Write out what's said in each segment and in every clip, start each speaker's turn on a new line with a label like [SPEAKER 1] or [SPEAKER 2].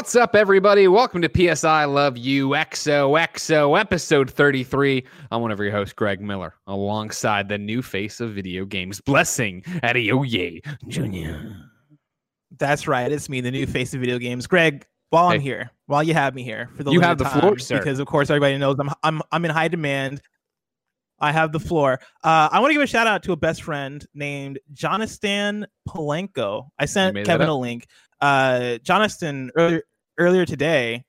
[SPEAKER 1] What's up, everybody? Welcome to PS I Love You XOXO episode 33. I'm one of your hosts, Greg Miller, alongside the new face of video games, Blessing Adeoye Jr.
[SPEAKER 2] That's right. It's me, the new face of video games. Greg, while I'm
[SPEAKER 1] Hey.
[SPEAKER 2] here, while you have me here for the
[SPEAKER 1] You have the
[SPEAKER 2] time,
[SPEAKER 1] floor, sir.
[SPEAKER 2] because of course everybody knows I'm I'm I'm in high demand. I have the floor. Uh, I want to give a shout out to a best friend named Jonathan Polenko. I sent Kevin a link. Uh, Jonathan earlier earlier today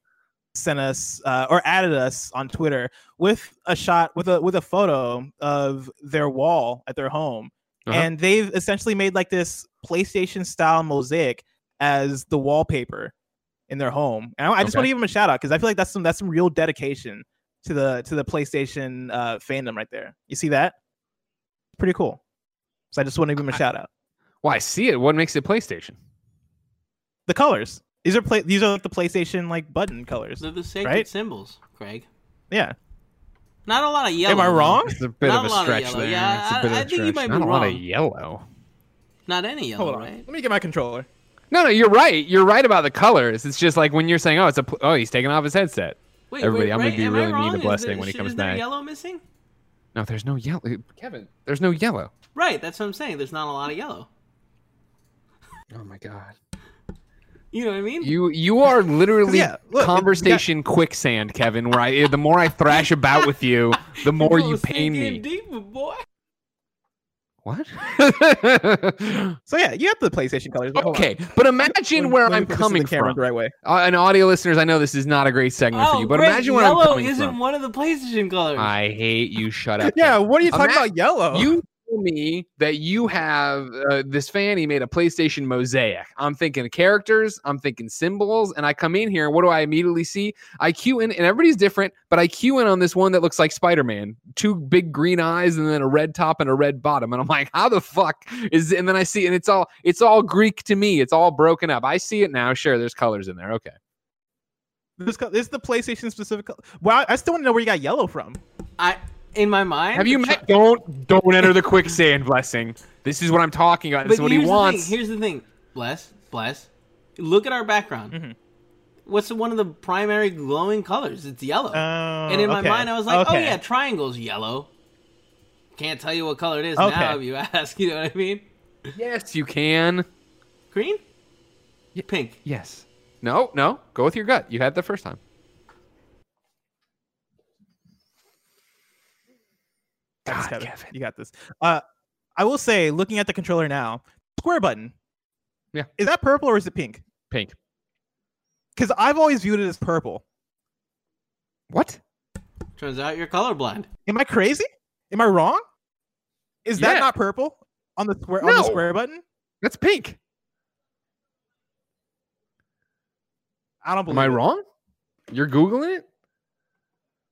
[SPEAKER 2] sent us uh, or added us on Twitter with a shot with a with a photo of their wall at their home,
[SPEAKER 1] Uh-huh.
[SPEAKER 2] and they've essentially made like this PlayStation style mosaic as the wallpaper in their home. And I, I just
[SPEAKER 1] Okay.
[SPEAKER 2] want to give them a shout out because I feel like that's some that's some real dedication to the to the PlayStation uh, fandom right there. You see that? Pretty cool. So I just want to give them a
[SPEAKER 1] I-
[SPEAKER 2] shout out.
[SPEAKER 1] Well, I see it. What makes it PlayStation?
[SPEAKER 2] The colors. These are play. These are like the PlayStation like button colors.
[SPEAKER 3] They're the sacred
[SPEAKER 2] Right?
[SPEAKER 3] symbols, Craig.
[SPEAKER 2] Yeah.
[SPEAKER 3] Not a lot of yellow.
[SPEAKER 2] Am I wrong?
[SPEAKER 1] It's a bit
[SPEAKER 3] Not
[SPEAKER 1] of
[SPEAKER 3] a
[SPEAKER 1] a
[SPEAKER 3] lot of
[SPEAKER 1] stretch
[SPEAKER 3] yellow.
[SPEAKER 1] there.
[SPEAKER 3] Yeah,
[SPEAKER 1] it's a
[SPEAKER 3] I-
[SPEAKER 1] bit of
[SPEAKER 3] I
[SPEAKER 1] a
[SPEAKER 3] think you
[SPEAKER 1] stretch.
[SPEAKER 3] might
[SPEAKER 1] Not
[SPEAKER 3] be
[SPEAKER 1] a lot of
[SPEAKER 3] wrong.
[SPEAKER 1] yellow.
[SPEAKER 3] Not any yellow,
[SPEAKER 2] Hold on.
[SPEAKER 3] right?
[SPEAKER 2] Let me get my controller.
[SPEAKER 1] No, no, you're right. You're right about the colors. It's just like when you're saying, "Oh, it's a pl- oh, he's taking off his headset."
[SPEAKER 3] Wait,
[SPEAKER 1] Everybody,
[SPEAKER 3] wait,
[SPEAKER 1] I'm gonna
[SPEAKER 3] right?
[SPEAKER 1] be
[SPEAKER 3] Am I
[SPEAKER 1] really mean to
[SPEAKER 3] wrong? Is
[SPEAKER 1] Blessing when he
[SPEAKER 3] sh-
[SPEAKER 1] comes
[SPEAKER 3] is there
[SPEAKER 1] back.
[SPEAKER 3] yellow missing?
[SPEAKER 1] No, there's no yellow. Kevin, there's no yellow.
[SPEAKER 3] Right, that's what I'm saying. There's not a lot of yellow.
[SPEAKER 1] Oh my god.
[SPEAKER 3] You know what I mean?
[SPEAKER 1] You you are literally
[SPEAKER 2] Yeah, look,
[SPEAKER 1] conversation quicksand, Kevin. Where I the more I thrash about with you, the more
[SPEAKER 3] It
[SPEAKER 1] you pain me.
[SPEAKER 3] Deeper, boy.
[SPEAKER 1] What?
[SPEAKER 2] So yeah, you have the PlayStation colors. but
[SPEAKER 1] okay, but imagine
[SPEAKER 2] Let me-
[SPEAKER 1] where
[SPEAKER 2] let me
[SPEAKER 1] I'm
[SPEAKER 2] put this
[SPEAKER 1] coming from.
[SPEAKER 2] the right way.
[SPEAKER 1] Uh, and audio listeners, I know this is not a great segment
[SPEAKER 3] Oh,
[SPEAKER 1] for you, but imagine where I'm coming.
[SPEAKER 3] yellow
[SPEAKER 1] coming
[SPEAKER 3] isn't one of the PlayStation colors.
[SPEAKER 1] I hate you. Shut up.
[SPEAKER 2] Yeah, what are you talking
[SPEAKER 1] Ima-
[SPEAKER 2] about? Yellow.
[SPEAKER 1] You me that you have uh, this fan. He made a PlayStation mosaic. I'm thinking characters. I'm thinking symbols, and I come in here. and What do I immediately see? I cue in, and everybody's different, but I cue in on this one that looks like Spider Man. Two big green eyes, and then a red top and a red bottom. And I'm like, how the fuck is? And then I see, and it's all it's all Greek to me. It's all broken up. I see it now. Sure, there's colors in there. Okay.
[SPEAKER 2] this, this is the PlayStation specific. col- Wow, I still want to know where you got yellow from.
[SPEAKER 3] I in my mind.
[SPEAKER 1] Have you
[SPEAKER 3] the
[SPEAKER 1] met? Don't don't enter the quicksand, blessing. This is what I'm talking about. This is what he
[SPEAKER 3] here's the
[SPEAKER 1] wants.
[SPEAKER 3] Thing. Here's the thing. Bless, bless. Look at our background.
[SPEAKER 2] Mhm.
[SPEAKER 3] What's one of the primary glowing colors? It's yellow.
[SPEAKER 2] Oh,
[SPEAKER 3] and in my mind, I was like, oh yeah, triangle's yellow. Can't tell you what color it is
[SPEAKER 2] Okay.
[SPEAKER 3] now if you ask. You know what I mean?
[SPEAKER 1] yes, you can.
[SPEAKER 3] Green?
[SPEAKER 1] Yeah.
[SPEAKER 3] Pink.
[SPEAKER 1] Yes. No, no. Go with your gut. You had the first time. God,
[SPEAKER 2] Kevin.
[SPEAKER 1] Kevin.
[SPEAKER 2] You got this. Uh, I will say, looking at the controller now, square button.
[SPEAKER 1] Yeah.
[SPEAKER 2] Is that purple or is it pink?
[SPEAKER 1] Pink.
[SPEAKER 2] Because I've always viewed it as purple.
[SPEAKER 1] What?
[SPEAKER 3] Turns out you're colorblind.
[SPEAKER 2] Am I crazy? Am I wrong? Is that not purple on the square on the square button?
[SPEAKER 1] That's pink.
[SPEAKER 2] I don't believe. Am.
[SPEAKER 1] I
[SPEAKER 2] it.
[SPEAKER 1] wrong? You're googling it.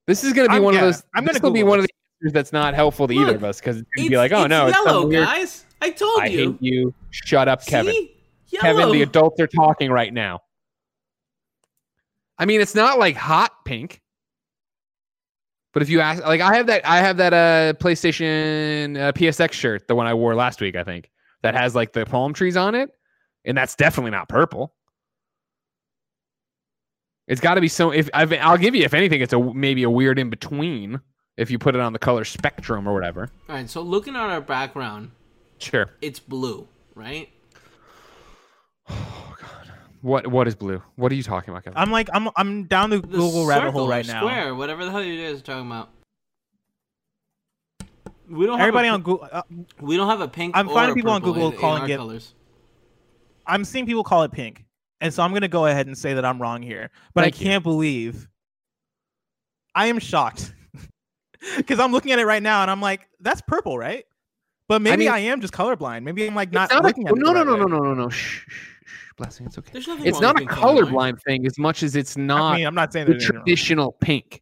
[SPEAKER 1] This is gonna be
[SPEAKER 2] I'm-
[SPEAKER 1] one
[SPEAKER 2] yeah,
[SPEAKER 1] of those.
[SPEAKER 2] I'm
[SPEAKER 1] this
[SPEAKER 2] gonna
[SPEAKER 1] be
[SPEAKER 2] Google
[SPEAKER 1] one of
[SPEAKER 2] this.
[SPEAKER 1] the answers that's not helpful to either of us because it's gonna be like, oh no, it's
[SPEAKER 3] yellow,
[SPEAKER 1] weird.
[SPEAKER 3] guys. I told
[SPEAKER 1] I
[SPEAKER 3] you.
[SPEAKER 1] hate you. Shut up, Kevin.
[SPEAKER 3] Yellow.
[SPEAKER 1] Kevin, the adults are talking right now. I mean, it's not like hot pink. But if you ask, like, I have that, I have that uh PlayStation uh, PSX shirt, the one I wore last week, I think, that has like the palm trees on it, and that's definitely not purple. It's got to be so. If I've, I'll give you, if anything, it's a maybe a weird in between. If you put it on the color spectrum or whatever.
[SPEAKER 3] All right, so looking at our background,
[SPEAKER 1] Sure.
[SPEAKER 3] it's blue, right?
[SPEAKER 1] Oh God. What what is blue? What are you talking about, Kevin?
[SPEAKER 2] I'm like I'm I'm down the
[SPEAKER 3] The
[SPEAKER 2] Google rabbit hole
[SPEAKER 3] or
[SPEAKER 2] right now.
[SPEAKER 3] Square, whatever the hell you guys are talking about. We don't have
[SPEAKER 2] Everybody
[SPEAKER 3] a,
[SPEAKER 2] on Google. Uh,
[SPEAKER 3] We don't have a pink.
[SPEAKER 2] I'm finding people on Google
[SPEAKER 3] in, in
[SPEAKER 2] calling
[SPEAKER 3] our
[SPEAKER 2] it-
[SPEAKER 3] colors.
[SPEAKER 2] I'm seeing people call it pink, and so I'm gonna go ahead and say that I'm wrong here. But
[SPEAKER 1] Thank
[SPEAKER 2] I can't believe. I am shocked because I'm looking at it right now, and I'm like, "That's purple, right?" But maybe I,
[SPEAKER 1] mean-
[SPEAKER 2] am just colorblind. Maybe I'm like not,
[SPEAKER 1] not
[SPEAKER 2] looking
[SPEAKER 1] a,
[SPEAKER 2] at it.
[SPEAKER 1] no,
[SPEAKER 2] the
[SPEAKER 1] no,
[SPEAKER 2] right
[SPEAKER 1] no,
[SPEAKER 2] way.
[SPEAKER 1] no, no, no, no. Shh, shh, shh, blessing. It's okay.
[SPEAKER 3] There's nothing
[SPEAKER 1] It's not a
[SPEAKER 3] colorblind.
[SPEAKER 1] colorblind thing as much as it's not
[SPEAKER 2] I mean, I'm not saying
[SPEAKER 1] the
[SPEAKER 2] that. wrong.
[SPEAKER 1] traditional pink.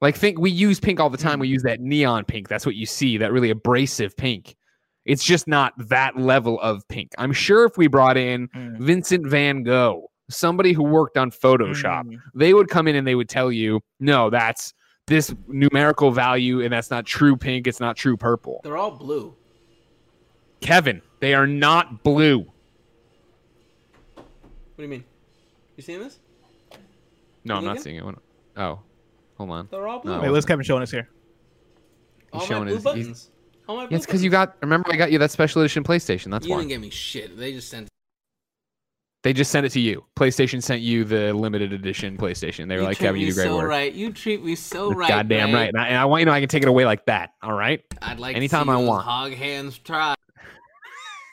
[SPEAKER 1] Like think we use pink all the time.
[SPEAKER 2] Mm.
[SPEAKER 1] We use that neon pink. That's what you see. That really abrasive pink. It's just not that level of pink. I'm sure if we brought in
[SPEAKER 2] Mm.
[SPEAKER 1] Vincent Van Gogh, somebody who worked on Photoshop,
[SPEAKER 2] Mm.
[SPEAKER 1] they would come in and they would tell you, no, that's this numerical value, and that's not true pink. It's not true purple.
[SPEAKER 3] They're all blue.
[SPEAKER 1] Kevin, they are not blue.
[SPEAKER 3] What do you mean? You seeing this?
[SPEAKER 1] No, I'm
[SPEAKER 3] You
[SPEAKER 1] not seeing it. Oh, hold on.
[SPEAKER 3] They're all blue.
[SPEAKER 1] No.
[SPEAKER 2] Wait, what's Kevin showing us here?
[SPEAKER 3] all my
[SPEAKER 1] showing
[SPEAKER 3] blue
[SPEAKER 1] his- he's-
[SPEAKER 3] buttons. All my blue
[SPEAKER 1] Yeah, it's because you got. Remember, I got you that special edition PlayStation. That's
[SPEAKER 3] You
[SPEAKER 1] why
[SPEAKER 3] didn't get me shit. They just sent.
[SPEAKER 1] They just sent it to you. PlayStation sent you the limited edition PlayStation. They were like,
[SPEAKER 3] you
[SPEAKER 1] like,
[SPEAKER 3] treat
[SPEAKER 1] "Kevin, you
[SPEAKER 3] me
[SPEAKER 1] do great
[SPEAKER 3] so
[SPEAKER 1] work."
[SPEAKER 3] right. You treat me so
[SPEAKER 1] That's
[SPEAKER 3] right.
[SPEAKER 1] Goddamn
[SPEAKER 3] Greg.
[SPEAKER 1] right. And I, and I want you to know I can take it away like that. All right.
[SPEAKER 3] I'd like
[SPEAKER 1] Anytime I want.
[SPEAKER 3] hog hands try.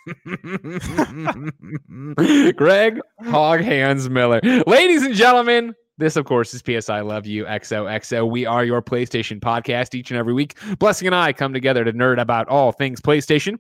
[SPEAKER 1] Greg Hog Hands Miller. Ladies and gentlemen, this, of course, is PS I Love You XOXO. We are your PlayStation podcast each and every week. Blessing and I come together to nerd about all things PlayStation.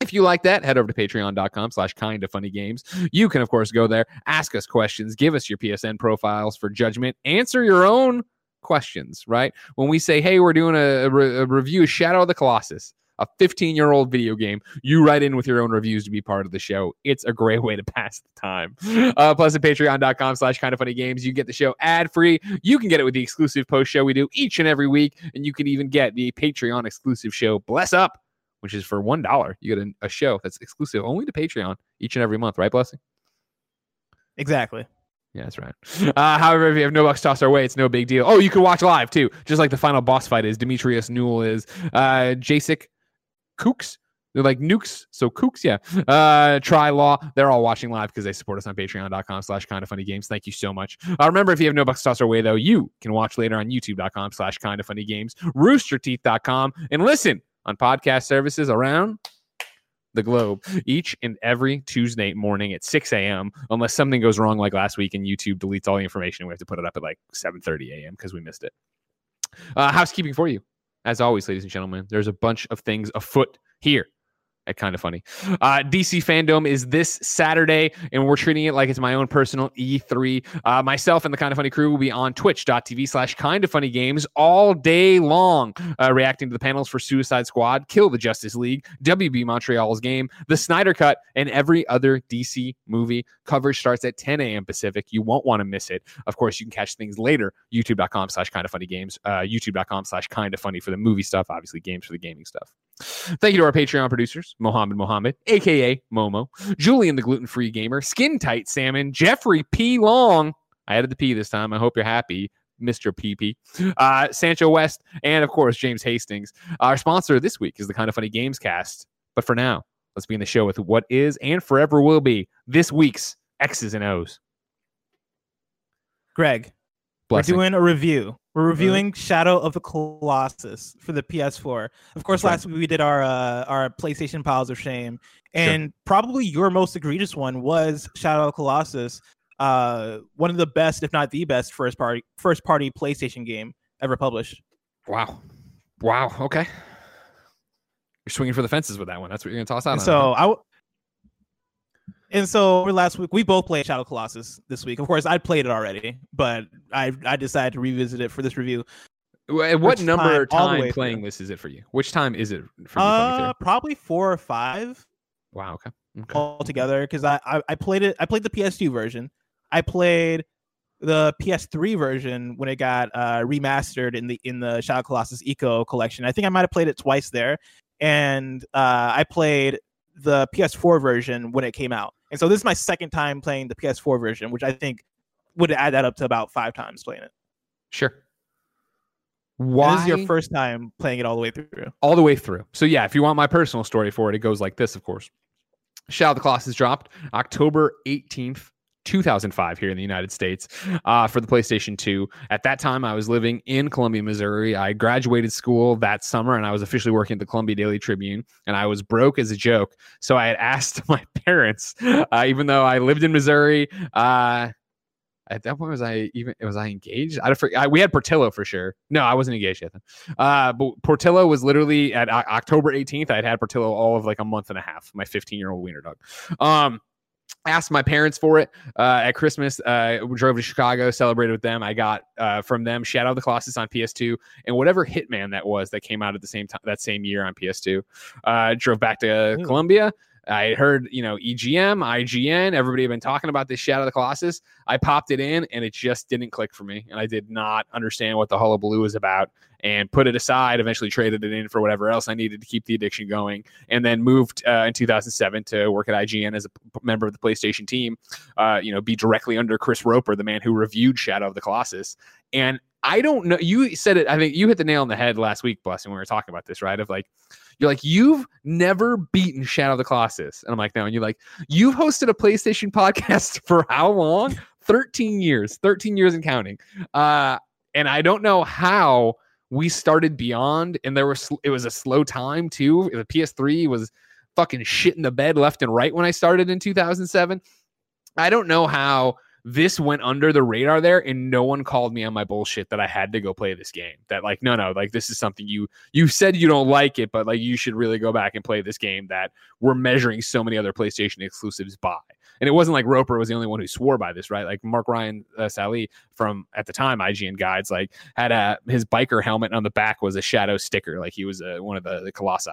[SPEAKER 1] If you like that, head over to patreon.com slash kind of funny games. You can, of course, go there, ask us questions, give us your PSN profiles for judgment, answer your own questions, right? When we say, hey, we're doing a, re- a review of Shadow of the Colossus, a 15 year old video game, you write in with your own reviews to be part of the show. It's a great way to pass the time. Uh, plus at patreon.com slash kind of funny games, you get the show ad free. You can get it with the exclusive post show we do each and every week. And you can even get the Patreon exclusive show, Bless Up, which is for $1. You get a, a show that's exclusive only to Patreon each and every month, right, Blessing?
[SPEAKER 2] Exactly.
[SPEAKER 1] Yeah, that's right. Uh, however, if you have no bucks tossed our way, it's no big deal. Oh, you can watch live too, just like the final boss fight is. Demetrius Newell is uh, Jacek Kooks. They're like nukes, so kooks, yeah. Uh, Try Law, they're all watching live because they support us on patreon.com slash kind of funny games. Thank you so much. Uh, remember, if you have no bucks tossed our way, though, you can watch later on youtube.com slash kind of funny games, roosterteeth.com, and listen on podcast services around the globe each and every Tuesday morning at 6 a.m. Unless something goes wrong like last week and YouTube deletes all the information, we have to put it up at like 7:30 a.m. because we missed it. Uh, housekeeping for you, as always, ladies and gentlemen. There's a bunch of things afoot here kind of funny. Uh, DC FanDome is this Saturday, and we're treating it like it's my own personal E3. Uh, myself and the kind of funny crew will be on twitch.tv slash kind of funny games all day long, uh, reacting to the panels for Suicide Squad, Kill the Justice League, WB Montreal's game, the Snyder Cut, and every other DC movie. Coverage starts at 10 a.m. Pacific. You won't want to miss it. Of course, you can catch things later. YouTube.com slash kind of funny games, uh, YouTube.com slash kind of funny for the movie stuff, obviously, games for the gaming stuff. Thank you to our Patreon producers, Mohammed Mohammed, aka Momo, Julian the gluten free gamer, Skin Tight Salmon, Jeffrey P. Long. I added the P this time. I hope you're happy, Mr. PP, uh, Sancho West, and of course, James Hastings. Our sponsor this week is the Kind of Funny Games cast. But for now, let's be in the show with what is and forever will be this week's X's and O's.
[SPEAKER 2] Greg,
[SPEAKER 1] Blessing.
[SPEAKER 2] we're doing a review. We're reviewing Shadow of the Colossus for the PS4. Of course, last week we did our uh, our PlayStation Piles of Shame, and probably your most egregious one was Shadow of the Colossus, uh, one of the best, if not the best, first party first party PlayStation game ever published.
[SPEAKER 1] Wow. Wow. Okay. You're swinging for the fences with that one. That's what you're going to toss out.
[SPEAKER 2] And
[SPEAKER 1] on,
[SPEAKER 2] so
[SPEAKER 1] huh?
[SPEAKER 2] And so last week, we both played Shadow Colossus this week. Of course, I played it already, but I I decided to revisit it for this review.
[SPEAKER 1] At what
[SPEAKER 2] Which
[SPEAKER 1] number
[SPEAKER 2] time- all
[SPEAKER 1] time playing
[SPEAKER 2] through.
[SPEAKER 1] this is it for you? Which time is it for you
[SPEAKER 2] Uh, probably four or five
[SPEAKER 1] Wow. Okay. Okay.
[SPEAKER 2] altogether because I, I I played it. I played the PS2 version. I played the PS3 version when it got uh, remastered in the in the Shadow Colossus Ico collection. I think I might have played it twice there, and uh, I played the PS4 version when it came out. And so this is my second time playing the PS4 version, which I think would add that up to about five times playing it.
[SPEAKER 1] Sure.
[SPEAKER 2] And
[SPEAKER 1] Why?
[SPEAKER 2] This is your first time playing it all the way through.
[SPEAKER 1] all the way through. So yeah, if you want my personal story for it, it goes like this, of course. Shadow of the Colossus dropped October 18th, 2005 here in the United States uh, for the PlayStation 2. At that time, I was living in Columbia, Missouri. I graduated school that summer and I was officially working at the Columbia Daily Tribune and I was broke as a joke. So I had asked my parents, uh, even though I lived in Missouri, uh, at that point was I even was I engaged? I, I we had Portillo for sure. No, I wasn't engaged yet. Then. Uh, but Portillo was literally at O- October 18th. I had had Portillo all of like a month and a half. My 15 year old wiener dog. Um, asked my parents for it uh, at Christmas. Uh, we drove to Chicago, celebrated with them. I got uh, from them Shadow of the Colossus on PS2 and whatever Hitman that was that came out at the same time that same year on PS2. Uh, drove back to
[SPEAKER 2] Ooh.
[SPEAKER 1] Columbia. I heard, you know, EGM, IGN, everybody had been talking about this Shadow of the Colossus. I popped it in and it just didn't click for me. And I did not understand what the hullabaloo was about and put it aside, eventually traded it in for whatever else I needed to keep the addiction going. And then moved uh, in 2007 to work at IGN as a p- member of the PlayStation team, uh, you know, be directly under Chris Roper, the man who reviewed Shadow of the Colossus. And I don't know. You said it. I think you hit the nail on the head last week, Blessing, when we were talking about this, right? Of like, you're like, you've never beaten Shadow of the Colossus. And I'm like, no. And you're like, you've hosted a PlayStation podcast for how long? 13 years, 13 years and counting. Uh, and I don't know how we started beyond, and there was it was a slow time too. The PS3 was fucking shit in the bed left and right when I started in 2007. I don't know how this went under the radar there and no one called me on my bullshit that I had to go play this game. That like no no, like this is something you you said you don't like it, but like you should really go back and play this game that we're measuring so many other PlayStation exclusives by. And it wasn't like Roper was the only one who swore by this, right? Like Mark Ryan uh, Sallee from at the time IGN guides like had a his biker helmet on the back was a shadow sticker, like he was a, one of the, the colossi.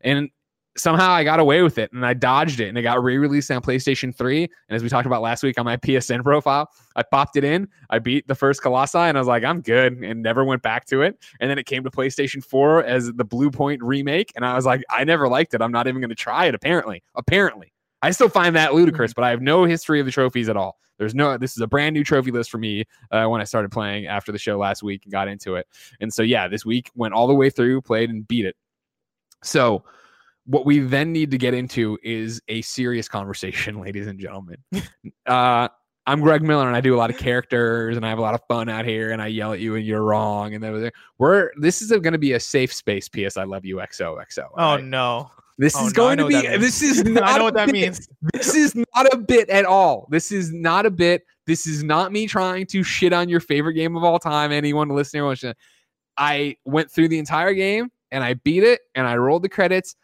[SPEAKER 1] And somehow I got away with it and I dodged it and it got re-released on PlayStation 3. And as we talked about last week on my PSN profile, I popped it in. I beat the first Colossi and I was like, I'm good and never went back to it. And then it came to PlayStation 4 as the Bluepoint remake. And I was like, I never liked it. I'm not even going to try it, apparently. Apparently. I still find that ludicrous, but I have no history of the trophies at all. There's no, this is a brand new trophy list for me uh, when I started playing after the show last week and got into it. And so, yeah, this week went all the way through, played and beat it. So, what we then need to get into is a serious conversation, ladies and gentlemen. uh, I'm Greg Miller, and I do a lot of characters, and I have a lot of fun out here, and I yell at you, and you're wrong, and then we're this is going to be a safe space. P.S. I love you, XOXO.
[SPEAKER 2] Oh no.
[SPEAKER 1] This
[SPEAKER 2] oh,
[SPEAKER 1] is
[SPEAKER 2] no,
[SPEAKER 1] going to be. This is not.
[SPEAKER 2] I know what that
[SPEAKER 1] bit.
[SPEAKER 2] means.
[SPEAKER 1] This is not a bit at all. This is not a bit. This is not me trying to shit on your favorite game of all time. Anyone listening, watching, I went through the entire game and I beat it and I rolled the credits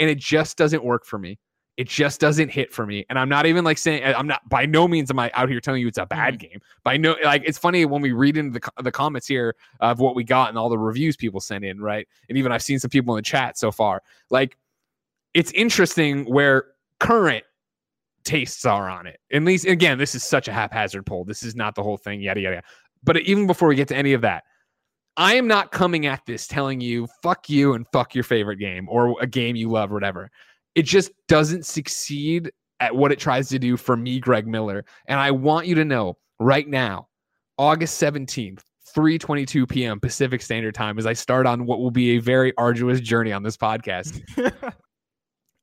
[SPEAKER 1] and it just doesn't work for me. It just doesn't hit for me. And I'm not even like saying I'm not by no means am I out here telling you it's a bad
[SPEAKER 2] Mm-hmm.
[SPEAKER 1] game. By no like it's funny when we read into the the comments here of what we got and all the reviews people sent in, right? And even I've seen some people in the chat so far. Like it's interesting where current tastes are on it. At least again, this is such a haphazard poll. This is not the whole thing, yada yada. yada. But even before we get to any of that, I am not coming at this telling you fuck you and fuck your favorite game or a game you love or whatever. It just doesn't succeed at what it tries to do for me, Greg Miller. And I want you to know right now, August 17th, 3:22 p.m. Pacific Standard Time as I start on what will be a very arduous journey on this podcast.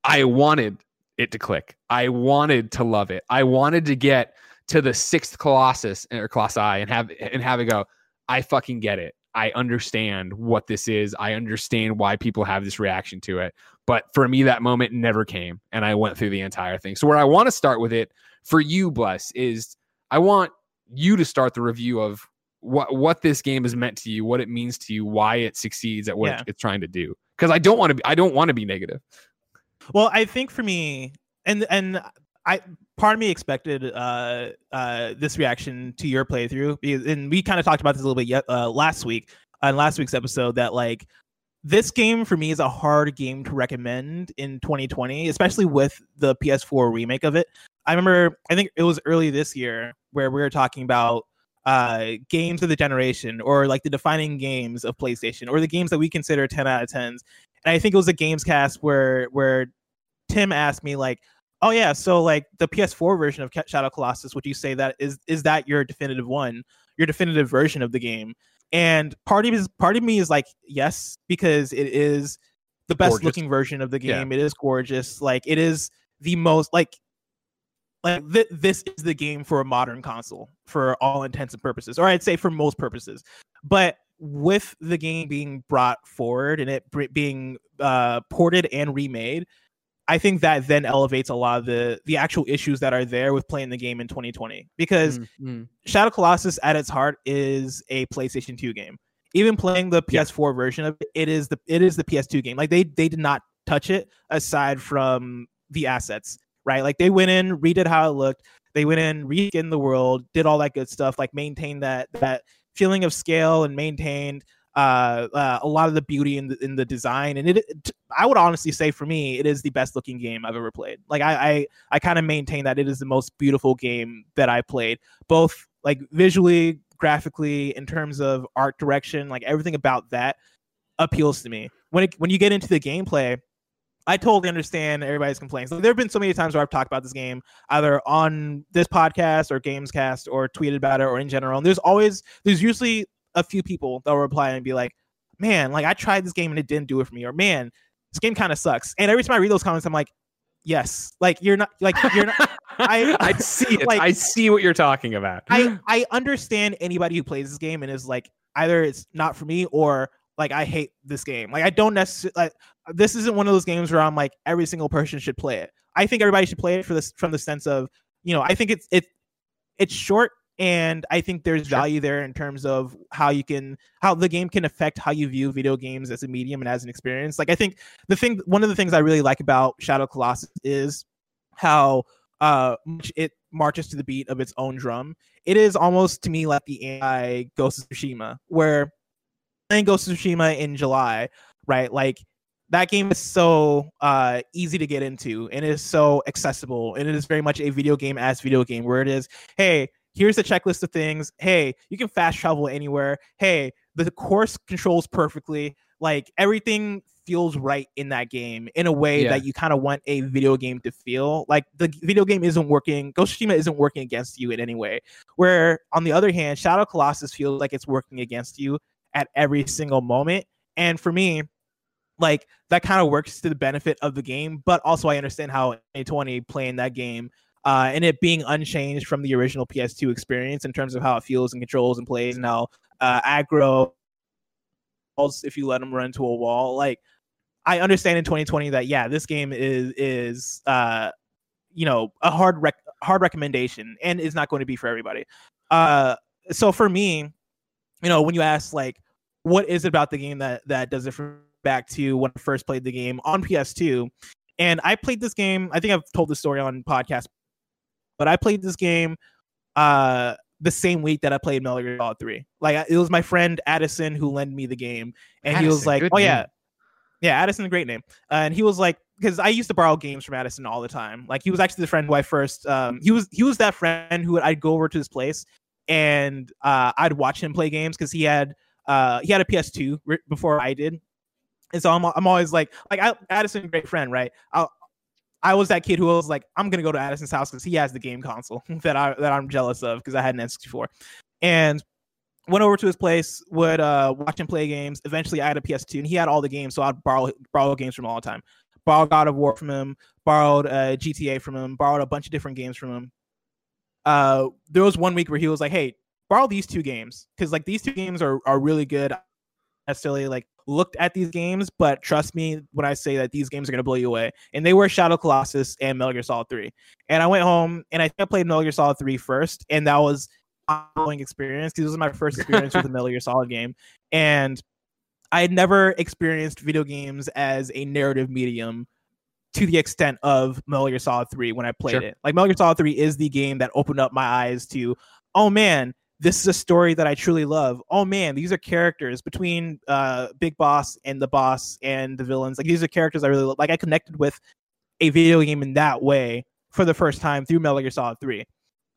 [SPEAKER 1] I wanted it to click. I wanted to love it. I wanted to get to the sixth Colossus or Colossi and have and have it go. I fucking get it. I understand what this is. I understand why people have this reaction to it. But for me, that moment never came, and I went through the entire thing. So where I want to start with it for you, Bless, is I want you to start the review of what what this game has meant to you, what it means to you, why it succeeds at what
[SPEAKER 2] Yeah.
[SPEAKER 1] it's trying to do. Because I don't want to be I don't want to be negative.
[SPEAKER 2] Well, I think for me, and and I part of me expected uh uh this reaction to your playthrough, and we kind of talked about this a little bit yet uh, last week on last week's episode that like this game for me is a hard game to recommend in 2020, especially with the PS4 remake of it. I remember, I think it was early this year where we were talking about uh, games of the generation or like the defining games of PlayStation or the games that we consider 10 out of 10s. And I think it was a games cast where where Tim asked me like, "Oh yeah, so like the PS4 version of Shadow Colossus, would you say that is is that your definitive one, your definitive version of the game?" And part of me is part of me is like, yes, because it is the best
[SPEAKER 1] Gorgeous.
[SPEAKER 2] looking version of the
[SPEAKER 1] Yeah.
[SPEAKER 2] game. It is gorgeous. Like it is the most like like th- this is the game for a modern console for all intents and purposes, or I'd say for most purposes. But with the game being brought forward and it br- being uh, ported and remade, I think that then elevates a lot of the the actual issues that are there with playing the game in 2020 because
[SPEAKER 1] Mm,
[SPEAKER 2] Shadow Colossus at its heart is a PlayStation 2 game. Even playing the PS4 version of it, it is the it is the PS2 game. Like they they did not touch it aside from the assets, right? Like they went in, redid how it looked. They went in, reskinned the world, did all that good stuff, like maintained that that feeling of scale and maintained uh, uh, a lot of the beauty in the in the design, and it, it, I would honestly say for me, it is the best looking game I've ever played. Like I I, I kind of maintain that it is the most beautiful game that I played, both like visually, graphically, in terms of art direction, like everything about that appeals to me. When it when you get into the gameplay, I totally understand everybody's complaints. Like, there have been so many times where I've talked about this game, either on this podcast or Gamescast or tweeted about it or in general. And there's always, there's usually a few people that will reply and be like, man, like I tried this game and it didn't do it for me. Or man, this game kind of sucks. And every time I read those comments, I'm like, yes, like you're not, like you're not. I,
[SPEAKER 1] I see it.
[SPEAKER 2] like-
[SPEAKER 1] I see what you're talking about.
[SPEAKER 2] I I understand anybody who plays this game and is like either it's not for me or like I hate this game. Like I don't necessarily like this isn't one of those games where I'm like every single person should play it. I think everybody should play it for this from the sense of you know I think it's it it's short and I think there's
[SPEAKER 1] Sure.
[SPEAKER 2] value there in terms of how you can how the game can affect how you view video games as a medium and as an experience. Like I think the thing one of the things I really like about Shadow Colossus is how uh much it marches to the beat of its own drum. It is almost to me like the anti Ghost of Tsushima, where playing Ghost of Tsushima in July, right? Like that game is so uh easy to get into and it is so accessible and it is very much a video game as video game where it is, hey, here's the checklist of things. Hey, you can fast travel anywhere. Hey, the course controls perfectly. Like everything feels right in that game in a way
[SPEAKER 1] Yeah.
[SPEAKER 2] that you kind of want a video game to feel. Like the video game isn't working, Ghost of Tsushima isn't working against you in any way. Where on the other hand, Shadow Colossus feels like it's working against you at every single moment. And for me, like that kind of works to the benefit of the game, but also I understand how 2020 playing that game uh, and it being unchanged from the original PS2 experience in terms of how it feels and controls and plays and how uh, Agro if you let them run into a wall. Like I understand in 2020 that yeah, this game is is uh, you know a hard rec- hard recommendation and is not going to be for everybody. Uh, so for me, you know, when you ask like what is it about the game that that does it from back to when I first played the game on PS2, and I played this game. I think I've told this story on podcast, but I played this game uh the same week that I played Metal Gear Solid 3. Like it was my friend Addison who lent me the game, and he was like, "Oh yeah,
[SPEAKER 1] name.
[SPEAKER 2] yeah, Addison, a great name." Uh, and he was like, because I used to borrow games from Addison all the time. Like he was actually the friend who I first, um, he was he was that friend who I'd go over to his place and uh, I'd watch him play games because he had uh, he had a PS2 ri- before I did, and so I'm I'm always like like I, Addison, great friend, right? I I was that kid who was like, I'm gonna go to Addison's house because he has the game console that I that I'm jealous of because I had an N64, and went over to his place, would uh, watch him play games. Eventually, I had a PS2, and he had all the games, so I'd borrow borrow games from all the time. Borrowed God of War from him, borrowed uh, GTA from him, borrowed a bunch of different games from him. Uh, there was one week where he was like, "Hey, borrow these two games because like these two games are are really good." Necessarily like looked at these games, but trust me when I say that these games are gonna blow you away. And they were Shadow Colossus and Metal Gear Solid 3. And I went home and I think I played Metal Gear Solid 3 first, and that was an ongoing experience because this was my first experience with a Metal Gear Solid game. And I had never experienced video games as a narrative medium to the extent of Metal Gear Solid 3 when I played
[SPEAKER 1] Sure.
[SPEAKER 2] it. Like Metal Gear Solid 3 is the game that opened up my eyes to, oh man, this is a story that I truly love. Oh man, these are characters between uh Big Boss and the boss and the villains. Like these are characters I really love. Like I connected with a video game in that way for the first time through Metal Gear Solid 3.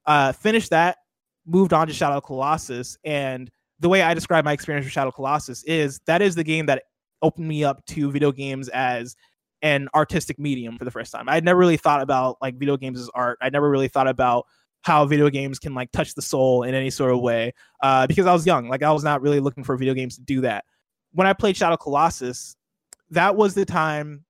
[SPEAKER 2] Uh finished that, moved on to Shadow Colossus and the way I describe my experience with Shadow Colossus is that is the game that opened me up to video games as an artistic medium for the first time. I'd never really thought about like video games as art. I never really thought about how video games can like touch the soul in any sort of way uh, because I was young. Like I was not really looking for video games to do that. When I played Shadow Colossus, that was the time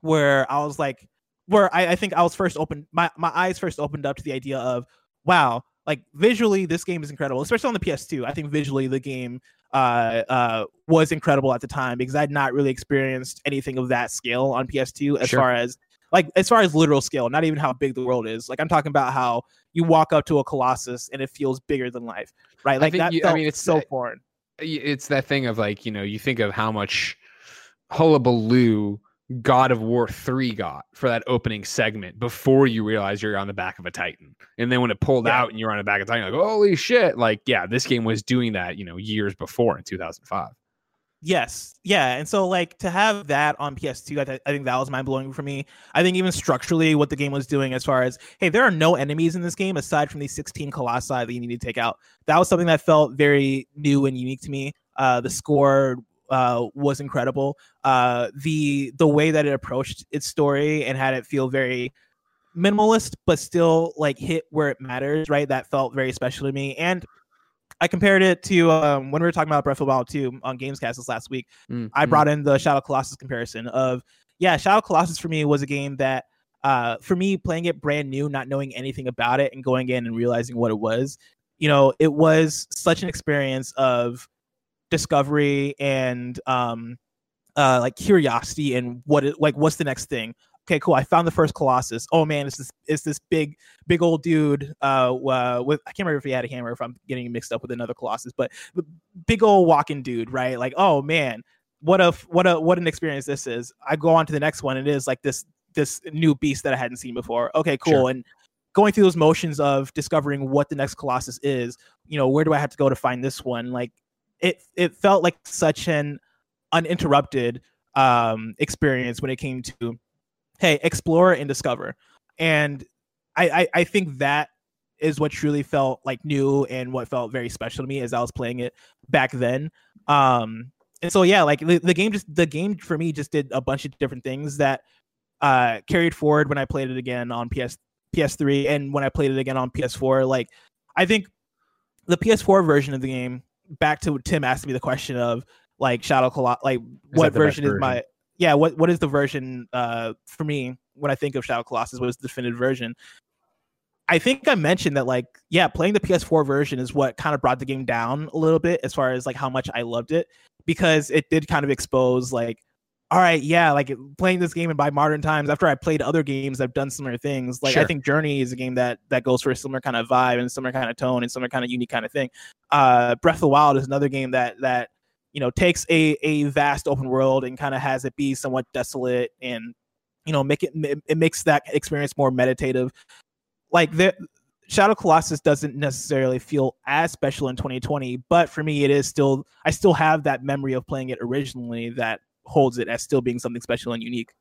[SPEAKER 2] where I was like, where I, I think I was first open, my, my eyes first opened up to the idea of, wow, like visually this game is incredible, especially on the PS2. I think visually the game uh, uh, was incredible at the time because I'd not really experienced anything of that scale on PS2 as
[SPEAKER 1] Sure.
[SPEAKER 2] far as like as far as literal scale, not even how big the world is. Like I'm talking about how you walk up to a colossus and it feels bigger than life, right? Like that
[SPEAKER 1] you- I mean, it's-
[SPEAKER 2] so foreign.
[SPEAKER 1] It's that thing of like you know you think of how much hullabaloo God of War three got for that opening segment before you realize you're on the back of a Titan, and then when it pulled
[SPEAKER 2] Yeah.
[SPEAKER 1] out and you're on the back of a Titan, you're like holy shit! Like yeah, this game was doing that you know years before in 2005.
[SPEAKER 2] Yes, yeah, and so like to have that on PS2, I, th- I think that was mind blowing for me. I think even structurally, what the game was doing, as far as hey, there are no enemies in this game aside from these 16 colossi that you need to take out. That was something that felt very new and unique to me. Uh, the score uh, was incredible. Uh, the the way that it approached its story and had it feel very minimalist, but still like hit where it matters. Right, that felt very special to me. And I compared it to um, when we were talking about Breath of the Wild 2 on Gamescast this last week.
[SPEAKER 1] Mm,
[SPEAKER 2] I
[SPEAKER 1] mm.
[SPEAKER 2] brought in the Shadow Colossus comparison of yeah, Shadow Colossus for me was a game that uh, for me playing it brand new, not knowing anything about it, and going in and realizing what it was. You know, it was such an experience of discovery and um, uh, like curiosity and what it like what's the next thing okay, cool. I found the first Colossus. Oh man, it's this it's this big big old dude. Uh, uh, with I can't remember if he had a hammer. If I'm getting mixed up with another Colossus, but big old walking dude, right? Like, oh man, what a what a what an experience this is. I go on to the next one. It is like this this new beast that I hadn't seen before. Okay, cool.
[SPEAKER 1] Sure.
[SPEAKER 2] And going through those motions of discovering what the next Colossus is. You know, where do I have to go to find this one? Like, it it felt like such an uninterrupted um experience when it came to hey explore and discover. And I, I i think that is what truly felt like new and what felt very special to me as i was playing it back then. Um and so yeah like the, the game just the game for me just did a bunch of different things that uh carried forward when i played it again on ps ps3 and when i played it again on ps4 like i think the ps4 version of the game back to tim asked me the question of like shadow Colo- like what
[SPEAKER 1] that the
[SPEAKER 2] version is my yeah, what what is the version uh for me when I think of Shadow Colossus? What is the definitive version? I think I mentioned that like yeah, playing the PS4 version is what kind of brought the game down a little bit as far as like how much I loved it because it did kind of expose like all right, yeah, like playing this game in by modern times after I played other games I've done similar things. Like I think Journey is a game that that goes for a similar kind of vibe and similar kind of tone and similar kind of unique kind of thing. Uh Breath of the Wild is another game that that you know takes a a vast open world and kind of has it be somewhat desolate and you know make it it makes that experience more meditative like the shadow colossus doesn't necessarily feel as special in 2020 but for me it is still i still have that memory of playing it originally that holds it as still being something special and unique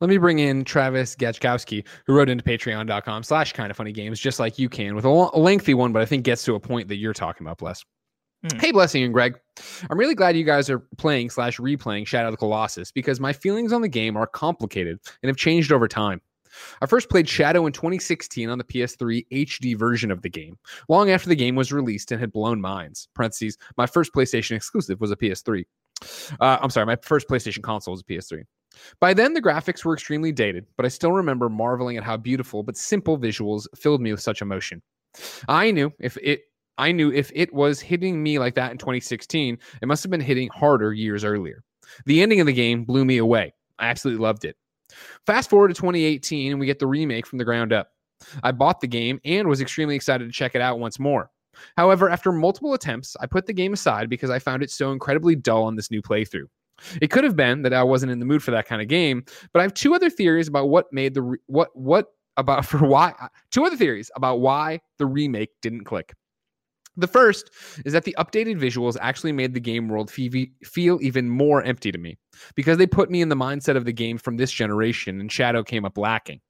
[SPEAKER 1] Let me bring in Travis Gachkowski, who wrote into patreon.com slash kind of funny games, just like you can, with a lengthy one, but I think gets to a point that you're talking about, Bless.
[SPEAKER 2] Hmm.
[SPEAKER 1] Hey, Blessing and Greg. I'm really glad you guys are playing slash replaying Shadow of the Colossus because my feelings on the game are complicated and have changed over time. I first played Shadow in 2016 on the PS3 HD version of the game, long after the game was released and had blown minds. Parentheses, my first PlayStation exclusive was a PS3. Uh, I'm sorry, my first PlayStation console was a PS3. By then, the graphics were extremely dated, but I still remember marveling at how beautiful but simple visuals filled me with such emotion. I knew if it I knew if it was hitting me like that in 2016, it must have been hitting harder years earlier. The ending of the game blew me away. I absolutely loved it. Fast forward to 2018, and we get the remake from the ground up. I bought the game and was extremely excited to check it out once more. However, after multiple attempts, I put the game aside because I found it so incredibly dull on this new playthrough. It could have been that I wasn't in the mood for that kind of game, but I have two other theories about what made the re- what what about for why two other theories about why the remake didn't click. The first is that the updated visuals actually made the game world feel even more empty to me because they put me in the mindset of the game from this generation and Shadow came up lacking.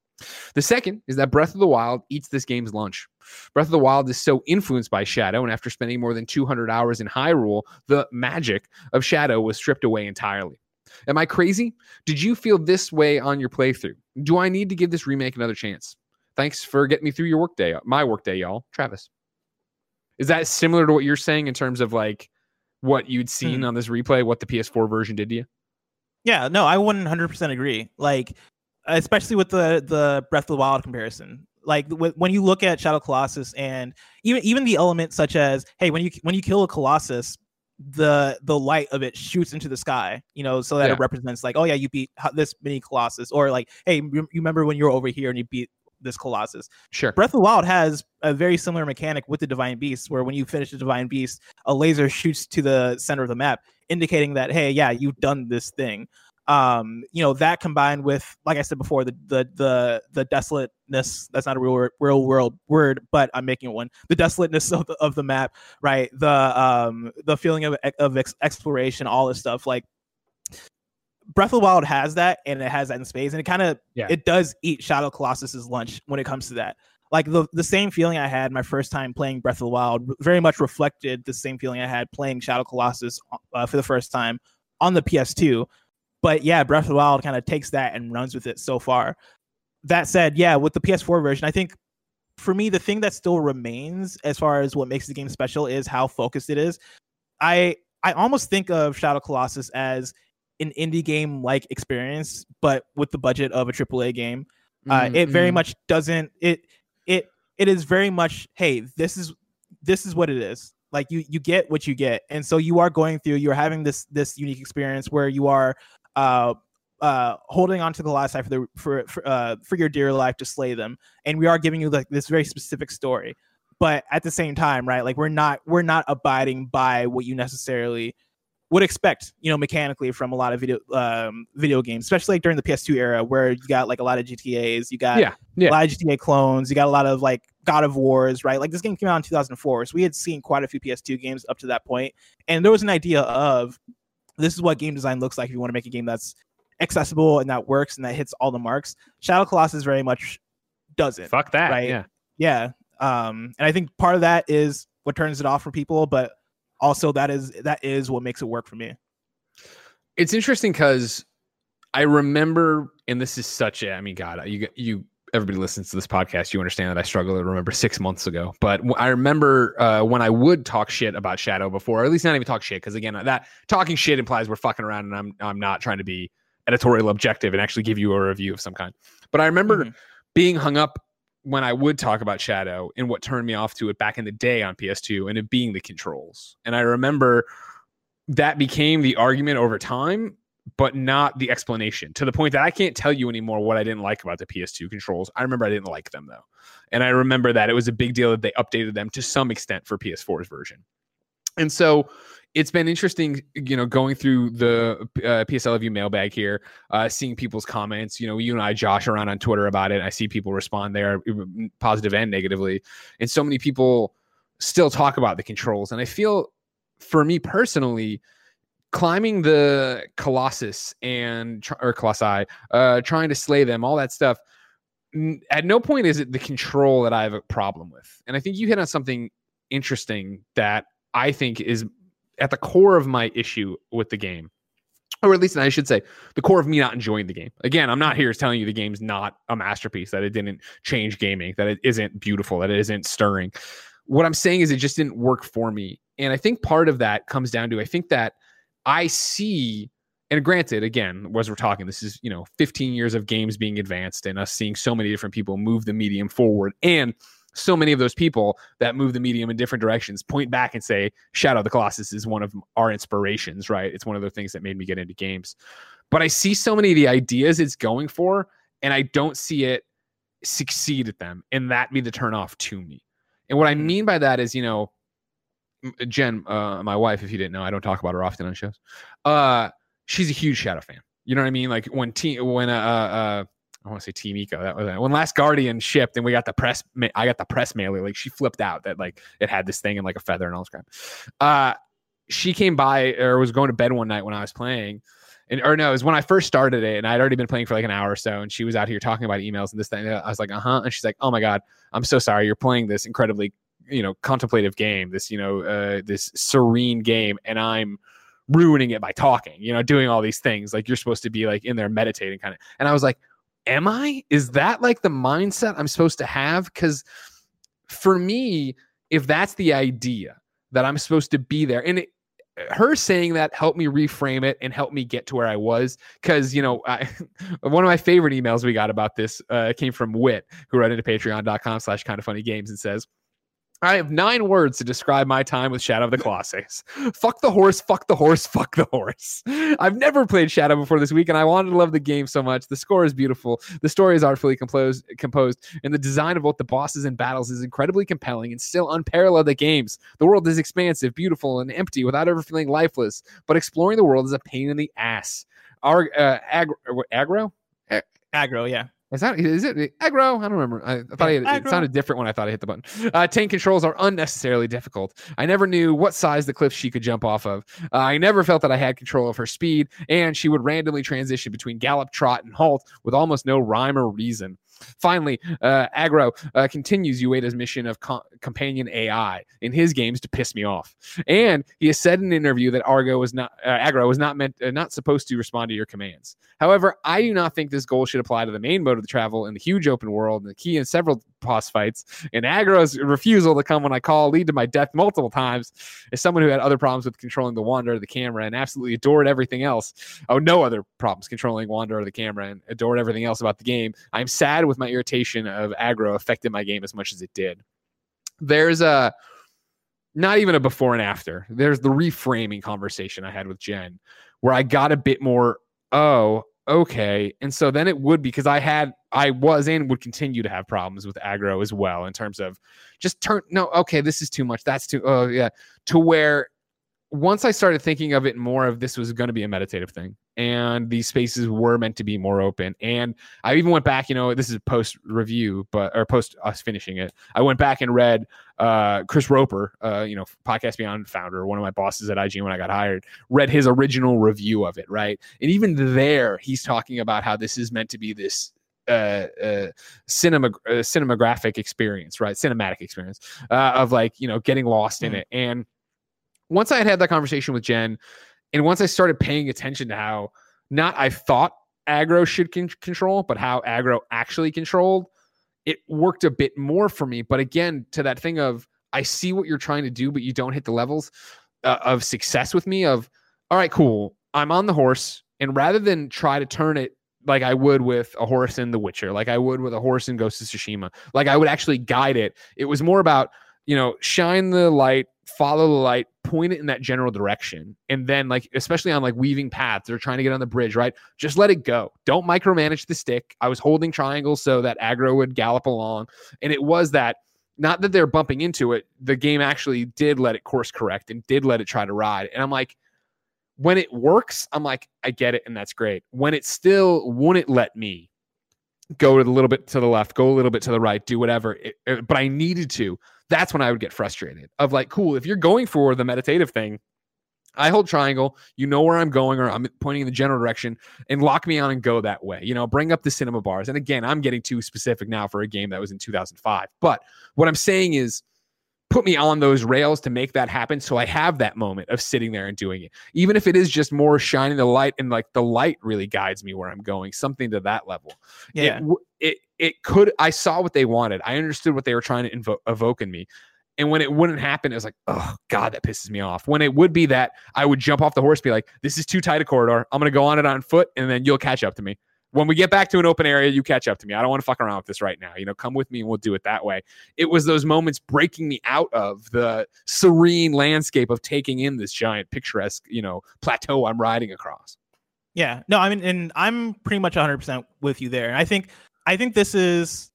[SPEAKER 1] The second is that Breath of the Wild eats this game's lunch. Breath of the Wild is so influenced by Shadow, and after spending more than 200 hours in Hyrule, the magic of Shadow was stripped away entirely. Am I crazy? Did you feel this way on your playthrough? Do I need to give this remake another chance? Thanks for getting me through your workday, my workday, y'all. Travis. Is that similar to what you're saying in terms of like what you'd seen
[SPEAKER 2] Hmm.
[SPEAKER 1] on this replay, what the PS4 version did to you?
[SPEAKER 2] Yeah, no, I 100% agree. Like, especially with the the Breath of the Wild comparison. Like wh- when you look at Shadow Colossus and even even the elements such as, hey, when you when you kill a Colossus, the the light of it shoots into the sky, you know, so that
[SPEAKER 1] Yeah.
[SPEAKER 2] it represents like, oh yeah, you beat this mini Colossus, or like, hey, you remember when you were over here and you beat this Colossus.
[SPEAKER 1] Sure.
[SPEAKER 2] Breath of the Wild has a very similar mechanic with the Divine Beast, where when you finish the Divine Beast, a laser shoots to the center of the map, indicating that hey, yeah, you've done this thing. um, you know, that combined with, like I said before, the the the the desolateness. That's not a real word, real world word, but I'm making it one. The desolateness of the of the map, right? The um the feeling of of ex- exploration, all this stuff, like. Breath of the Wild has that, and it has that in space, and it kind of
[SPEAKER 1] Yeah.
[SPEAKER 2] it does eat Shadow Colossus's lunch when it comes to that. Like the the same feeling I had my first time playing Breath of the Wild very much reflected the same feeling I had playing Shadow Colossus uh, for the first time on the PS2. But yeah, Breath of the Wild kind of takes that and runs with it so far. That said, yeah, with the PS4 version, I think for me the thing that still remains as far as what makes the game special is how focused it is. I I almost think of Shadow Colossus as an indie game like experience, but with the budget of a AAA game. Uh,
[SPEAKER 1] Mm,
[SPEAKER 2] it very
[SPEAKER 1] mm.
[SPEAKER 2] much doesn't it it it is very much hey this is this is what it is like you you get what you get and so you are going through you're having this this unique experience where you are uh uh holding on to the last side for the for for, uh, for your dear life to slay them and we are giving you like this very specific story but at the same time right like we're not we're not abiding by what you necessarily would expect you know mechanically from a lot of video um video games especially like during the ps2 era where you got like a lot of gtas you got
[SPEAKER 1] Yeah, yeah.
[SPEAKER 2] a lot of GTA clones. You got a lot of like God of Wars, right? Like this game came out in 2004, so we had seen quite a few PS2 games up to that point, and there was an idea of this is what game design looks like if you want to make a game that's accessible and that works and that hits all the marks. Shadow Colossus very much doesn't.
[SPEAKER 1] Fuck that.
[SPEAKER 2] right?
[SPEAKER 1] Yeah.
[SPEAKER 2] Yeah, um, and I think part of that is what turns it off for people, but also that is that is what makes it work for me.
[SPEAKER 1] It's interesting because I remember, and this is such a, I mean, God, you, you, everybody listens to this podcast, you understand that I struggle to remember six months ago. But I remember uh, when I would talk shit about Shadow before, or at least not even talk shit, because again, that talking shit implies we're fucking around, and I'm I'm not trying to be editorial objective and actually give you a review of some kind. But I remember
[SPEAKER 2] Mhm.
[SPEAKER 1] being hung up when I would talk about Shadow and what turned me off to it back in the day on PS2 and it being the controls. And I remember that became the argument over time, but not the explanation to the point that I can't tell you anymore what I didn't like about the PS2 controls. I remember I didn't like them though. And I remember that it was a big deal that they updated them to some extent for PS4's version. And so it's been interesting, you know, going through the uh, PSL of you mailbag here, uh, seeing people's comments. You know, you and I josh around on Twitter about it. I see people respond there, positive and negatively, and so many people still talk about the controls. And I feel, for me personally, climbing the Colossus and or Colossi, uh, trying to slay them, all that stuff. At no point is it the control that I have a problem with. And I think you hit on something interesting that I think is at the core of my issue with the game. Or at least I should say the core of me not enjoying the game. Again, I'm not here telling you the game's not a masterpiece, that it didn't change gaming, that it isn't beautiful, that it isn't stirring. What I'm saying is it just didn't work for me. And I think part of that comes down to I think that I see and granted again as we're talking this is you know 15 years of games being advanced and us seeing so many different people move the medium forward and so many of those people that move the medium in different directions point back and say shadow of the colossus is one of our inspirations right? It's one of the things that made me get into games. But i see so many of the ideas it's going for and i don't see it succeed at them and that be the turn off to me. And what i
[SPEAKER 2] Mhm.
[SPEAKER 1] mean by that is you know jen uh, my wife if you didn't know i don't talk about her often on shows uh she's a huge shadow fan. You know what i mean? Like when team when uh uh I want to say Team Ico. That was it. when Last Guardian shipped, and we got the press. I got the press mailer. Like she flipped out that like it had this thing and like a feather and all this crap. Uh, she came by or was going to bed one night when I was playing, and or no, it was when I first started it, and I'd already been playing for like an hour or so, and she was out here talking about emails and this thing. I was like, uh huh, and she's like, oh my god, I'm so sorry. You're playing this incredibly, you know, contemplative game. This you know, uh, this serene game, and I'm ruining it by talking. You know, doing all these things like you're supposed to be like in there meditating kind of. And I was like, am I? Is that like the mindset I'm supposed to have? Because for me, if that's the idea that I'm supposed to be there, and it, her saying that helped me reframe it and helped me get to where I was. Because you know, I, one of my favorite emails we got about this uh, came from Wit, who wrote into Patreon.com/slash Kind of Funny Games and says. I have nine words to describe my time with Shadow of the Colossus. fuck the horse, fuck the horse, fuck the horse. I've never played Shadow before this week, and I wanted to love the game so much. The score is beautiful, the story is artfully composed, composed, and the design of both the bosses and battles is incredibly compelling and still unparalleled at games. The world is expansive, beautiful, and empty without ever feeling lifeless, but exploring the world is a pain in the ass. Ar- uh, ag-
[SPEAKER 2] yeah.
[SPEAKER 1] Is that is it Agro? I don't remember. I, I thought I it sounded different when I thought I hit the button. Uh, tank controls are unnecessarily difficult. I never knew what size the cliff she could jump off of. Uh, I never felt that I had control of her speed, and she would randomly transition between gallop, trot, and halt with almost no rhyme or reason. Finally, uh, Agro uh, continues Ueda's mission of co- companion AI in his games to piss me off, and he has said in an interview that Argo was not uh, Agro was not meant uh, not supposed to respond to your commands. However, I do not think this goal should apply to the main mode of the travel in the huge open world and the key in several boss fights. And Agro's refusal to come when I call lead to my death multiple times. As someone who had other problems with controlling the Wanderer, the camera, and absolutely adored everything else. Oh, no other problems controlling Wanderer, the camera, and adored everything else about the game. I'm sad with my irritation of Agro affected my game as much as it did. There's a not even a before and after. There's the reframing conversation I had with Gen where I got a bit more, oh, okay. And so then it would because I had, I was and would continue to have problems with Agro as well in terms of just turn, no, okay, this is too much. That's too, oh, yeah. To where once I started thinking of it more of this was going to be a meditative thing and these spaces were meant to be more open. And I even went back, you know, this is post review, but or post us finishing it. I went back and read uh, Chris Roper, uh, you know, Podcast Beyond founder, one of my bosses at IGN when I got hired, read his original review of it, right? And even there, he's talking about how this is meant to be this uh, uh, cinema uh, cinematographic experience, right? Cinematic experience uh, of like you know getting lost in
[SPEAKER 2] Mm.
[SPEAKER 1] it. And once I had had that conversation with Gen, and once I started paying attention to how not I thought Agro should con- control, but how Agro actually controlled, it worked a bit more for me. But again, to that thing of I see what you're trying to do, but you don't hit the levels uh, of success with me. Of all right, cool. I'm on the horse, and rather than try to turn it like I would with a horse in The Witcher, like I would with a horse in Ghost of Tsushima, like I would actually guide it. It was more about you know shine the light, follow the light, point it in that general direction, and then like especially on like weaving paths or trying to get on the bridge, right? Just let it go. Don't micromanage the stick. I was holding triangles so that Agro would gallop along, and it was that not that they're bumping into it the game actually did let it course correct and did let it try to ride and i'm like when it works i'm like i get it and that's great when it still wouldn't let me go a little bit to the left go a little bit to the right do whatever it, it- but i needed to that's when i would get frustrated of like cool if you're going for the meditative thing I hold triangle, you know where I'm going, or I'm pointing in the general direction, and lock me on and go that way. You know, bring up the cinema bars. And again, I'm getting too specific now for a game that was in 2005. But what I'm saying is put me on those rails to make that happen so I have that moment of sitting there and doing it. Even if it is just more shining the light and like the light really guides me where I'm going, something to that level.
[SPEAKER 2] Yeah.
[SPEAKER 1] It, it, could, I saw what they wanted. I understood what they were trying to invo- evoke in me. And when it wouldn't happen, it was like, oh God, that pisses me off. When it would be that I would jump off the horse, be like, this is too tight a corridor. I'm gonna go on it on foot, and then you'll catch up to me. When we get back to an open area, you catch up to me. I don't want to fuck around with this right now. You know, come with me and we'll do it that way. It was those moments breaking me out of the serene landscape of taking in this giant picturesque, you know, plateau I'm riding across.
[SPEAKER 2] Yeah. No, I mean, and I'm pretty much 100% with you there. And I think, I think this is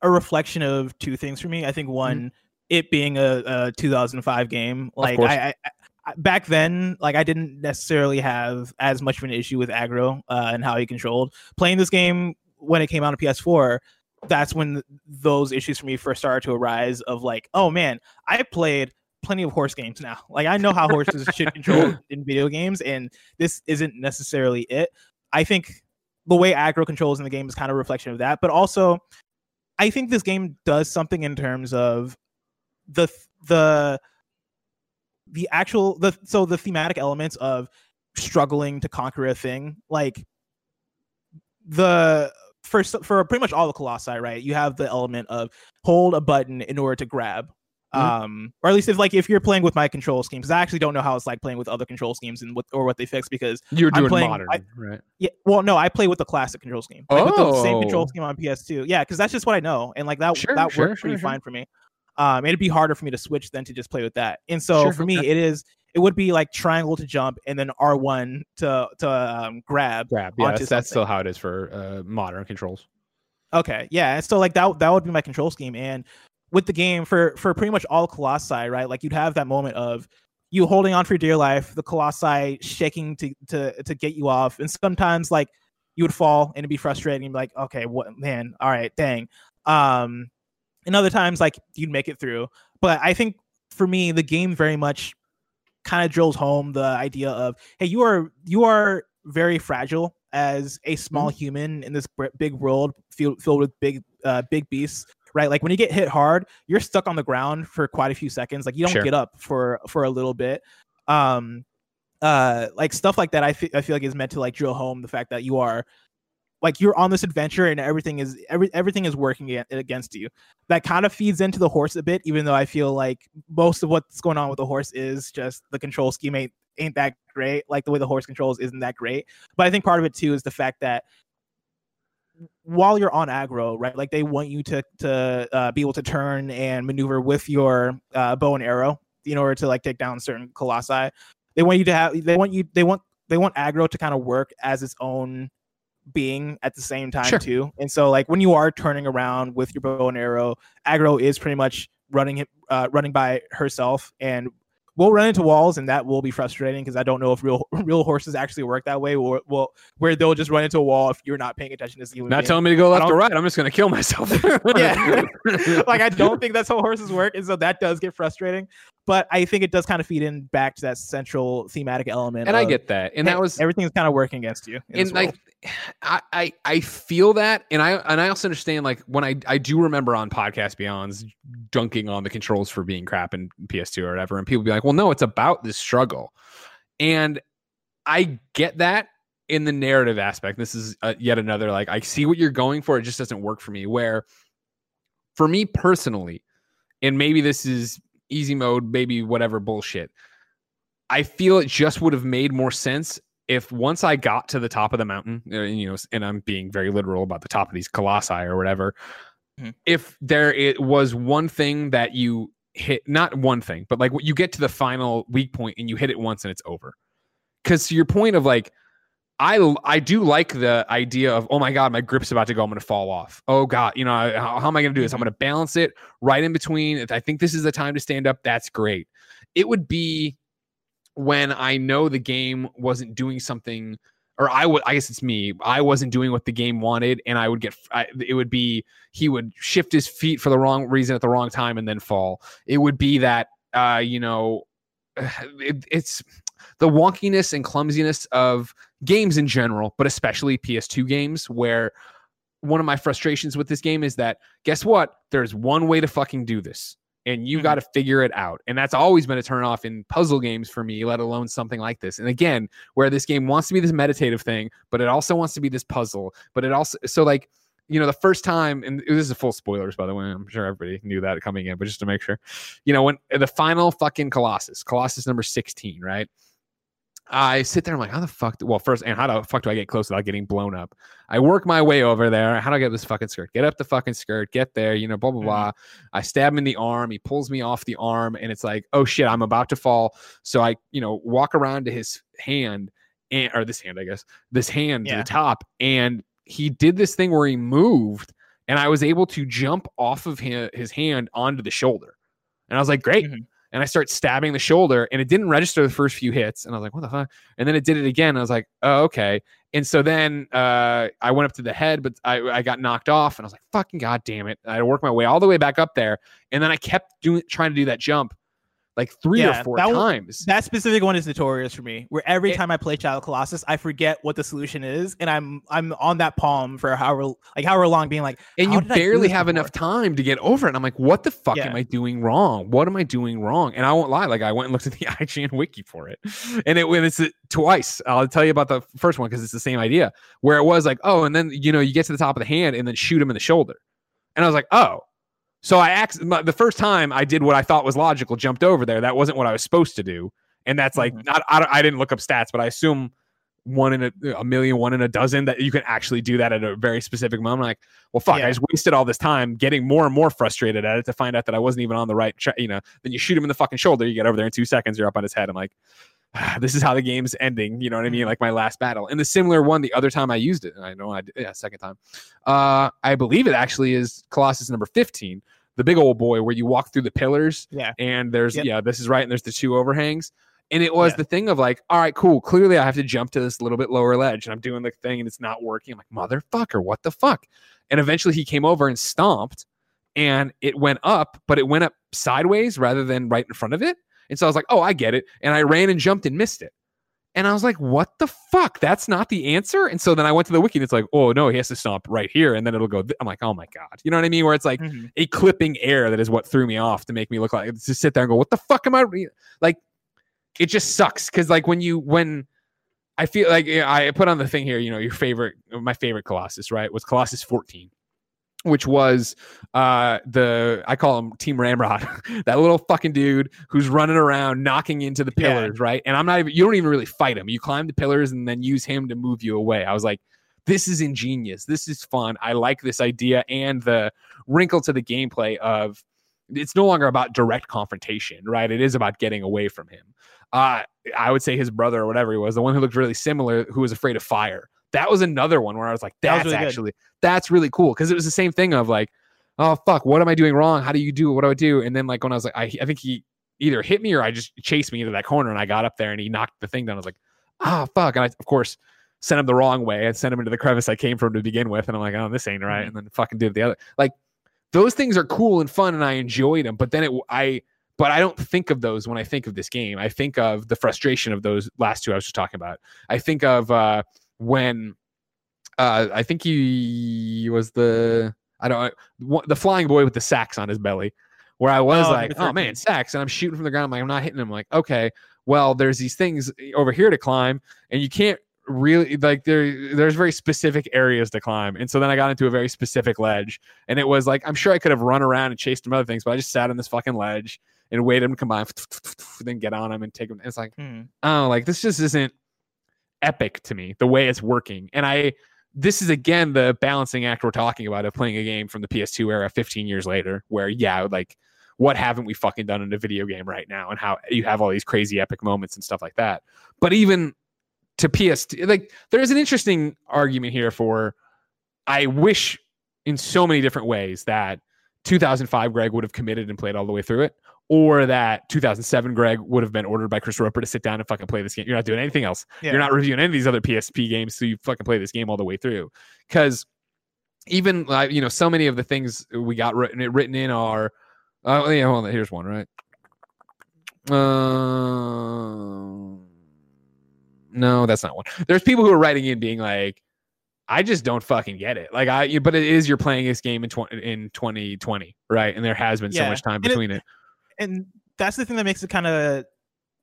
[SPEAKER 2] a reflection of two things for me. I think one, it being a, a 2005 game, like. I, I, I, back then, like I didn't necessarily have as much of an issue with Agro uh, and how he controlled playing this game when it came out on PS4. That's when those issues for me first started to arise. Of like, oh man, I played plenty of horse games now. Like I know how horses should control in video games, and this isn't necessarily it. I think the way Agro controls in the game is kind of a reflection of that, but also I think this game does something in terms of the the the actual the so the thematic elements of struggling to conquer a thing like the for for pretty much all the colossi right you have the element of hold a button in order to grab
[SPEAKER 1] Mhm.
[SPEAKER 2] um or at least if like if you're playing with my control schemes 'cause i actually don't know how it's like playing with other control schemes and what or what they fix because
[SPEAKER 1] You're
[SPEAKER 2] I'm
[SPEAKER 1] doing
[SPEAKER 2] playing-
[SPEAKER 1] modern,
[SPEAKER 2] I-
[SPEAKER 1] right?
[SPEAKER 2] yeah well no i play with the classic control scheme like with the same control
[SPEAKER 1] Oh.
[SPEAKER 2] scheme on ps2 yeah because that's just what i know and like that
[SPEAKER 1] Sure,
[SPEAKER 2] that
[SPEAKER 1] sure,
[SPEAKER 2] worked pretty
[SPEAKER 1] sure, sure.
[SPEAKER 2] fine for me um it'd be harder for me to switch than to just play with that and so
[SPEAKER 1] Sure,
[SPEAKER 2] for me
[SPEAKER 1] okay.
[SPEAKER 2] it is it would be like triangle to jump and then r1 to to um, grab
[SPEAKER 1] Grab. Yeah,
[SPEAKER 2] onto
[SPEAKER 1] that's, that's still how it is for uh, modern controls.
[SPEAKER 2] Okay, yeah, and so like that that would be my control scheme, and with the game for for pretty much all colossi, right? Like you'd have that moment of you holding on for dear life, the colossi shaking to to to get you off, and sometimes like you would fall and it'd be frustrating. You'd be like, okay, what man, all right, dang. Um, and other times like you'd make it through. But I think for me, the game very much kind of drills home the idea of hey, you are you are very fragile as a small mm-hmm. human in this big world filled filled with big uh, big beasts right? Like when you get hit hard you're stuck on the ground for quite a few seconds. Like you don't sure. get up for for a little bit. Um uh like stuff like that I, f- I feel like is meant to like drill home the fact that you are like you're on this adventure and everything is every everything is working against you. That kind of feeds into the horse a bit even though i feel like most of what's going on with the horse is just the control scheme ain't, ain't that great. Like the way the horse controls isn't that great. But i think part of it too is the fact that while you're on Agro right like they want you to to uh, be able to turn and maneuver with your uh, bow and arrow in order to like take down certain colossi they want you to have they want you they want they want Agro to kind of work as its own being at the same time sure. too. And so like when you are turning around with your bow and arrow, Agro is pretty much running it uh, running by herself and we'll run into walls and that will be frustrating because I don't know if real real horses actually work that way or well where they'll just run into a wall if you're not paying attention to the
[SPEAKER 1] Not telling me to go left or right. I'm just gonna kill myself.
[SPEAKER 2] yeah. like I don't think that's how horses work. And so that does get frustrating. But I think it does kind of feed in back to that central thematic element.
[SPEAKER 1] And I get that. And that was
[SPEAKER 2] everything's kind of working against you.
[SPEAKER 1] And like I, I I feel that, and I and I also understand like when I I do remember on podcast Beyond's dunking on the controls for being crap in PS2 or whatever, and people be like, well, no, it's about this struggle, and I get that in the narrative aspect. This is uh, yet another like I see what you're going for, it just doesn't work for me. Where for me personally, and maybe this is easy mode, maybe whatever bullshit. I feel it just would have made more sense if once I got to the top of the mountain, uh, you know, and I'm being very literal about the top of these colossi or whatever, mm-hmm. if there it was one thing that you hit, not one thing, but like you get to the final weak point and you hit it once and it's over. Because to your point of like, I I do like the idea of oh my god my grip's about to go I'm going to fall off oh god you know how, how am I going to do this I'm mm-hmm. going to balance it right in between I think this is the time to stand up that's great it would be when I know the game wasn't doing something, or I would, I guess it's me. I wasn't doing what the game wanted, and I would get. I, it would be he would shift his feet for the wrong reason at the wrong time and then fall. It would be that, uh, you know, it, it's the wonkiness and clumsiness of games in general, but especially PS2 games where one of my frustrations with this game is that guess what? There's one way to fucking do this and you mm-hmm. got to figure it out. And that's always been a turn off in puzzle games for me, let alone something like this. And again, where this game wants to be this meditative thing, but it also wants to be this puzzle. But it also, so like, you know, the first time, and this is a full spoilers, by the way. I'm sure everybody knew that coming in, but just to make sure, you know, when the final fucking Colossus, Colossus number 16, right? I sit there. I'm like, how the fuck? Do, well, first, and how the fuck do I get close without getting blown up? I work my way over there. How do I get this fucking skirt? Get up the fucking skirt. Get there. You know, blah blah mm-hmm. blah. I stab him in the arm. He pulls me off the arm, and it's like, oh shit, I'm about to fall. So I, you know, walk around to his hand, and or this hand, I guess, this hand yeah. to the top, and he did this thing where he moved, and I was able to jump off of his, his hand onto the shoulder, and I was like, great. Mm-hmm and I start stabbing the shoulder and it didn't register the first few hits. And I was like, what the fuck? And then it did it again. I was like, oh, okay. And so then uh, I went up to the head, but I, I got knocked off and I was like, fucking God damn it. I worked my way all the way back up there. And then I kept doing, trying to do that jump like three yeah, or four
[SPEAKER 2] that
[SPEAKER 1] times.
[SPEAKER 2] that specific one is notorious for me. Where every it, time I play Shadow Colossus, I forget what the solution is, and I'm I'm on that palm for however like however long, being like,
[SPEAKER 1] and you barely have before? enough time to get over it. And I'm like, what the fuck yeah. am I doing wrong? What am I doing wrong? And I won't lie, like I went and looked at the IGN wiki for it, and it when it's uh, twice. I'll tell you about the first one because it's the same idea where it was like, oh, and then you know you get to the top of the hand and then shoot him in the shoulder, and I was like, oh so I asked the first time I did what I thought was logical, jumped over there. That wasn't what I was supposed to do, and that's like mm-hmm. not. I, I, didn't look up stats, but I assume one in a, a, million, one in a dozen that you can actually do that at a very specific moment. I'm like, well, fuck, yeah. I just wasted all this time getting more and more frustrated at it to find out that I wasn't even on the right. You know, then you shoot him in the fucking shoulder. You get over there in two seconds. You're up on his head. I'm like. this is how the game's ending. You know what I mean? Mm-hmm. Like my last battle. And the similar one, the other time I used it, I know I did, yeah, second time. Uh, I believe it actually is Colossus number 15, the big old boy where you walk through the pillars
[SPEAKER 2] Yeah.
[SPEAKER 1] and there's
[SPEAKER 2] Yep.
[SPEAKER 1] yeah this is right and there's the two overhangs. And it was
[SPEAKER 2] Yeah.
[SPEAKER 1] the thing of like all right cool. Clearly i have to jump to this little bit lower ledge and i'm doing the thing and it's not working. I'm like motherfucker what the fuck? And eventually he came over and stomped and it went up but it went up sideways rather than right in front of it. And so i was like oh i get it. And i ran and jumped and missed it and I was like, what the fuck? That's not the answer. And so then I went to the wiki and it's like, oh no, he has to stomp right here. And then it'll go. th- I'm like, oh my God. You know what I mean? Where it's like
[SPEAKER 2] Mhm.
[SPEAKER 1] a clipping air that is what threw me off to make me look like to sit there and go, what the fuck am I re-? like? It just sucks because like when you when I feel like yeah, I put on the thing here, you know, your favorite, my favorite Colossus, right? Was Colossus 14, which was uh the I call him Team Ramrod, that little fucking dude who's running around knocking into the
[SPEAKER 2] Yeah.
[SPEAKER 1] pillars, right? And I'm not even you don't even really fight him. You climb the pillars and then use him to move you away. I was like, this is ingenious. This is fun. I like this idea and the wrinkle to the gameplay of it's no longer about direct confrontation, right? It is about getting away from him. Uh, I would say his brother or whatever he was, the one who looked really similar, who was afraid of fire. That was another one where I was like,
[SPEAKER 2] That
[SPEAKER 1] that's
[SPEAKER 2] really good.
[SPEAKER 1] actually that's really cool because it was the same thing of like, oh fuck, what am I doing wrong? How do you do? it? What do I do? And then like when I was like, I, I think he either hit me or I just chased me into that corner and I got up there and he knocked the thing down. I was like, ah fuck, and I of course sent him the wrong way. I sent him into the crevice I came from to begin with, and I'm like, oh, this ain't right.
[SPEAKER 2] Mhm.
[SPEAKER 1] And then fucking did the other. Like those things are cool and fun, and I enjoyed them. But then it, I, but I don't think of those when I think of this game. I think of the frustration of those last two I was just talking about. I think of uh, when, uh, I think he was the I don't the flying boy with the sacks on his belly, where I was
[SPEAKER 2] Oh,
[SPEAKER 1] like, oh man, sacks, and I'm shooting from the ground. I'm like, I'm not hitting him. like, okay, well, there's these things over here to climb, and you can't really like there there's very specific areas to climb and so then i got into a very specific ledge and it was like i'm sure i could have run around and chased him other things but i just sat on this fucking ledge and waited him to come by then get on him and take him it's like
[SPEAKER 2] Mhm.
[SPEAKER 1] oh like this just isn't epic to me the way it's working. And i this is again the balancing act we're talking about of playing a game from the ps2 era 15 years later where yeah like what haven't we fucking done in a video game right now and how you have all these crazy epic moments and stuff like that. But even to PS2, like there's an interesting argument here for I wish in so many different ways that 2005 Greg would have committed and played all the way through it, or that 2007 Greg would have been ordered by Chris Roper to sit down and fucking play this game. You're not doing anything else.
[SPEAKER 2] Yeah.
[SPEAKER 1] You're not reviewing any of these other PSP games, so you fucking play this game all the way through. Because even like you know, so many of the things we got written written in are. Oh yeah, hold on. Here's one, right? Um, no, that's not one. There's people who are writing in being like, I just don't fucking get it. Like I, but it is you're playing this game in 20, in 2020, right? And there has been so much time
[SPEAKER 2] And it-
[SPEAKER 1] between it.
[SPEAKER 2] And that's the thing that makes it kind of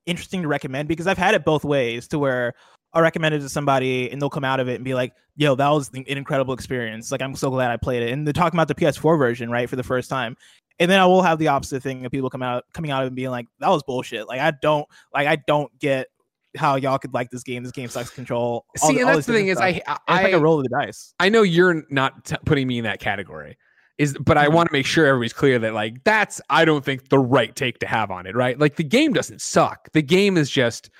[SPEAKER 2] interesting to recommend because I've had it both ways to where I'll recommend it to somebody and they'll come out of it and be like, yo, that was an incredible experience. Like, I'm so glad I played it. And they're talking about the PS4 version, right, for the first time. And then I will have the opposite thing of people come out coming out of it and being like, that was bullshit. Like, I don't like I don't get how y'all could like this game. This game sucks control. all
[SPEAKER 1] See,
[SPEAKER 2] the-
[SPEAKER 1] and
[SPEAKER 2] all
[SPEAKER 1] that's the thing is, I,
[SPEAKER 2] stuff.
[SPEAKER 1] I,
[SPEAKER 2] like a roll of the dice.
[SPEAKER 1] I know you're not t- putting me in that category. Is but I
[SPEAKER 2] Mhm.
[SPEAKER 1] want to make sure everybody's clear that like that's I don't think the right take to have on it, right? Like the game doesn't suck. The game is just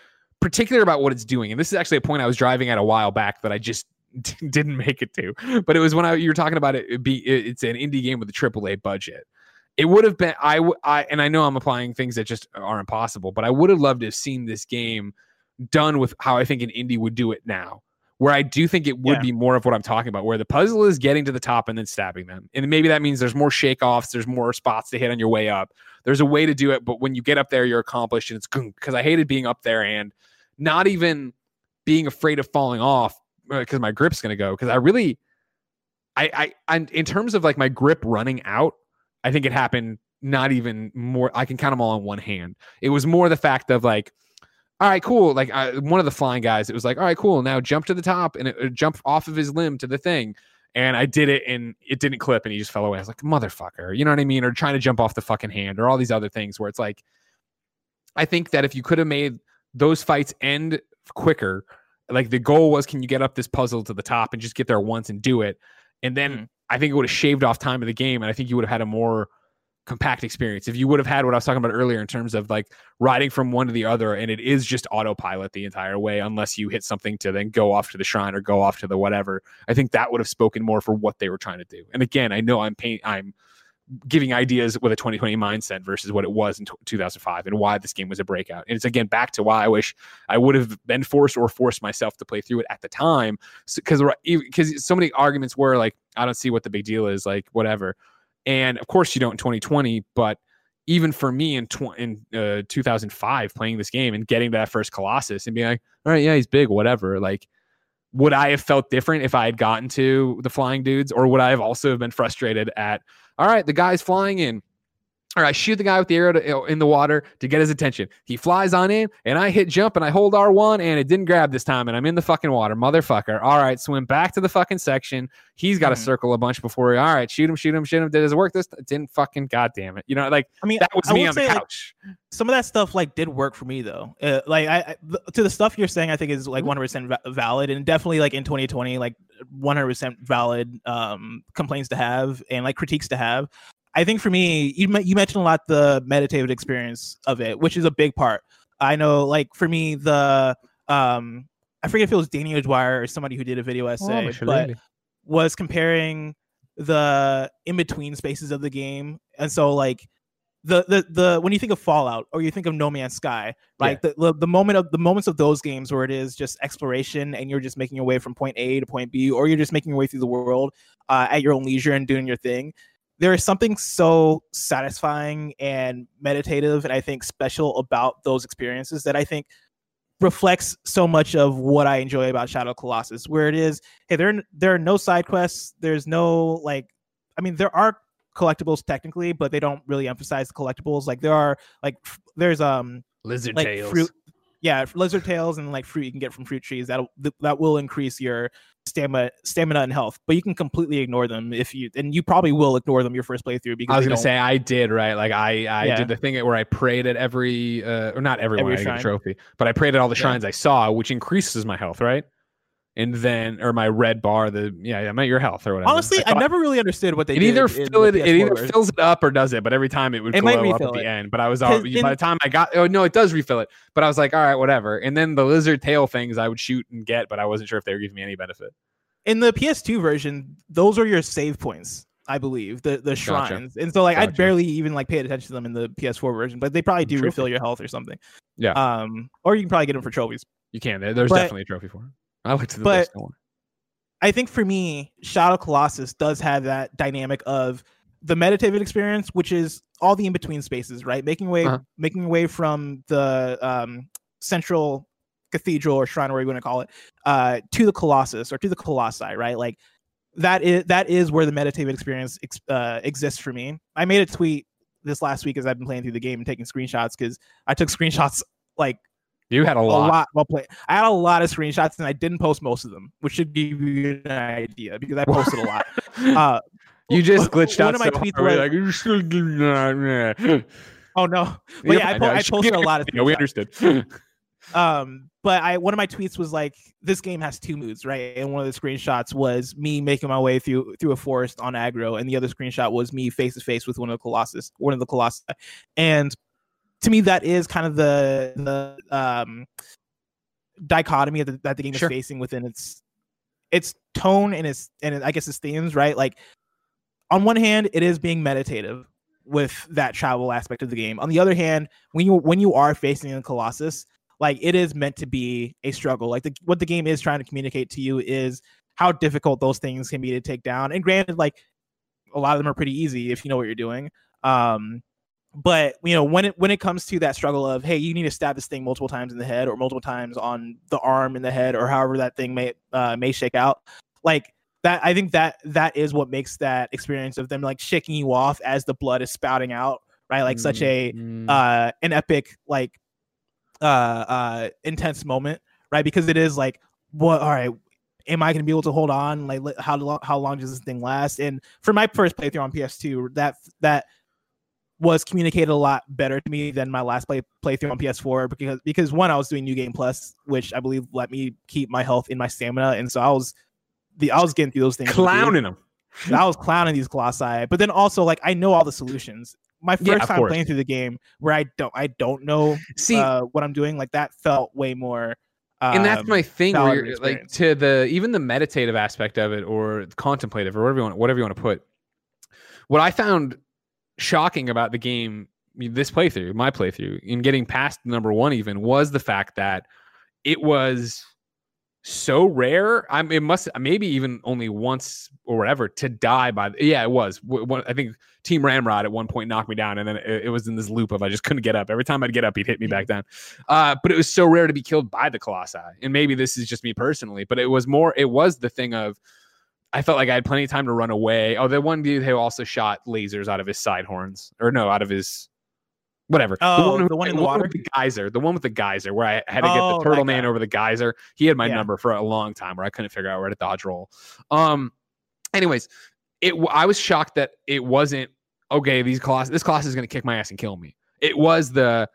[SPEAKER 1] particular about what it's doing. And this is actually a point I was driving at a while back that I just didn't make it to. But it was when I you were talking about it, it be it- it's an indie game with a AAA budget. It would have been I w- I and I know I'm applying things that just are impossible, but I would have loved to have seen this game done with how I think an indie would do it now where I do think it would
[SPEAKER 2] Yeah.
[SPEAKER 1] be more of what I'm talking about, where the puzzle is getting to the top and then stabbing them. And maybe that means there's more shake offs, there's more spots to hit on your way up. There's a way to do it, but when you get up there, you're accomplished and it's because I hated being up there and not even being afraid of falling off uh, because my grip's gonna go. Because I really, I, I, and in terms of like my grip running out, I think it happened not even more. I can count them all on one hand. It was more the fact of like, all right, cool. Like I, one of the flying guys, it was like, all right, cool. Now jump to the top and it, it jump off of his limb to the thing. And I did it and it didn't clip and he just fell away. I was like, motherfucker, you know what I mean? Or trying to jump off the fucking hand or all these other things where it's like, I think that if you could have made those fights end quicker, like the goal was, can you get up this puzzle to the top and just get there once and do it? And then
[SPEAKER 2] Mhm.
[SPEAKER 1] I think it would have shaved off time of the game. And I think you would have had a more compact experience if you would have had what I was talking about earlier in terms of like riding from one to the other and it is just autopilot the entire way unless you hit something to then go off to the shrine or go off to the whatever. I think that would have spoken more for what they were trying to do. And again, I know I'm pain I'm giving ideas with a 2020 mindset versus what it was in t- 2005 and why this game was a breakout. And it's again back to why I wish I would have been forced or forced myself to play through it at the time because so, because so many arguments were like I don't see what the big deal is like whatever. And of course you don't in 2020, but even for me in, tw- in uh, 2005 playing this game and getting to that first Colossus and being like, all right, yeah, he's big, whatever. Like would I have felt different if I had gotten to the flying dudes, or would I have also been frustrated at, all right, the guy's flying in, or I shoot the guy with the arrow to, in the water to get his attention. He flies on in, and I hit jump and I hold R1, and it didn't grab this time, and I'm in the fucking water, motherfucker. All right, swim back to the fucking section. He's got to mm-hmm. circle a bunch before he. All right, shoot him, shoot him, shoot him. Did it work this? It didn't fucking goddamn it. You know, like I mean, that was I me on the couch.
[SPEAKER 2] Like, some of that stuff like did work for me though. Uh, like I, I to the stuff you're saying, I think is like 100 percent valid, and definitely like in 2020, like 100 percent valid um complaints to have and like critiques to have. I think for me, you you mentioned a lot the meditative experience of it, which is a big part. I know, like for me, the um, I forget if it was Danny Dwyer or somebody who did a video essay, oh, but was comparing the in between spaces of the game, and so like the the the when you think of Fallout or you think of No Man's Sky, like yeah. the, the moment of the moments of those games where it is just exploration and you're just making your way from point A to point B, or you're just making your way through the world uh, at your own leisure and doing your thing there is something so satisfying and meditative and I think special about those experiences that I think reflects so much of what I enjoy about Shadow Colossus, where it is, hey, there there are no side quests, there's no like I mean there are collectibles technically, but they don't really emphasize the collectibles. Like there are like there's um
[SPEAKER 1] lizard
[SPEAKER 2] like,
[SPEAKER 1] tails.
[SPEAKER 2] Fruit, yeah, lizard tails and like fruit you can get from fruit trees that that will increase your stamina, stamina and health. But you can completely ignore them if you, and you probably will ignore them your first playthrough. Because
[SPEAKER 1] I was gonna say I did right. Like I, I yeah. did the thing where I prayed at every, uh, or not every, every one, trophy, but I prayed at all the shrines yeah. I saw, which increases my health, right? And then or my red bar the yeah yeah your health or whatever
[SPEAKER 2] honestly i, I never really understood what they
[SPEAKER 1] it either fill it, it either fills it up or does it but every time it would it glow up at the end but i was all by the time i got oh no it does refill it but i was like all right whatever and then the lizard tail things i would shoot and get but i wasn't sure if they were giving me any benefit
[SPEAKER 2] in the ps2 version those are your save points I believe the the shrines, gotcha. and so like gotcha. I barely even like paid attention to them in the PS4 version, but they probably do Trophy. refill your health or something.
[SPEAKER 1] Yeah.
[SPEAKER 2] Um, or you can probably get them for trophies.
[SPEAKER 1] You can. There's but, definitely a trophy for them. I at the but, list.
[SPEAKER 2] I think for me, Shadow Colossus does have that dynamic of the meditative experience, which is all the in between spaces, right? Making way, uh-huh. making away from the um, central cathedral or shrine, or you want to call it, uh, to the Colossus or to the Colossi, right? Like that is that is where the meditative experience uh, exists for me. I made a tweet this last week as I've been playing through the game and taking screenshots because I took screenshots like
[SPEAKER 1] you had a lot.
[SPEAKER 2] A lot well played. I had a lot of screenshots and I didn't post most of them, which should give you an idea because I posted a lot. Uh,
[SPEAKER 1] you just glitched out. One of my so tweets were like, "You're still doing
[SPEAKER 2] that." Oh no! But yeah, I, po- I, posted a lot of.
[SPEAKER 1] Yeah, we understood.
[SPEAKER 2] um, but I one of my tweets was like, "This game has two moods, right?" And one of the screenshots was me making my way through through a forest on Agro, and the other screenshot was me face to face with one of the colossus, one of the colossi, and to me that is kind of the the um, dichotomy that the, that the game sure. is facing within its its tone and its and I guess its themes, right? Like on one hand, it is being meditative with that travel aspect of the game. On the other hand, when you when you are facing a Colossus, like it is meant to be a struggle. Like the, what the game is trying to communicate to you is how difficult those things can be to take down. And granted, like a lot of them are pretty easy if you know what you're doing. Um, but you know when it when it comes to that struggle of hey you need to stab this thing multiple times in the head or multiple times on the arm in the head or however that thing may uh, may shake out like that i think that that is what makes that experience of them like shaking you off as the blood is spouting out right like mm-hmm. such a mm-hmm. uh an epic like uh uh intense moment right because it is like what all right am I going to be able to hold on? Like, how long, how long does this thing last? And for my first playthrough on PS2, that that was communicated a lot better to me than my last play playthrough on PS4 because because one I was doing New Game Plus, which I believe let me keep my health in my stamina, and so I was the I was getting through those things,
[SPEAKER 1] clowning them.
[SPEAKER 2] I was clowning these colossi, but then also like I know all the solutions. My first yeah, time course. playing through the game, where I don't I don't know see uh, what I'm doing, like that felt way more.
[SPEAKER 1] Um, and that's um, my thing, where like to the even the meditative aspect of it, or contemplative, or whatever you want, whatever you want to put. What I found shocking about the game this playthrough, my playthrough, in getting past number one even was the fact that it was so rare. I'm it must maybe even only once or whatever to die by. The, yeah, it was. One, I think Team Ramrod at one point knocked me down, and then it, it, was in this loop of I just couldn't get up. Every time I'd get up, he'd hit me back down. Uh, but it was so rare to be killed by the Colossi, and maybe this is just me personally, but it was more. It was the thing of. I felt like I had plenty of time to run away. Oh, the one dude who also shot lasers out of his side horns, or no, out of his whatever.
[SPEAKER 2] Oh, the one, who, the one in the, the water,
[SPEAKER 1] the geyser, the one with the geyser, where I had to get oh, the turtle man over the geyser. He had my yeah. number for a long time, where I couldn't figure out where to dodge roll. Um, anyways, it I was shocked that it wasn't okay. These class, this class is going to kick my ass and kill me. It was the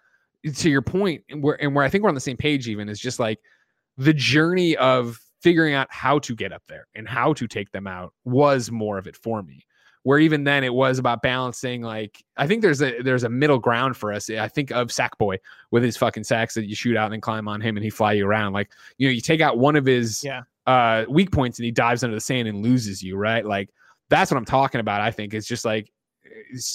[SPEAKER 1] to your point, and where and where I think we're on the same page. Even is just like the journey of figuring out how to get up there and how to take them out was more of it for me where even then it was about balancing like I think there's a there's a middle ground for us. I think of Sackboy with his fucking sacks that you shoot out and then climb on him and he fly you around. Like, you know, you take out one of his
[SPEAKER 2] yeah.
[SPEAKER 1] uh weak points and he dives under the sand and loses you, right? Like that's what I'm talking about. I think it's just like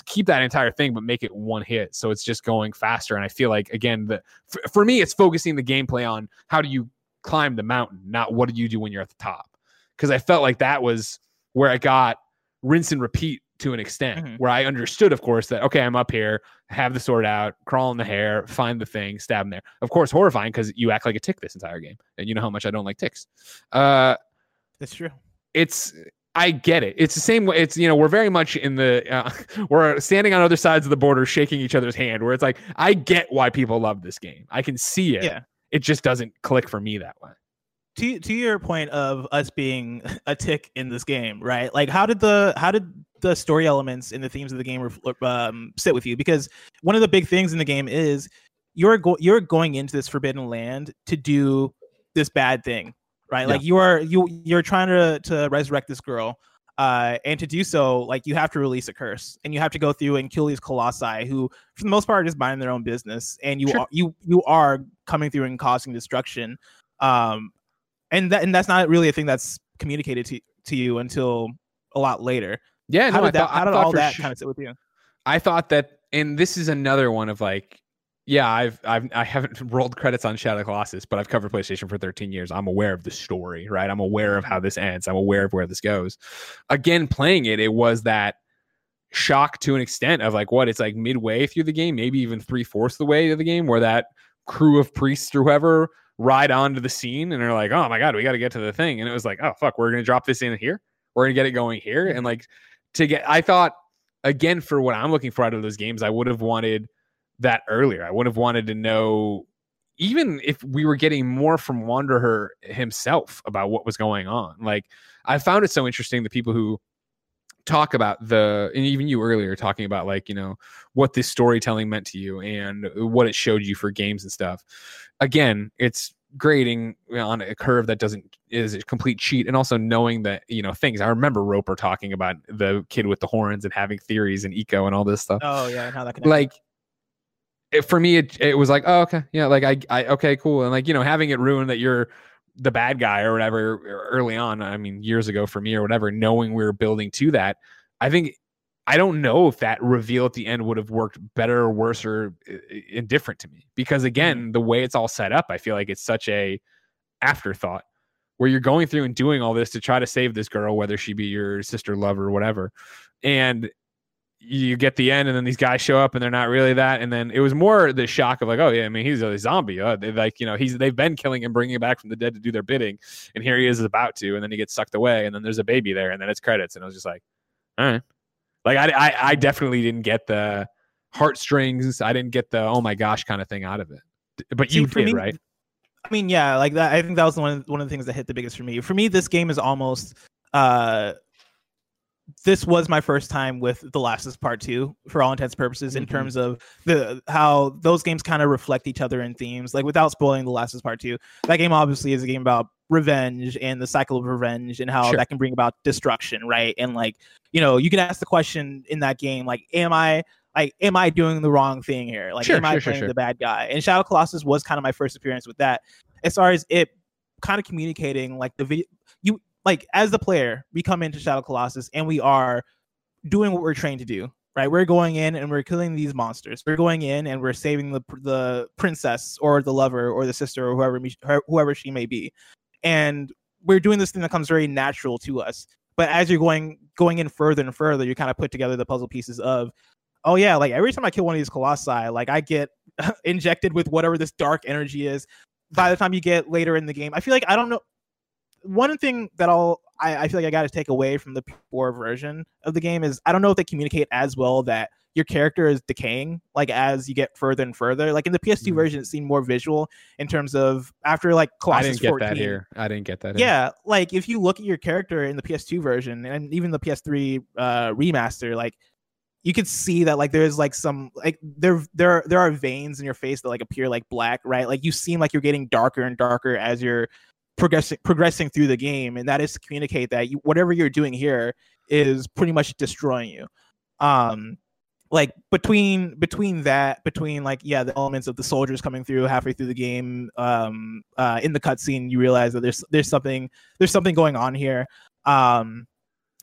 [SPEAKER 1] keep that entire thing but make it one hit so it's just going faster and I feel like again the for, for me it's focusing the gameplay on how do you climb the mountain, not what do you do when you're at the top. Cuz I felt like that was where I got rinse and repeat to an extent mm-hmm. where I understood, of course, that okay, I'm up here, have the sword out, crawl in the hair, find the thing, stab him there. Of course, horrifying because you act like a tick this entire game, and you know how much I don't like ticks. Uh,
[SPEAKER 2] That's true.
[SPEAKER 1] It's I get it. It's the same way. It's you know we're very much in the uh, we're standing on other sides of the border, shaking each other's hand. Where it's like I get why people love this game. I can see it.
[SPEAKER 2] Yeah.
[SPEAKER 1] It just doesn't click for me that way
[SPEAKER 2] to to your point of us being a tick in this game, right? Like, how did the how did the story elements and the themes of the game um, sit with you? Because one of the big things in the game is you're go- you're going into this forbidden land to do this bad thing, right? Yeah. Like you are you you're trying to to resurrect this girl. Uh, and to do so, like you have to release a curse, and you have to go through and kill these colossi, who, for the most part, are just minding their own business. And you sure. are you you are coming through and causing destruction. Um, and that and that's not really a thing that's communicated to to you until a lot later.
[SPEAKER 1] Yeah,
[SPEAKER 2] how
[SPEAKER 1] no,
[SPEAKER 2] did that?
[SPEAKER 1] Thought,
[SPEAKER 2] how did all that kind of sit with you?
[SPEAKER 1] I thought that, and this is another one of like, yeah, I've I've I haven't rolled credits on Shadow Colossus, but I've covered PlayStation for 13 years. I'm aware of the story, right? I'm aware of how this ends. I'm aware of where this goes. Again, playing it, it was that shock to an extent of like what it's like midway through the game, maybe even three fourths the way of the game, where that crew of priests or whoever ride onto the scene and they're like, oh my God, we got to get to the thing. And it was like, oh, fuck, we're going to drop this in here. We're going to get it going here. Mm-hmm. And like to get, I thought, again, for what I'm looking for out of those games, I would have wanted that earlier. I would have wanted to know, even if we were getting more from Wanderer himself about what was going on. Like, I found it so interesting the people who talk about the and even you earlier talking about like you know what this storytelling meant to you and what it showed you for games and stuff again it's grading on a curve that doesn't is a complete cheat and also knowing that you know things i remember roper talking about the kid with the horns and having theories and Ico and all this stuff
[SPEAKER 2] oh yeah and how that
[SPEAKER 1] can like it, for me it, it was like oh okay yeah like I, I okay cool and like you know having it ruined that you're the bad guy or whatever early on. I mean, years ago for me or whatever, knowing we were building to that, I think I don't know if that reveal at the end would have worked better or worse or indifferent to me because again, mm-hmm. the way it's all set up, I feel like it's such a afterthought where you're going through and doing all this to try to save this girl, whether she be your sister, lover, or whatever, and you get the end and then these guys show up and they're not really that. And then it was more the shock of like oh yeah i mean he's a zombie. Uh, like you know he's they've been killing him bringing him back from the dead to do their bidding and here he is about to and then he gets sucked away and then there's a baby there and then it's credits and i was just like all right like i i, I definitely didn't get the heartstrings. I didn't get the oh my gosh kind of thing out of it. But See, you did
[SPEAKER 2] me,
[SPEAKER 1] right?
[SPEAKER 2] I mean yeah like that i think that was one of, one of the things that hit the biggest for me. For me this game is almost uh this was my first time with The Last is Part Two for all intents and purposes mm-hmm. in terms of the how those games kind of reflect each other in themes. Like without spoiling The Last is Part Two, that game obviously is a game about revenge and the cycle of revenge and how sure. that can bring about destruction, right? And like you know, you can ask the question in that game, like, am I like am I doing the wrong thing here? Like, sure, am I playing the bad guy? And Shadow Colossus was kind of my first appearance with that. As far as it kind of communicating like the video like as the player, we come into Shadow Colossus and we are doing what we're trained to do, right? We're going in and we're killing these monsters. We're going in and we're saving the the princess or the lover or the sister or whoever whoever she may be, and we're doing this thing that comes very natural to us. But as you're going going in further and further, you kind of put together the puzzle pieces of, oh yeah, like every time I kill one of these colossi, like I get injected with whatever this dark energy is. By the time you get later in the game, I feel like I don't know. One thing that I'll I, I feel like I got to take away from the poor version of the game is I don't know if they communicate as well that your character is decaying like as you get further and further. Like in the PS2 mm. version, it seemed more visual in terms of after like Colossus
[SPEAKER 1] I didn't get
[SPEAKER 2] 14,
[SPEAKER 1] that here. I didn't get that.
[SPEAKER 2] Yeah, like if you look at your character in the PS2 version and even the PS3 uh, remaster, like you could see that like there's like some like there there there are veins in your face that like appear like black, right? Like you seem like you're getting darker and darker as you're progressing progressing through the game, and that is to communicate that you, whatever you're doing here is pretty much destroying you. Um, like between between that between like yeah the elements of the soldiers coming through halfway through the game um uh in the cutscene you realize that there's there's something there's something going on here. Um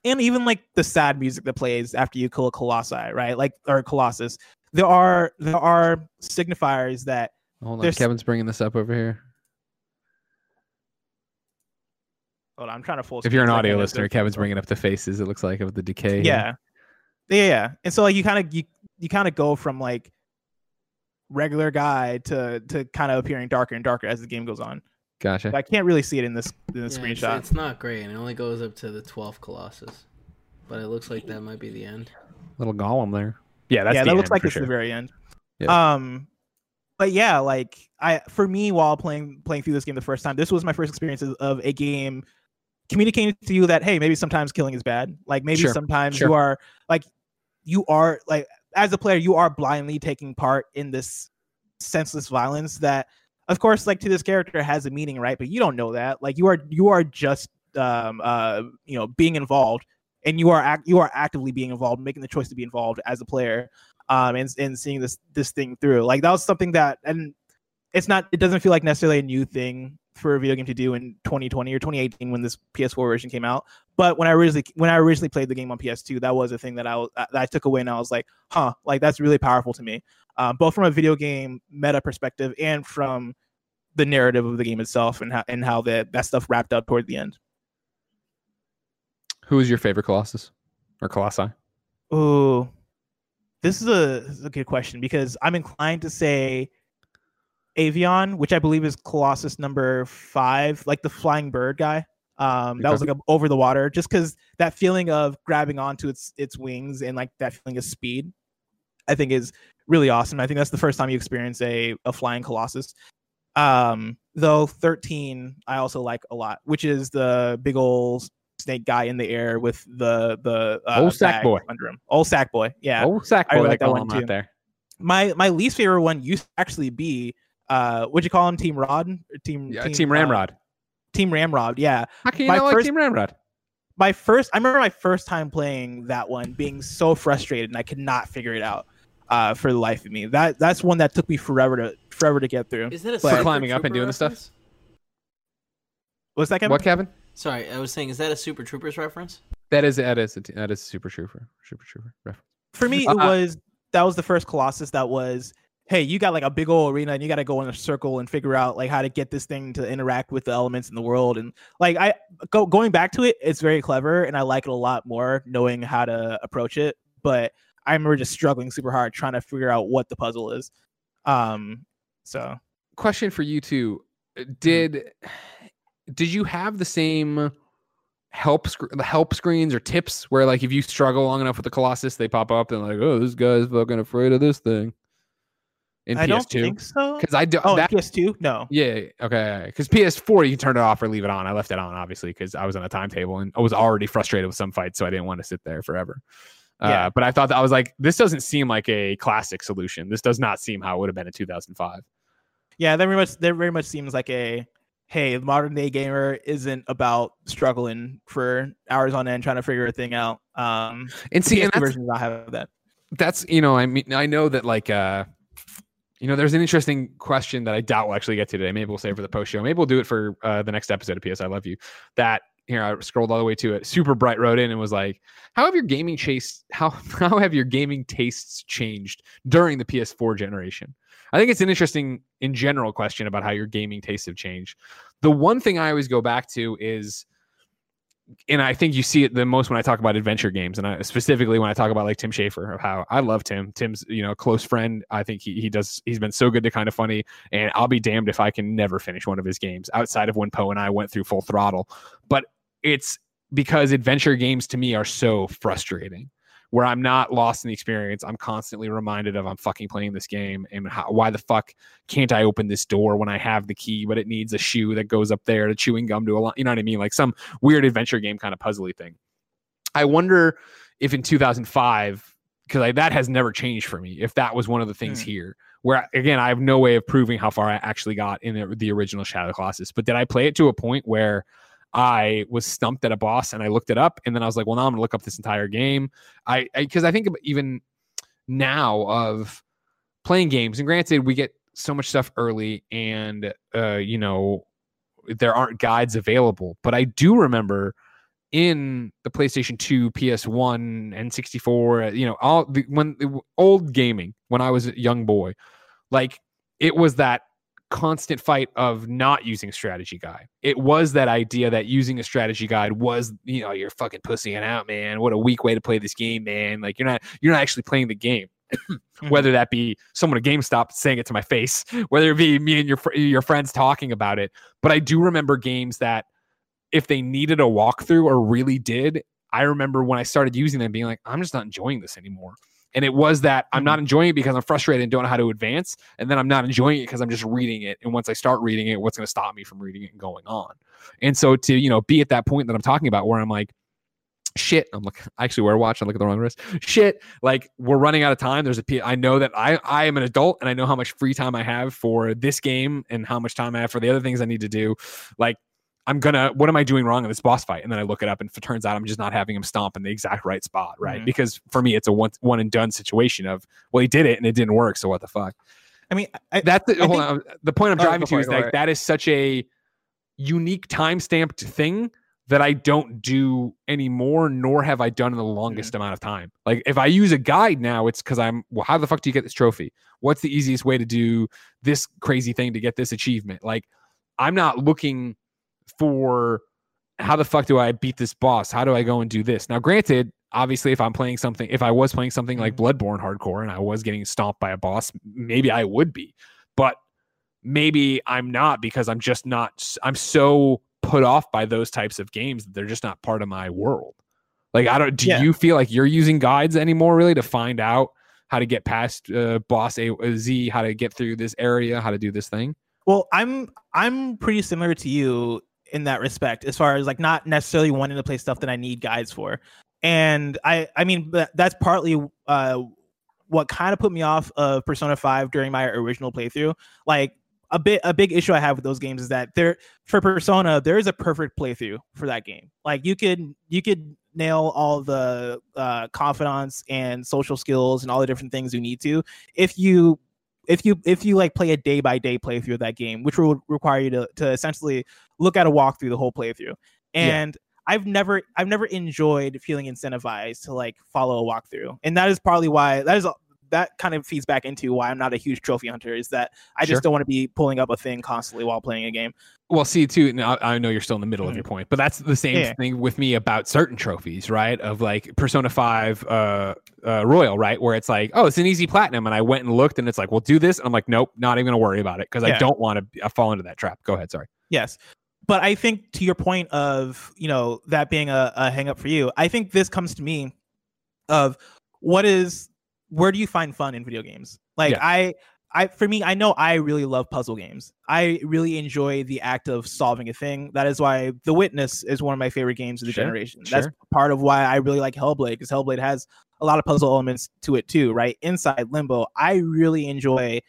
[SPEAKER 2] and even like the sad music that plays after you kill a colossi right? Like or colossus. There are there are signifiers that
[SPEAKER 1] hold on kevin's bringing this up over here
[SPEAKER 2] Hold on, I'm trying to full.
[SPEAKER 1] If you're an audio listener, Kevin's bringing up the faces. It looks like of the decay.
[SPEAKER 2] Yeah, yeah, yeah. And so like you kind of you you kind of go from like regular guy to to kind of appearing darker and darker as the game goes on.
[SPEAKER 1] Gotcha.
[SPEAKER 2] But I can't really see it in this in the yeah, screenshot.
[SPEAKER 3] It's, it's, not great, and it only goes up to the 12th Colossus. But it looks like that might be the end.
[SPEAKER 1] Little golem there. Yeah, that's
[SPEAKER 2] yeah.
[SPEAKER 1] that
[SPEAKER 2] looks like it's
[SPEAKER 1] sure.
[SPEAKER 2] the very end. Yeah. Um, but yeah, like I for me while playing playing through this game the first time, this was my first experience of a game communicating to you that hey maybe sometimes killing is bad like maybe sure. sometimes sure. you are like you are like as a player you are blindly taking part in this senseless violence that of course like to this character has a meaning right but you don't know that like you are you are just um uh you know being involved and you are act you are actively being involved making the choice to be involved as a player um and, and seeing this this thing through like that was something that and it's not it doesn't feel like necessarily a new thing for a video game to do in 2020 or 2018 when this PS4 version came out. But when I originally when I originally played the game on PS2, that was a thing that I was, that I took away and I was like, huh, like that's really powerful to me, um, both from a video game meta perspective and from the narrative of the game itself and how and how that that stuff wrapped up toward the end.
[SPEAKER 1] Who is your favorite Colossus or Colossi?
[SPEAKER 2] Oh, this is a, this is a good question because I'm inclined to say Avion, which I believe is Colossus number five, like the flying bird guy. Um, that was like a, over the water, just because that feeling of grabbing onto its its wings and like that feeling of speed, I think is really awesome. I think that's the first time you experience a a flying Colossus. Um, though thirteen, I also like a lot, which is the big old snake guy in the air with the the
[SPEAKER 1] uh, old sack boy
[SPEAKER 2] under him. Old sack boy, yeah,
[SPEAKER 1] old sack boy. I really like that one too. there.
[SPEAKER 2] My my least favorite one used to actually be uh what'd you call him? Team rod? Team
[SPEAKER 1] yeah, team, team ramrod. uh,
[SPEAKER 2] team ramrod yeah.
[SPEAKER 1] How can you my not first, like team ramrod?
[SPEAKER 2] My first i remember my first time playing that one being so frustrated and i could not figure it out uh for the life of me. That that's one that took me forever to forever to get through.
[SPEAKER 3] Is that a
[SPEAKER 1] for climbing up and doing the stuff?
[SPEAKER 2] What's that Kevin?
[SPEAKER 1] what Kevin?
[SPEAKER 3] Sorry i was saying is that a super troopers reference?
[SPEAKER 1] That is that is that is super trooper super trooper reference.
[SPEAKER 2] For me it uh, was that was the first colossus that was hey, you got like a big old arena and you got to go in a circle and figure out like how to get this thing to interact with the elements in the world. And like I go going back to it, it's very clever and I like it a lot more knowing how to approach it. But I remember just struggling super hard trying to figure out what the puzzle is. Um, so
[SPEAKER 1] question for you two: mm-hmm. Did did you have the same help sc- the help screens or tips where like if you struggle long enough with the Colossus, they pop up and like, oh, this guy's fucking afraid of this thing in I PS2?
[SPEAKER 2] don't think so.
[SPEAKER 1] Because I do.
[SPEAKER 2] Oh, that, PS2? No.
[SPEAKER 1] Yeah. Okay. Because PS4, you turn it off or leave it on. I left it on, obviously, because I was on a timetable and I was already frustrated with some fights, so I didn't want to sit there forever. Uh, yeah. but I thought that I was like, this doesn't seem like a classic solution. This does not seem how it would have been in 2005.
[SPEAKER 2] Yeah, that very much that very much seems like a hey, the modern day gamer isn't about struggling for hours on end trying to figure a thing out. Um,
[SPEAKER 1] and see, and
[SPEAKER 2] that's, version does not have that.
[SPEAKER 1] That's you know, I mean, I know that like uh you know, there's an interesting question that I doubt we'll actually get to today. Maybe we'll save for the post show. Maybe we'll do it for uh, the next episode of PS I Love You. That here I scrolled all the way to it. Super bright wrote in and was like, "How have your gaming chase how how have your gaming tastes changed during the PS4 generation?" I think it's an interesting in general question about how your gaming tastes have changed. The one thing I always go back to is and I think you see it the most when I talk about adventure games, and I, specifically when I talk about like Tim Schafer, of how I love Tim. Tim's you know a close friend. I think he he does. He's been so good to kind of funny, and I'll be damned if I can never finish one of his games outside of when Poe and I went through full throttle. But it's because adventure games to me are so frustrating where I'm not lost in the experience. I'm constantly reminded of I'm fucking playing this game and how, why the fuck can't I open this door when I have the key, but it needs a shoe that goes up there to chewing gum to a lot. You know what I mean? Like some weird adventure game kind of puzzly thing. I wonder if in 2005, because that has never changed for me, if that was one of the things mm. here. Where again, I have no way of proving how far I actually got in the, the original Shadow Colossus, but did I play it to a point where I was stumped at a boss and I looked it up and then I was like, well, now I'm gonna look up this entire game. I because I, think even now of playing games, and granted, we get so much stuff early and uh, you know, there aren't guides available, but I do remember in the PlayStation 2, PS1, N64, you know, all the when old gaming when I was a young boy, like it was that constant fight of not using strategy guide. It was that idea that using a strategy guide was, you know, you're fucking pussying out, man. What a weak way to play this game, man. Like you're not you're not actually playing the game. mm-hmm. Whether that be someone at GameStop saying it to my face, whether it be me and your your friends talking about it. But I do remember games that if they needed a walkthrough or really did, I remember when I started using them being like, I'm just not enjoying this anymore. And it was that I'm not mm-hmm. enjoying it because I'm frustrated and don't know how to advance. And then I'm not enjoying it because I'm just reading it. And once I start reading it, what's going to stop me from reading it and going on? And so to, you know, be at that point that I'm talking about where I'm like, shit i'm like I actually wear a watch i look at the wrong wrist shit like we're running out of time there's a p i know that i i am an adult and i know how much free time i have for this game and how much time i have for the other things i need to do like I'm gonna what am I doing wrong in this boss fight? And then I look it up and it turns out I'm just not having him stomp in the exact right spot, right? Mm-hmm. Because for me it's a one one and done situation of well he did it and it didn't work, so what the fuck?
[SPEAKER 2] I mean
[SPEAKER 1] I, that's the, I hold think, on. The point I'm oh, driving to is that that is such a unique time stamped thing that I don't do anymore, nor have I done in the longest mm-hmm. amount of time. Like if I use a guide now, it's because I'm well, how the fuck do you get this trophy? What's the easiest way to do this crazy thing to get this achievement? Like I'm not looking for how the fuck do I beat this boss? How do I go and do this? Now, granted, obviously, if I'm playing something, if I was playing something like mm-hmm. Bloodborne hardcore and I was getting stomped by a boss, maybe I would be. But maybe I'm not because I'm just not, I'm so put off by those types of games that they're just not part of my world. Like, I don't, do yeah. you feel like you're using guides anymore really to find out how to get past uh, boss A, Z, how to get through this area, how to do this thing?
[SPEAKER 2] Well, I'm I'm pretty similar to you in that respect as far as like not necessarily wanting to play stuff that I need guides for. And I I mean that's partly uh what kind of put me off of Persona 5 during my original playthrough. Like a bit a big issue I have with those games is that there for Persona there is a perfect playthrough for that game. Like you could you could nail all the uh, confidants and social skills and all the different things you need to if you if you if you like play a day by day playthrough of that game, which would require you to to essentially look at a walkthrough the whole playthrough. And yeah. I've never I've never enjoyed feeling incentivized to like follow a walkthrough, and that is probably why that is that kind of feeds back into why I'm not a huge trophy hunter is that I sure. just don't want to be pulling up a thing constantly while playing a game.
[SPEAKER 1] Well, see, too, now I know you're still in the middle mm-hmm. of your point, but that's the same yeah. thing with me about certain trophies, right? Of like Persona 5 uh, uh, Royal, right? Where it's like, oh, it's an easy platinum. And I went and looked and it's like, well, do this. And I'm like, nope, not even going to worry about it because yeah. I don't want to fall into that trap. Go ahead. Sorry.
[SPEAKER 2] Yes but I think to your point of you know that being a, a hang up for you, I think this comes to me of what is where do you find fun in video games? Like yeah. I I for me, I know I really love puzzle games. I really enjoy the act of solving a thing. That is why The Witness is one of my favorite games of the sure, generation. Sure. That's part of why I really like Hellblade because Hellblade has a lot of puzzle elements to it too, right? Inside Limbo, I really enjoy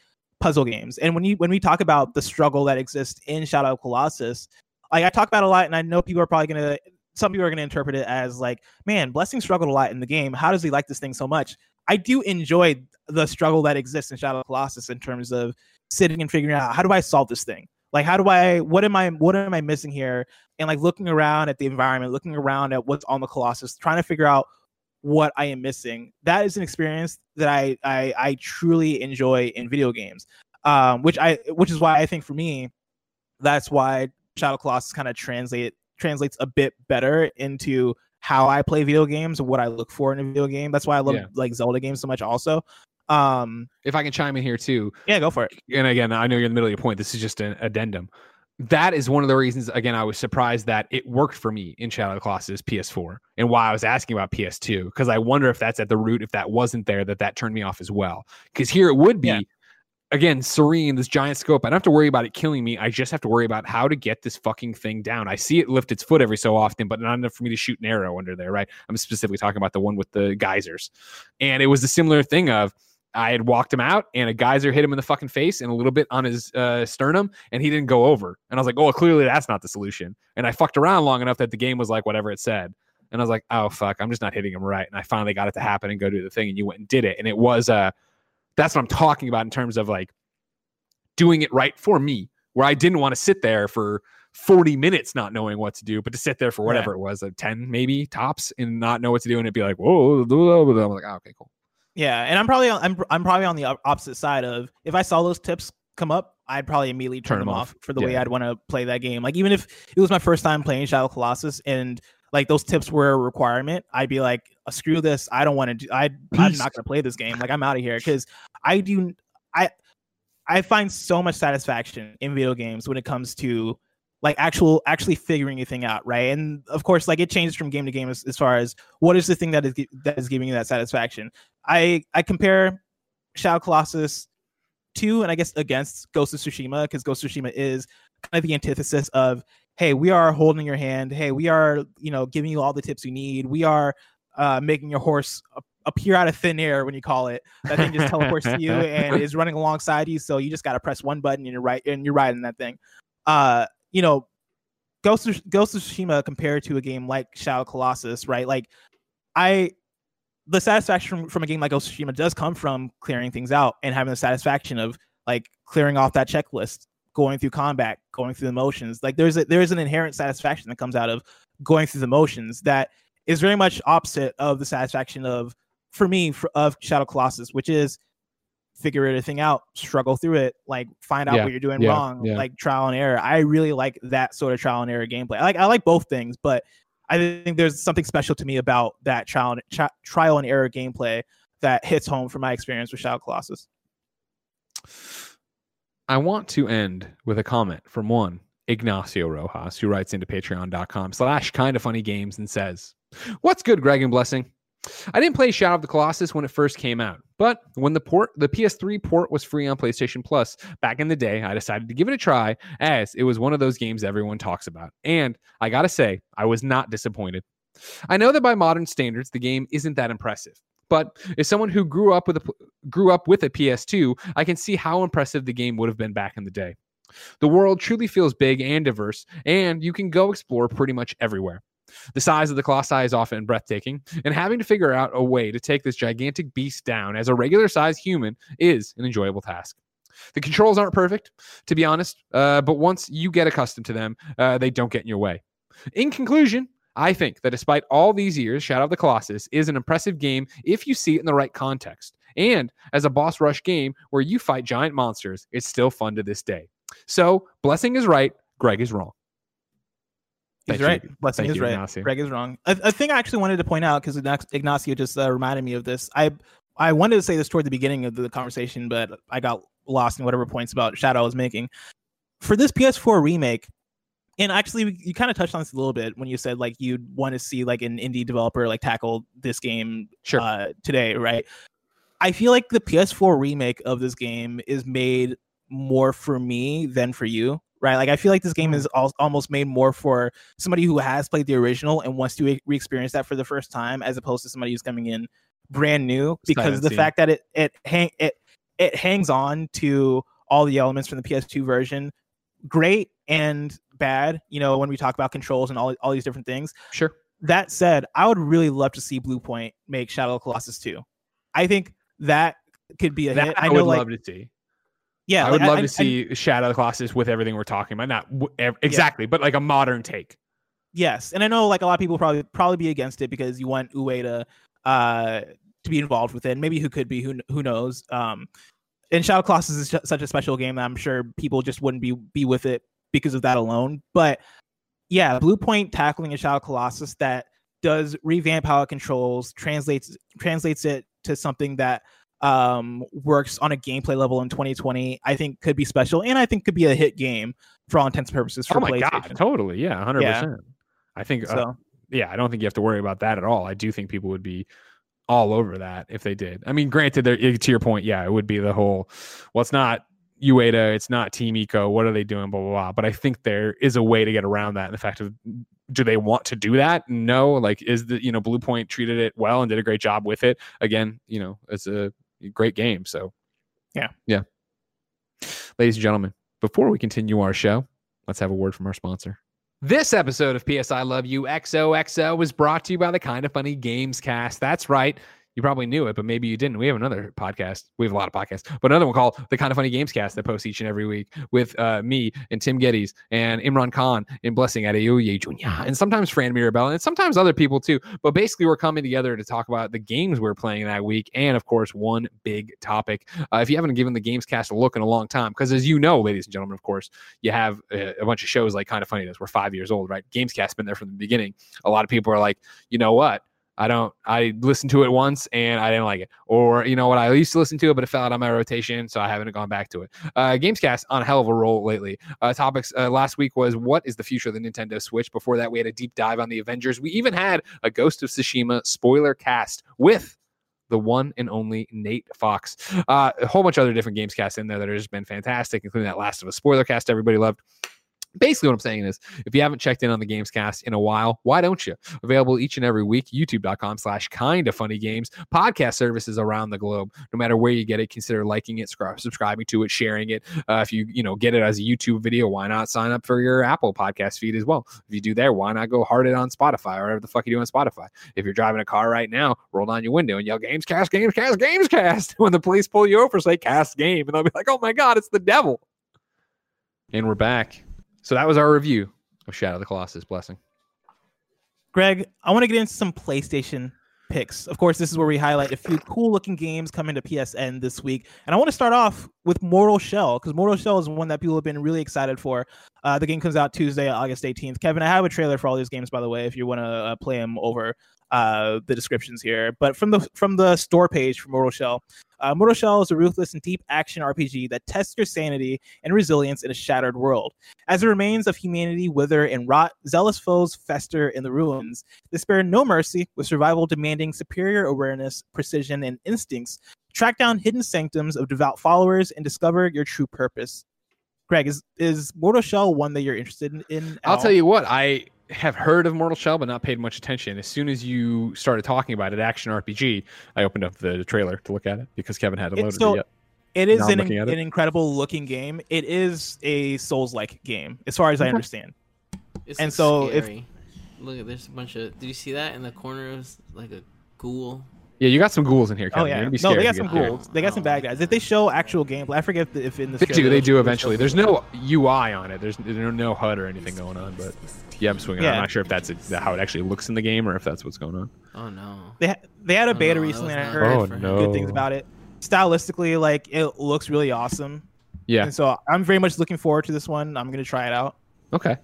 [SPEAKER 2] puzzle games. And when you when we talk about the struggle that exists in Shadow of Colossus, like I talk about a lot, and I know people are probably gonna some people are gonna interpret it as like, man, Blessing struggled a lot in the game. How does he like this thing so much? I do enjoy the struggle that exists in Shadow Colossus in terms of sitting and figuring out how do I solve this thing? Like how do I what am I what am I missing here and like looking around at the environment, looking around at what's on the Colossus, trying to figure out what I am missing. That is an experience that I I, I truly enjoy in video games. Um, which I which is why I think for me, that's why Shadow Colossus kind of translate translates a bit better into how I play video games what I look for in a video game. That's why I love
[SPEAKER 1] Yeah.
[SPEAKER 2] like Zelda games so much also. Um
[SPEAKER 1] If I can chime in here too,
[SPEAKER 2] yeah, go for it.
[SPEAKER 1] and again, I know you're in the middle of your point. This is just an addendum. That is one of the reasons, again, I was surprised that it worked for me in Shadow of the Colossus PS4 and why I was asking about PS2. Because I wonder if that's at the root, if that wasn't there, that that turned me off as well. Because here it would be,
[SPEAKER 2] Yeah.
[SPEAKER 1] Again, serene, this giant scope. I don't have to worry about it killing me. I just have to worry about how to get this fucking thing down. I see it lift its foot every so often, but not enough for me to shoot an arrow under there, right? I'm specifically talking about the one with the geysers. And it was a similar thing of, I had walked him out, and a geyser hit him in the fucking face and a little bit on his uh, sternum, and he didn't go over. And I was like, "Oh, clearly that's not the solution." And I fucked around long enough that the game was like whatever it said, and I was like, "Oh fuck, I'm just not hitting him right." And I finally got it to happen and go do the thing, and you went and did it, and it was uh, that's what I'm talking about in terms of like doing it right for me, where I didn't want to sit there for 40 minutes not knowing what to do, but to sit there for whatever it was, like 10 maybe tops, and not know what to do, and it'd be like, "Whoa," blah, blah, blah. I'm like, "Oh, okay, cool."
[SPEAKER 2] Yeah, and I'm probably on, I'm I'm probably on the opposite side of if I saw those tips come up, I'd probably immediately turn,
[SPEAKER 1] Turn
[SPEAKER 2] them
[SPEAKER 1] 'em
[SPEAKER 2] off,
[SPEAKER 1] off.
[SPEAKER 2] for the way I'd want to play that game. Like even if it was my first time playing Shadow Colossus and like those tips were a requirement, I'd be like, "Uh, screw this. I don't want to do. I I'm not gonna play this game. Like I'm out of here because I do. I I find so much satisfaction in video games when it comes to like actual actually figuring a thing out, right? And of course, like it changes from game to game as, as far as what is the thing that is that is giving you that satisfaction. I I compare Shadow Colossus to and I guess against Ghost of Tsushima because Ghost of Tsushima is kind of the antithesis of hey we are holding your hand. Hey we are you know giving you all the tips you need. We are uh, making your horse appear out of thin air when you call it. That thing just teleports to you and is running alongside you so you just got to press one button and you're right and you're riding that thing. Uh you know Ghost of, Ghost of Tsushima compared to a game like Shadow Colossus right? Like I the satisfaction from, from a game like Ghost of Tsushima does come from clearing things out and having the satisfaction of like clearing off that checklist, going through combat, going through the motions. Like there's a, there's an inherent satisfaction that comes out of going through the motions that is very much opposite of the satisfaction of for me for, of Shadow Colossus, which is figure everything out, struggle through it, like find out
[SPEAKER 1] Yeah,
[SPEAKER 2] what you're doing
[SPEAKER 1] yeah,
[SPEAKER 2] wrong,
[SPEAKER 1] yeah.
[SPEAKER 2] like trial and error. I really like that sort of trial and error gameplay. I like I like both things, but I think there's something special to me about that trial and, tri- trial and error gameplay that hits home from my experience with Shadow Colossus.
[SPEAKER 1] I want to end with a comment from one Ignacio Rojas, who writes into patreon.com slash kind of funny games and says, What's good, Greg and Blessing? I didn't play Shadow of the Colossus when it first came out, but when the port, the PS3 port was free on PlayStation Plus back in the day, I decided to give it a try as it was one of those games everyone talks about. And I gotta say, I was not disappointed. I know that by modern standards, the game isn't that impressive. But as someone who grew up with a grew up with a PS2, I can see how impressive the game would have been back in the day. The world truly feels big and diverse, and you can go explore pretty much everywhere. The size of the Colossi is often breathtaking, and having to figure out a way to take this gigantic beast down as a regular sized human is an enjoyable task. The controls aren't perfect, to be honest, uh, but once you get accustomed to them, uh, they don't get in your way. In conclusion, I think that despite all these years, Shadow of the Colossus is an impressive game if you see it in the right context. And as a boss rush game where you fight giant monsters, it's still fun to this day. So, Blessing is right, Greg is wrong.
[SPEAKER 2] He's
[SPEAKER 1] Thank you.
[SPEAKER 2] right. Blessing
[SPEAKER 1] Thank
[SPEAKER 2] is
[SPEAKER 1] you,
[SPEAKER 2] right.
[SPEAKER 1] Ignacio.
[SPEAKER 2] Greg is wrong. A, a thing I actually wanted to point out because Ignacio just uh, reminded me of this. I I wanted to say this toward the beginning of the conversation, but I got lost in whatever points about Shadow I was making. For this PS4 remake, and actually you kind of touched on this a little bit when you said like you'd want to see like an indie developer like tackle this game
[SPEAKER 1] Sure.
[SPEAKER 2] uh, today, right? I feel like the PS4 remake of this game is made more for me than for you, right? Like I feel like this game is al- almost made more for somebody who has played the original and wants to re- experience that for the first time, as opposed to somebody who's coming in brand new. Because the
[SPEAKER 1] seen.
[SPEAKER 2] fact that it it hang it it hangs on to all the elements from the PS2 version, great and bad. You know, when we talk about controls and all all these different things.
[SPEAKER 1] Sure.
[SPEAKER 2] That said, I would really love to see Bluepoint make Shadow of Colossus 2. I think that could be a hit. I
[SPEAKER 1] I,
[SPEAKER 2] know,
[SPEAKER 1] would
[SPEAKER 2] like,
[SPEAKER 1] love to see.
[SPEAKER 2] yeah,
[SPEAKER 1] I
[SPEAKER 2] like,
[SPEAKER 1] would love
[SPEAKER 2] I-
[SPEAKER 1] to see Shadow of Colossus with everything we're talking about. Not w- ev-
[SPEAKER 2] Yeah.
[SPEAKER 1] exactly, but like a modern take.
[SPEAKER 2] Yes, and I know like a lot of people probably probably be against it because you want Ueda uh, to be involved with it. Maybe who could be who who knows. Um, and Shadow of Colossus is such a special game that I'm sure people just wouldn't be be with it because of that alone. But yeah, Bluepoint tackling a Shadow Colossus that does revamp how it controls, translates translates it to something that um, works on a gameplay level in 2020. I think could be special, and I think could be a hit game for all intents and purposes. For
[SPEAKER 1] oh my god, totally, yeah, hundred
[SPEAKER 2] Yeah.
[SPEAKER 1] percent. I think, uh, yeah, I don't think you have to worry about that at all. I do think people would be all over that if they did. I mean, granted, there to your point, yeah, it would be the whole. Well, it's not Ueda, it's not Team Ico. What are they doing? Blah blah blah. But I think there is a way to get around that. And the fact of, do they want to do that? No. Like, is the you know Bluepoint treated it well and did a great job with it? Again, you know, it's a great game. So,
[SPEAKER 2] Yeah.
[SPEAKER 1] yeah. Ladies and gentlemen, before we continue our show, let's have a word from our sponsor. This episode of PS I Love You XOXO was brought to you by the Kind of Funny Games Cast. That's right. You probably knew it, but maybe you didn't. We have another podcast. We have a lot of podcasts, but another one called the Kind of Funny Games Cast that posts each and every week with uh, me and Tim Gettys and Imran Khan and Blessing Adeoye Jr. and sometimes Fran Mirabella and sometimes other people too. But basically, we're coming together to talk about the games we're playing that week and, of course, one big topic. Uh, if you haven't given the Games Cast a look in a long time, because as you know, ladies and gentlemen, of course, you have a, a bunch of shows like Kind of Funny. This we're five years old, right? Gamescast been there from the beginning. A lot of people are like, you know what? I don't. I listened to it once and I didn't like it, or you know what? I used to listen to it, but it fell out of my rotation, so I haven't gone back to it. Uh, Gamescast on a hell of a roll lately. Uh, topics uh, last week was what is the future of the Nintendo Switch. Before that, we had a deep dive on the Avengers. We even had a Ghost of Tsushima spoiler cast with the one and only Nate Fox. Uh, a whole bunch of other different games casts in there that have just been fantastic, including that Last of Us spoiler cast everybody loved. Basically, what I'm saying is, if you haven't checked in on the Games Cast in a while, why don't you? Available each and every week, youtube.com slash kind of funny games, podcast services around the globe. No matter where you get it, consider liking it, subscribing to it, sharing it. Uh, if you, you know, get it as a YouTube video, why not sign up for your Apple podcast feed as well? If you do there, why not go hard it on Spotify or whatever the fuck you do on Spotify? If you're driving a car right now, roll down your window and yell Games Cast, Games Cast, Games Cast. When the police pull you over, say cast game. And they'll be like, oh my God, it's the devil. And we're back. So that was our review of Shadow of the Colossus Blessing.
[SPEAKER 2] Greg, I want to get into some PlayStation picks. Of course, this is where we highlight a few cool looking games coming to PSN this week. And I want to start off with Mortal Shell because Mortal Shell is one that people have been really excited for. Uh, the game comes out Tuesday, August 18th. Kevin, I have a trailer for all these games, by the way, if you want to uh, play them over uh, the descriptions here. But from the from the store page for Mortal Shell, uh, Mortal Shell is a ruthless and deep action RPG that tests your sanity and resilience in a shattered world. As the remains of humanity wither and rot, zealous foes fester in the ruins. They spare no mercy, with survival demanding superior awareness, precision, and instincts. Track down hidden sanctums of devout followers and discover your true purpose. Greg, is is Mortal Shell one that you're interested in? in
[SPEAKER 1] I'll tell you what, I have heard of Mortal Shell, but not paid much attention. As soon as you started talking about it, action RPG, I opened up the trailer to look at it because Kevin hadn't
[SPEAKER 2] It's
[SPEAKER 1] loaded
[SPEAKER 2] so-
[SPEAKER 1] it yet.
[SPEAKER 2] It is an,
[SPEAKER 1] looking
[SPEAKER 2] an
[SPEAKER 1] it.
[SPEAKER 2] incredible looking game. It is a Souls like game, as far as I understand.
[SPEAKER 3] It's
[SPEAKER 2] And
[SPEAKER 3] like
[SPEAKER 2] so if-
[SPEAKER 3] look at there's a bunch of. Did you see that in the corner? It was like a ghoul.
[SPEAKER 1] Yeah, you got some ghouls in here. Oh, Kevin.
[SPEAKER 2] Oh
[SPEAKER 1] You're
[SPEAKER 2] yeah,
[SPEAKER 1] gonna be
[SPEAKER 2] no, they got some
[SPEAKER 1] get there.
[SPEAKER 2] ghouls. They got some bad guys. If they show actual gameplay, I forget if, if in the
[SPEAKER 1] They do. They do eventually. There's no UI on it. There's, there's no HUD or anything going on. But yeah, I'm swinging. I'm not sure if that's it, how it actually looks in the game or if that's what's going on.
[SPEAKER 3] Oh no.
[SPEAKER 2] They ha- they had a
[SPEAKER 3] Oh,
[SPEAKER 2] beta
[SPEAKER 3] no,
[SPEAKER 2] recently, and I heard
[SPEAKER 1] Oh, no.
[SPEAKER 2] good things about it. Stylistically, like it looks really awesome.
[SPEAKER 1] Yeah.
[SPEAKER 2] And so I'm very much looking forward to this one. I'm gonna try it out.
[SPEAKER 1] Okay.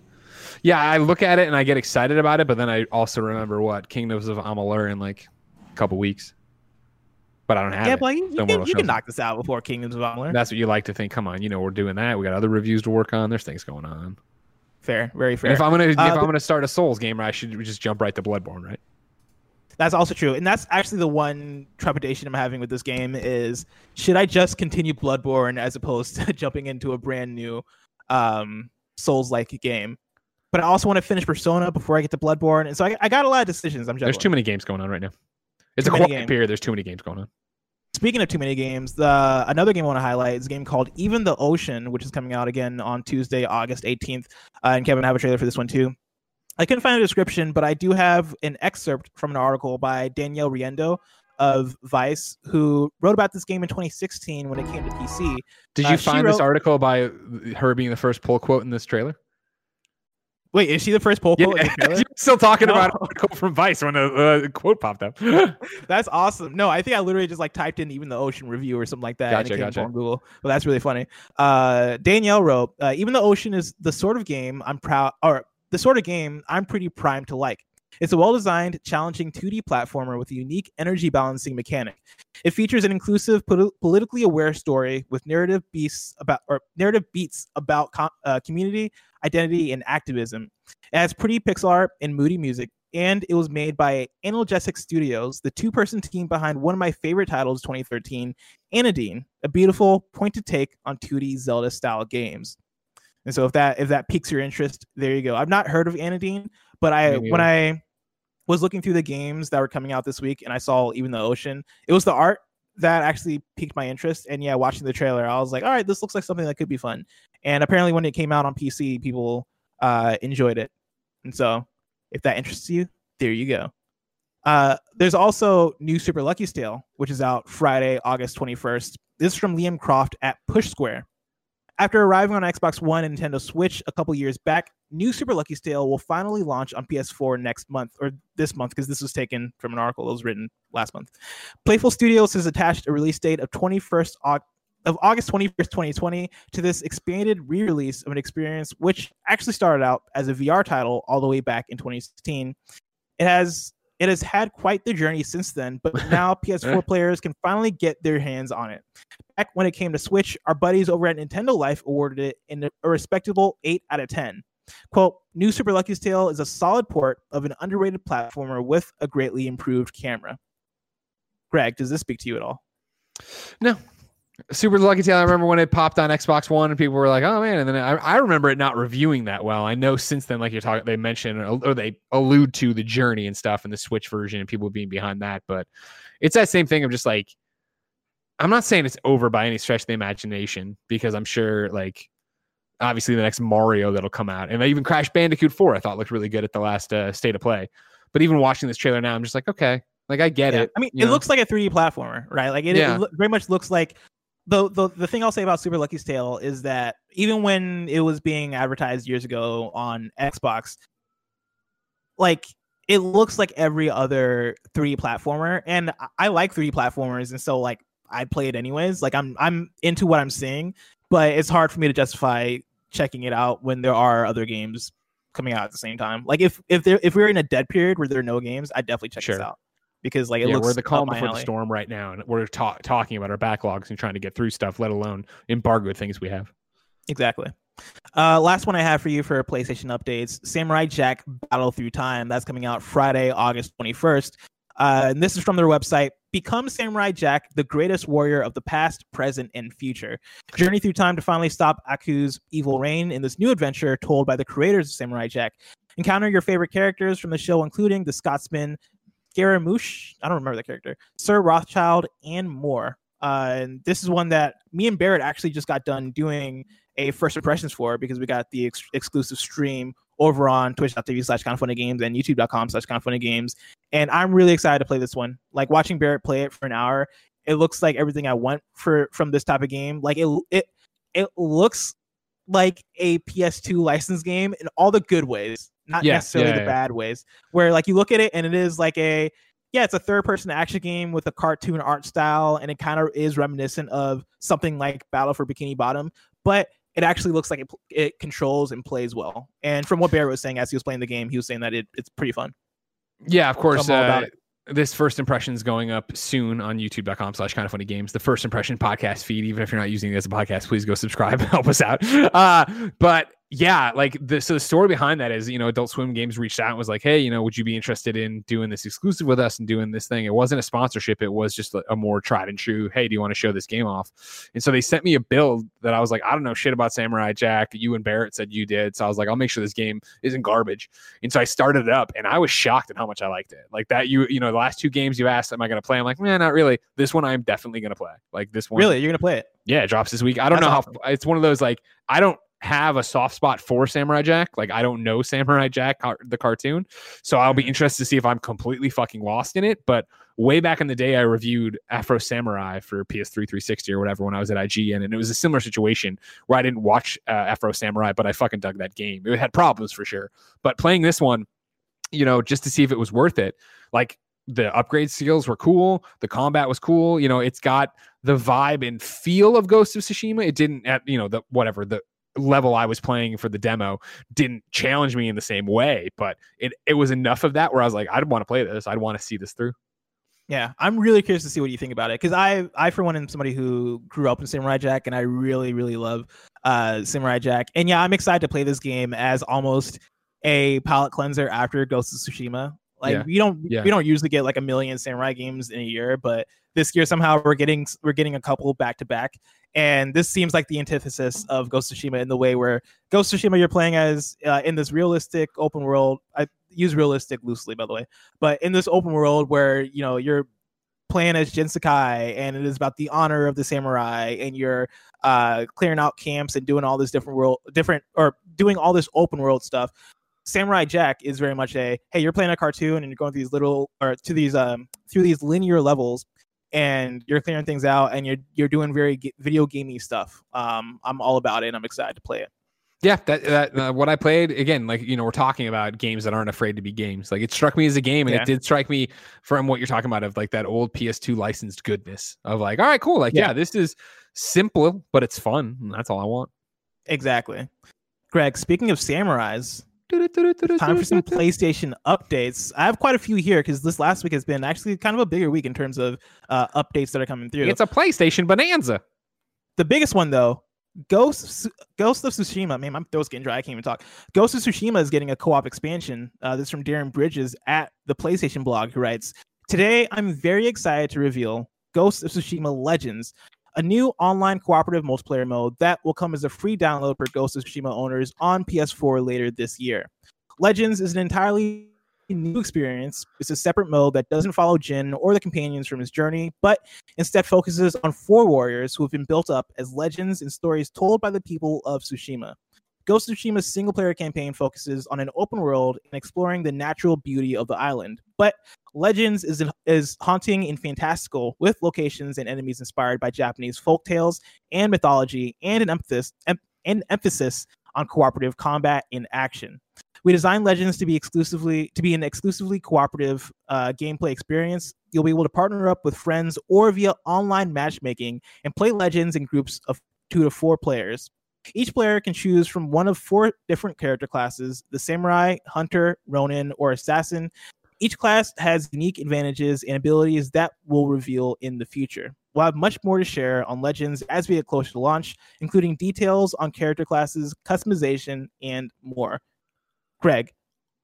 [SPEAKER 1] Yeah, I look at it and I get excited about it, but then I also remember what Kingdoms of Amalur and like a couple weeks. But I don't have
[SPEAKER 2] yeah,
[SPEAKER 1] it.
[SPEAKER 2] but you, you can, you can knock this out before Kingdoms of Amalur.
[SPEAKER 1] That's what you like to think. Come on, you know we're doing that. We got other reviews to work on. There's things going on.
[SPEAKER 2] Fair, very
[SPEAKER 1] And
[SPEAKER 2] fair.
[SPEAKER 1] if I'm gonna if
[SPEAKER 2] Uh,
[SPEAKER 1] I'm gonna start a Souls game, I should just jump right to Bloodborne, right?
[SPEAKER 2] That's also true, and that's actually the one trepidation I'm having with this game is should I just continue Bloodborne as opposed to jumping into a brand new um, Souls-like game? But I also want to finish Persona before I get to Bloodborne, and so I, I got a lot of decisions. I'm
[SPEAKER 1] There's too many games going on right now. It's
[SPEAKER 2] Too
[SPEAKER 1] a quiet
[SPEAKER 2] games.
[SPEAKER 1] period. There's too many games going on.
[SPEAKER 2] Speaking of too many games, the another game I want to highlight is a game called Even the Ocean, which is coming out again on Tuesday, August 18th. Uh, and Kevin, I have a trailer for this one too. I couldn't find a description, but I do have an excerpt from an article by Danielle Riendeau of Vice, who wrote about this game in 2016 when it came to PC.
[SPEAKER 1] Did
[SPEAKER 2] Uh,
[SPEAKER 1] you
[SPEAKER 2] she
[SPEAKER 1] find this article by her being the first pull quote in this trailer?
[SPEAKER 2] Wait, is she the first the
[SPEAKER 1] Yeah, you're still talking
[SPEAKER 2] No.
[SPEAKER 1] about an article from Vice when a uh, quote popped up.
[SPEAKER 2] That's awesome. No, I think I literally just like typed in even the ocean review or something like that. and it came
[SPEAKER 1] gotcha.
[SPEAKER 2] up on Google. But that's really funny. Uh, Danielle wrote, uh, even the ocean is the sort of game I'm proud, or the sort of game I'm pretty primed to like. It's a well-designed, challenging 2D platformer with a unique energy balancing mechanic. It features an inclusive, poli- politically aware story with narrative beats about or narrative beats about uh, community, identity, and activism. It has pretty pixel art and moody music, and it was made by Analgesic Studios, the two-person team behind one of my favorite titles, 2013, Anodyne, a beautiful point-to take on 2D Zelda-style games. And so, if that if that piques your interest, there you go. I've not heard of Anodyne, but I
[SPEAKER 1] Me
[SPEAKER 2] when I was looking through the games that were coming out this week, and I saw even the ocean, it was the art that actually piqued my interest. And yeah, watching the trailer, I was like, all right, this looks like something that could be fun. And apparently, when it came out on PC, people uh, enjoyed it. And so, if that interests you, there you go. Uh, there's also new Super Lucky Tale, which is out Friday, August 21st. This is from Liam Croft at Push Square. After arriving on Xbox One and Nintendo Switch a couple years back, new Super Lucky Tale will finally launch on PS4 next month or this month because this was taken from an article that was written last month. Playful Studios has attached a release date of 21st Au- of August 21st, 2020 to this expanded re-release of an experience which actually started out as a VR title all the way back in 2016. It has it has had quite the journey since then, but now PS4 players can finally get their hands on it. Back when it came to Switch, our buddies over at Nintendo Life awarded it in a respectable 8 out of 10. Quote, New Super Lucky's Tale is a solid port of an underrated platformer with a greatly improved camera. Greg, does this speak to you at all?
[SPEAKER 1] Super Lucky Tale. I remember when it popped on Xbox One and people were like, "Oh man!" And then I, I remember it not reviewing that well. I know since then, like you're talking, they mention or they allude to the journey and stuff and the Switch version and people being behind that. But it's that same thing of just like, I'm not saying it's over by any stretch of the imagination because I'm sure like. Obviously, the next Mario that'll come out, and even Crash Bandicoot 4, I thought looked really good at the last uh, state of play. But even watching this trailer now, I'm just like, okay, like I get
[SPEAKER 2] Yeah.
[SPEAKER 1] it.
[SPEAKER 2] I mean, it
[SPEAKER 1] know?
[SPEAKER 2] looks like a 3D platformer, right? Like it,
[SPEAKER 1] Yeah.
[SPEAKER 2] it very much looks like the, the the thing I'll say about Super Lucky's Tale is that even when it was being advertised years ago on Xbox, like it looks like every other 3D platformer, and I- I like 3D platformers, and so like I play it anyways. Like I'm I'm into what I'm seeing, but it's hard for me to justify checking it out when there are other games coming out at the same time. Like if if there if we're in a dead period where there are no games, I'd definitely check this out because like it
[SPEAKER 1] yeah,
[SPEAKER 2] looks
[SPEAKER 1] we're the calm before the storm right now, and we're ta- talking about our backlogs and trying to get through stuff, let alone embargo things we have.
[SPEAKER 2] Exactly. Uh, last one I have for you for PlayStation updates: Samurai Jack Battle Through Time. That's coming out Friday, August twenty first. Uh, and this is from their website. Become Samurai Jack, the greatest warrior of the past, present, and future. Journey through time to finally stop Aku's evil reign in this new adventure told by the creators of Samurai Jack. Encounter your favorite characters from the show, including the Scotsman Scaramouche. I don't remember the character. Sir Rothschild, and more. Uh, and this is one that me and Barrett actually just got done doing a first impressions for because we got the ex- exclusive stream over on twitch.tv slash kind of funny games and youtube.com slash kind of funny games. And I'm really excited to play this one. Like watching Barrett play it for an hour, it looks like everything I want for from this type of game. Like it it it looks like a PS2 license game in all the good ways, not
[SPEAKER 1] Yeah,
[SPEAKER 2] necessarily
[SPEAKER 1] yeah,
[SPEAKER 2] the bad ways. Where like you look at it and it is like a yeah, it's a third person action game with a cartoon art style, and it kind of is reminiscent of something like Battle for Bikini Bottom, but it actually looks like it, it controls and plays well. And from what Barrett was saying as he was playing the game, he was saying that it, it's pretty fun.
[SPEAKER 1] Yeah, of course.
[SPEAKER 2] I'm all about
[SPEAKER 1] Uh, this first impression is going up soon on youtube.com slash kind of funny games. The first impression podcast feed. Even if you're not using it as a podcast, please go subscribe. Help us out. Uh, but yeah, like the so the story behind that is, you know, Adult Swim Games reached out and was like, hey, you know, would you be interested in doing this exclusive with us and doing this thing? It wasn't a sponsorship, it was just a, more tried and true, hey, do you want to show this game off? And so they sent me a build that I was like, I don't know shit about Samurai Jack. You and Barrett said you did. So I was like, I'll make sure this game isn't garbage. And so I started it up and I was shocked at how much I liked it. Like that, you, you know, the last two games you asked, am I going to play? I'm like, man, not really. This one I'm definitely going to play. Like this one.
[SPEAKER 2] Really, you're gonna play it?
[SPEAKER 1] Yeah, it drops this week. I don't
[SPEAKER 2] That's
[SPEAKER 1] know how it's one of those like I don't have a soft spot for Samurai Jack. Like I don't know Samurai Jack the cartoon, so I'll be
[SPEAKER 2] Mhm.
[SPEAKER 1] interested to see if I'm completely fucking lost in it. But way back in the day, I reviewed Afro Samurai for PS3 360 or whatever when I was at IGN, and it was a similar situation where I didn't watch uh, Afro Samurai, but I fucking dug that game. It had problems for sure, but playing this one, you know, just to see if it was worth it, like the upgrade skills were cool, the combat was cool. You know, it's got the vibe and feel of Ghost of Tsushima. It didn't at you know the whatever the level I was playing for the demo didn't challenge me in the same way, but it it was enough of that where I was like, I'd want to play this. I'd want to see this through.
[SPEAKER 2] Yeah, I'm really curious to see what you think about it because I, I for one, am somebody who grew up in Samurai Jack, and I really, really love uh, Samurai Jack. And yeah, I'm excited to play this game as almost a palate cleanser after Ghost of Tsushima. Like
[SPEAKER 1] Yeah.
[SPEAKER 2] we don't
[SPEAKER 1] Yeah.
[SPEAKER 2] we don't usually get like a million samurai games in a year, but this year somehow we're getting we're getting a couple back to back. And this seems like the antithesis of Ghost of Tsushima in the way where Ghost of Tsushima you're playing as uh, in this realistic open world. I use realistic loosely, by the way, but in this open world where you know you're playing as Jin Sakai and it is about the honor of the samurai and you're uh, clearing out camps and doing all this different world different or doing all this open world stuff. Samurai Jack is very much a hey, you're playing a cartoon and you're going through these little or to these um through these linear levels and you're clearing things out and you're you're doing very ga- video gamey stuff. Um, I'm all about it and I'm excited to play it.
[SPEAKER 1] Yeah, that, that uh, what I played again, like you know, we're talking about games that aren't afraid to be games. Like it struck me as a game, and
[SPEAKER 2] Yeah.
[SPEAKER 1] it did strike me from what you're talking about of like that old PS2 licensed goodness of like, all right, cool, like yeah,
[SPEAKER 2] Yeah.
[SPEAKER 1] this is simple, but it's fun. And that's all I want.
[SPEAKER 2] Exactly. Greg, speaking of samurais, time for some PlayStation updates. I have quite a few here because this last week has been actually kind of a bigger week in terms of uh, updates that are coming through.
[SPEAKER 1] It's a PlayStation bonanza.
[SPEAKER 2] the biggest one though, Ghost Ghost of Tsushima. Man, my throat's getting dry. I can't even talk. Ghost of Tsushima is getting a co-op expansion. Uh, this is from Darren Bridges at the PlayStation blog, who writes, "Today, I'm very excited to reveal Ghost of Tsushima Legends." A new online cooperative multiplayer mode that will come as a free download for Ghost of Tsushima owners on PS4 later this year. Legends is an entirely new experience. It's a separate mode that doesn't follow Jin or the companions from his journey, but instead focuses on four warriors who have been built up as legends and stories told by the people of Tsushima. Ghost of Tsushima's single player campaign focuses on an open world and exploring the natural beauty of the island. But Legends is, is haunting and fantastical with locations and enemies inspired by Japanese folk tales and mythology and an emphasis, em- emphasis on cooperative combat and action. We designed Legends to be exclusively to be an exclusively cooperative uh, gameplay experience. You'll be able to partner up with friends or via online matchmaking and play Legends in groups of two to four players. Each player can choose from one of four different character classes: the samurai, hunter, ronin, or assassin. Each class has unique advantages and abilities that will reveal in the future. We'll have much more to share on Legends as we get closer to launch, including details on character classes, customization, and more. Greg,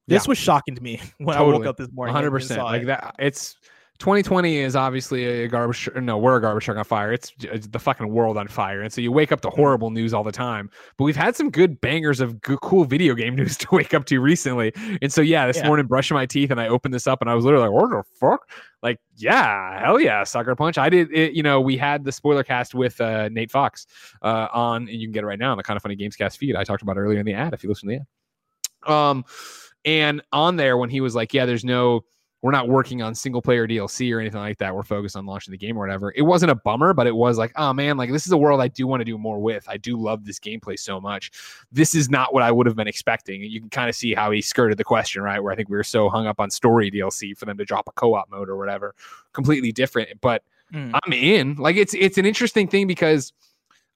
[SPEAKER 2] this
[SPEAKER 1] Yeah.
[SPEAKER 2] was shocking to me when I woke up this morning.
[SPEAKER 1] 100 percent like
[SPEAKER 2] it.
[SPEAKER 1] that it's 2020 is obviously a garbage no we're a garbage truck on fire. It's, it's the fucking world on fire. And so you wake up to horrible news all the time. But we've had some good bangers of good, cool video game news to wake up to recently. And so yeah this
[SPEAKER 2] Yeah.
[SPEAKER 1] morning brushing my teeth and i opened this up and i was literally like what the fuck? Like yeah hell yeah sucker punch. I did it you know we had the spoiler cast with uh, nate fox uh, on and you can get it right now on the kind of funny games cast feed i talked about earlier in the ad if you listen to the ad. Um and on there when he was like yeah there's no we're not working on single player DLC or anything like that. We're focused on launching the game or whatever. It wasn't a bummer, but it was like, oh man, like this is a world I do want to do more with. I do love this gameplay so much. This is not what I would have been expecting. And you can kind of see how he skirted the question, right? Where I think we were so hung up on story DLC for them to drop a co-op mode or whatever. Completely different. But
[SPEAKER 2] Mm.
[SPEAKER 1] I'm in. Like it's it's an interesting thing because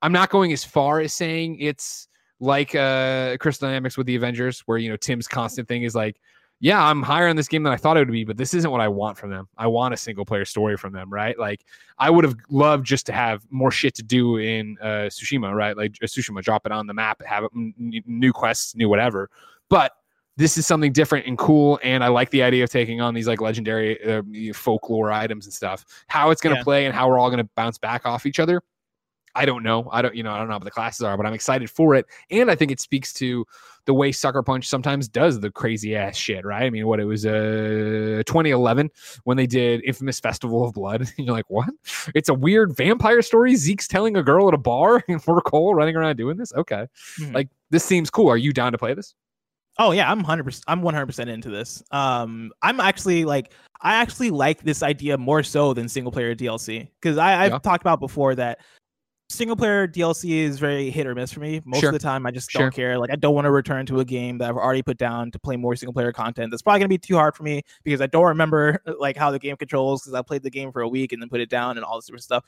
[SPEAKER 1] I'm not going as far as saying it's like uh Crystal Dynamics with the Avengers, where you know Tim's constant thing is like, yeah, I'm higher on this game than I thought it would be, but this isn't what I want from them. I want a single player story from them, right? Like I would have loved just to have more shit to do in uh Tsushima, right? Like uh, Tsushima, drop it on the map, have it, n- new quests, new whatever. But this is something different and cool, and I like the idea of taking on these like legendary uh, folklore items and stuff. How it's going to
[SPEAKER 2] Yeah.
[SPEAKER 1] play and how we're all going to bounce back off each other. I don't know. I don't, you know, I don't know what the classes are, but I'm excited for it. And I think it speaks to the way Sucker Punch sometimes does the crazy ass shit, right? I mean, what it was uh 2011 when they did Infamous Festival of Blood. And you're like, what? It's a weird vampire story. Zeke's telling a girl at a bar and we're Cole running around doing this. Okay.
[SPEAKER 2] Mhm.
[SPEAKER 1] Like this seems cool. Are you down to play this?
[SPEAKER 2] Oh yeah, I'm hundred percent. I'm one hundred percent into this. Um, I'm actually like, I actually like this idea more so than single player DLC because I I've
[SPEAKER 1] Yeah.
[SPEAKER 2] talked about before that single player DLC is very hit or miss for me. Most
[SPEAKER 1] Sure.
[SPEAKER 2] of the time, I just
[SPEAKER 1] Sure.
[SPEAKER 2] don't care. Like, I don't want to return to a game that I've already put down to play more single player content. That's probably gonna be too hard for me because I don't remember like how the game controls because I played the game for a week and then put it down and all this different stuff.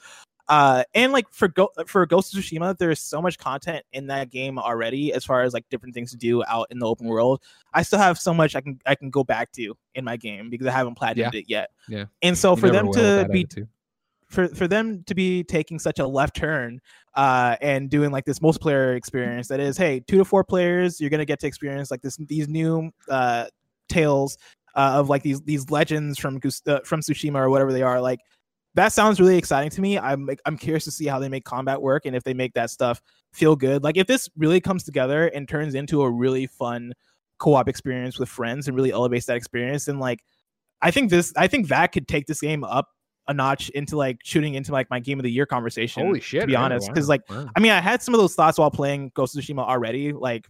[SPEAKER 2] Uh, and like for Go- for Ghost of Tsushima, there's so much content in that game already as far as like different things to do out in the open world. I still have so much I can I can go back to in my game because I haven't platinumed it yet.
[SPEAKER 1] Yeah.
[SPEAKER 2] And so
[SPEAKER 1] You
[SPEAKER 2] for them to be. For for them to be taking such a left turn uh and doing like this multiplayer experience that is hey two to four players you're gonna get to experience like this these new uh tales uh, of like these these legends from uh, from Tsushima or whatever they are. Like that sounds really exciting to me. I'm I'm curious to see how they make combat work and if they make that stuff feel good. Like if this really comes together and turns into a really fun co-op experience with friends and really elevates that experience and like I think this I think that could take this game up a notch into like shooting into like my game of the year conversation.
[SPEAKER 1] Holy shit!
[SPEAKER 2] To be honest, because
[SPEAKER 1] Wow.
[SPEAKER 2] like
[SPEAKER 1] Wow.
[SPEAKER 2] I mean, I had some of those thoughts while playing Ghost of Tsushima already. Like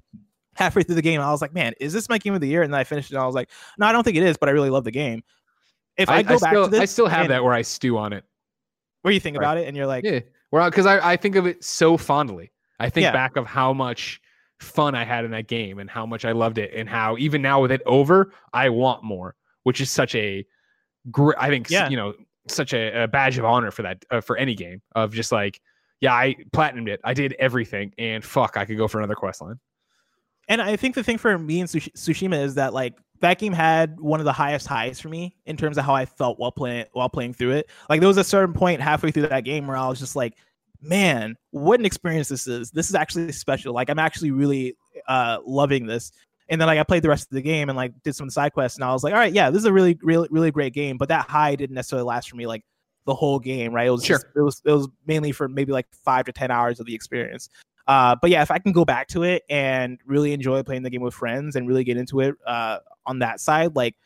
[SPEAKER 2] halfway through the game, I was like, man, is this my game of the year? And then I finished it. and I was like, no, I don't think it is, but I really love the game. If I, go back
[SPEAKER 1] still,
[SPEAKER 2] to this,
[SPEAKER 1] I still have
[SPEAKER 2] and-
[SPEAKER 1] that where I stew on it.
[SPEAKER 2] where you think
[SPEAKER 1] Right.
[SPEAKER 2] about it, and you're like,
[SPEAKER 1] Yeah, well, because I, I think of it so fondly. I think
[SPEAKER 2] Yeah.
[SPEAKER 1] back of how much fun I had in that game and how much I loved it, and how even now with it over, I want more, which is such a great. I think
[SPEAKER 2] Yeah.
[SPEAKER 1] you know such a, a badge of honor for that uh, for any game of just like yeah, I platinumed it, I did everything, and fuck, I could go for another quest line.
[SPEAKER 2] And I think the thing for me and Tsush- Tsushima is that like that game had one of the highest highs for me in terms of how I felt while playing while playing through it. Like there was a certain point halfway through that game where I was just like, man, what an experience this is. This is actually special. Like I'm actually really uh loving this. And then like I played the rest of the game and like did some side quests and I was like, all right, yeah, this is a really really really great game. But that high didn't necessarily last for me like the whole game, right? It was
[SPEAKER 1] Sure.
[SPEAKER 2] just, it was it was mainly for maybe like five to ten hours of the experience. Uh, but yeah, if I can go back to it and really enjoy playing the game with friends and really get into it uh, on that side, like,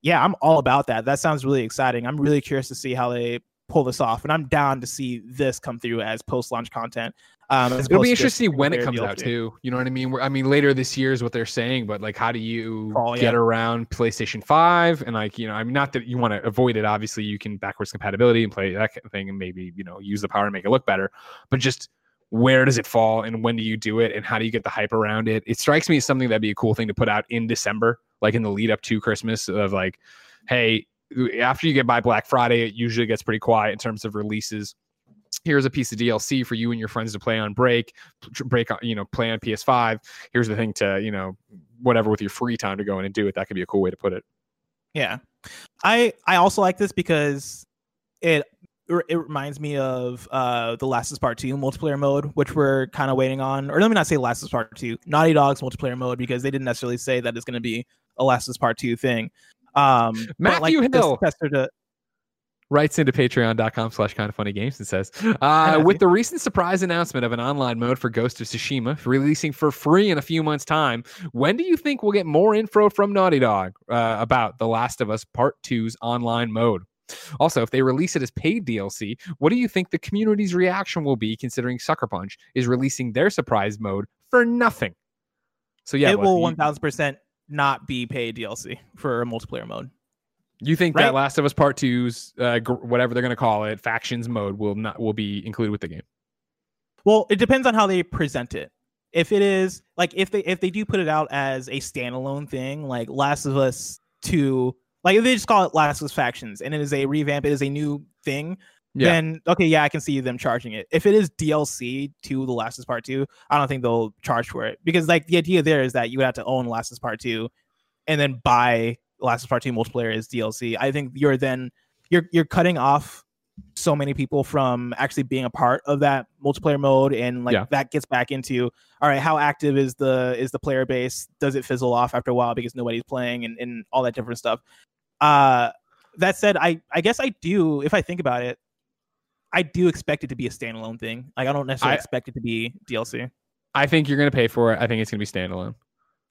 [SPEAKER 2] yeah, I'm all about that. That sounds really exciting. I'm really curious to see how they pull this off, and I'm down to see this come through as post-launch content. Um,
[SPEAKER 1] It'll be interesting when it comes out too. You know what I mean? We're- I mean, later this year is what they're saying, but like, how do you
[SPEAKER 2] Oh,
[SPEAKER 1] get
[SPEAKER 2] yeah.
[SPEAKER 1] around PlayStation Five? And like, you know, I mean, not that you want to avoid it. Obviously, you can backwards compatibility and play that kind of thing, and maybe you know use the power to make it look better. But just where does it fall, and when do you do it, and how do you get the hype around it? It strikes me as something that'd be a cool thing to put out in December, like in the lead up to Christmas. Of like, hey, after you get by Black Friday, it usually gets pretty quiet in terms of releases here's a piece of DLC for you and your friends to play on break, break on, you know, play on PS5. Here's the thing to, you know, whatever with your free time to go in and do it. That could be a cool way to put it.
[SPEAKER 2] Yeah, I I also like this because it it reminds me of uh the Last of Us Part Two multiplayer mode, which we're kind of waiting on. Or let me not say Last of Us Part Two, Naughty Dog's multiplayer mode, because they didn't necessarily say that it's going to be a Last of Us Part Two thing. Um,
[SPEAKER 1] Matthew
[SPEAKER 2] like,
[SPEAKER 1] Hill.
[SPEAKER 2] to
[SPEAKER 1] Writes into patreon.com slash kind of funny games and says, uh, with the recent surprise announcement of an online mode for Ghost of Tsushima releasing for free in a few months' time, when do you think we'll get more info from Naughty Dog uh, about The Last of Us Part 2's online mode? Also, if they release it as paid DLC, what do you think the community's reaction will be considering Sucker Punch is releasing their surprise mode for nothing? So yeah,
[SPEAKER 2] it will one thousand percent not be paid DLC for a multiplayer mode.
[SPEAKER 1] You think
[SPEAKER 2] Right?
[SPEAKER 1] that Last of Us Part Two's uh, gr- whatever they're going to call it, factions mode will not will be included with the game?
[SPEAKER 2] Well, it depends on how they present it. If it is like if they if they do put it out as a standalone thing, like Last of Us Two, like if they just call it Last of Us Factions, and it is a revamp, it is a new thing.
[SPEAKER 1] Yeah.
[SPEAKER 2] Then okay, yeah, I can see them charging it. If it is DLC to The Last of Us Part Two, I don't think they'll charge for it because like the idea there is that you would have to own Last of Us Part Two, and then buy Last of Part Two multiplayer is DLC. I think you're then you're you're cutting off so many people from actually being a part of that multiplayer mode and like
[SPEAKER 1] Yeah.
[SPEAKER 2] that gets back into all right how active is the is the player base does it fizzle off after a while because nobody's playing and, and all that different stuff uh that said i i guess i do if i think about it i do expect it to be a standalone thing like i don't necessarily
[SPEAKER 1] I-
[SPEAKER 2] expect it to be dlc
[SPEAKER 1] I think you're going to pay for it. I think it's going to be standalone.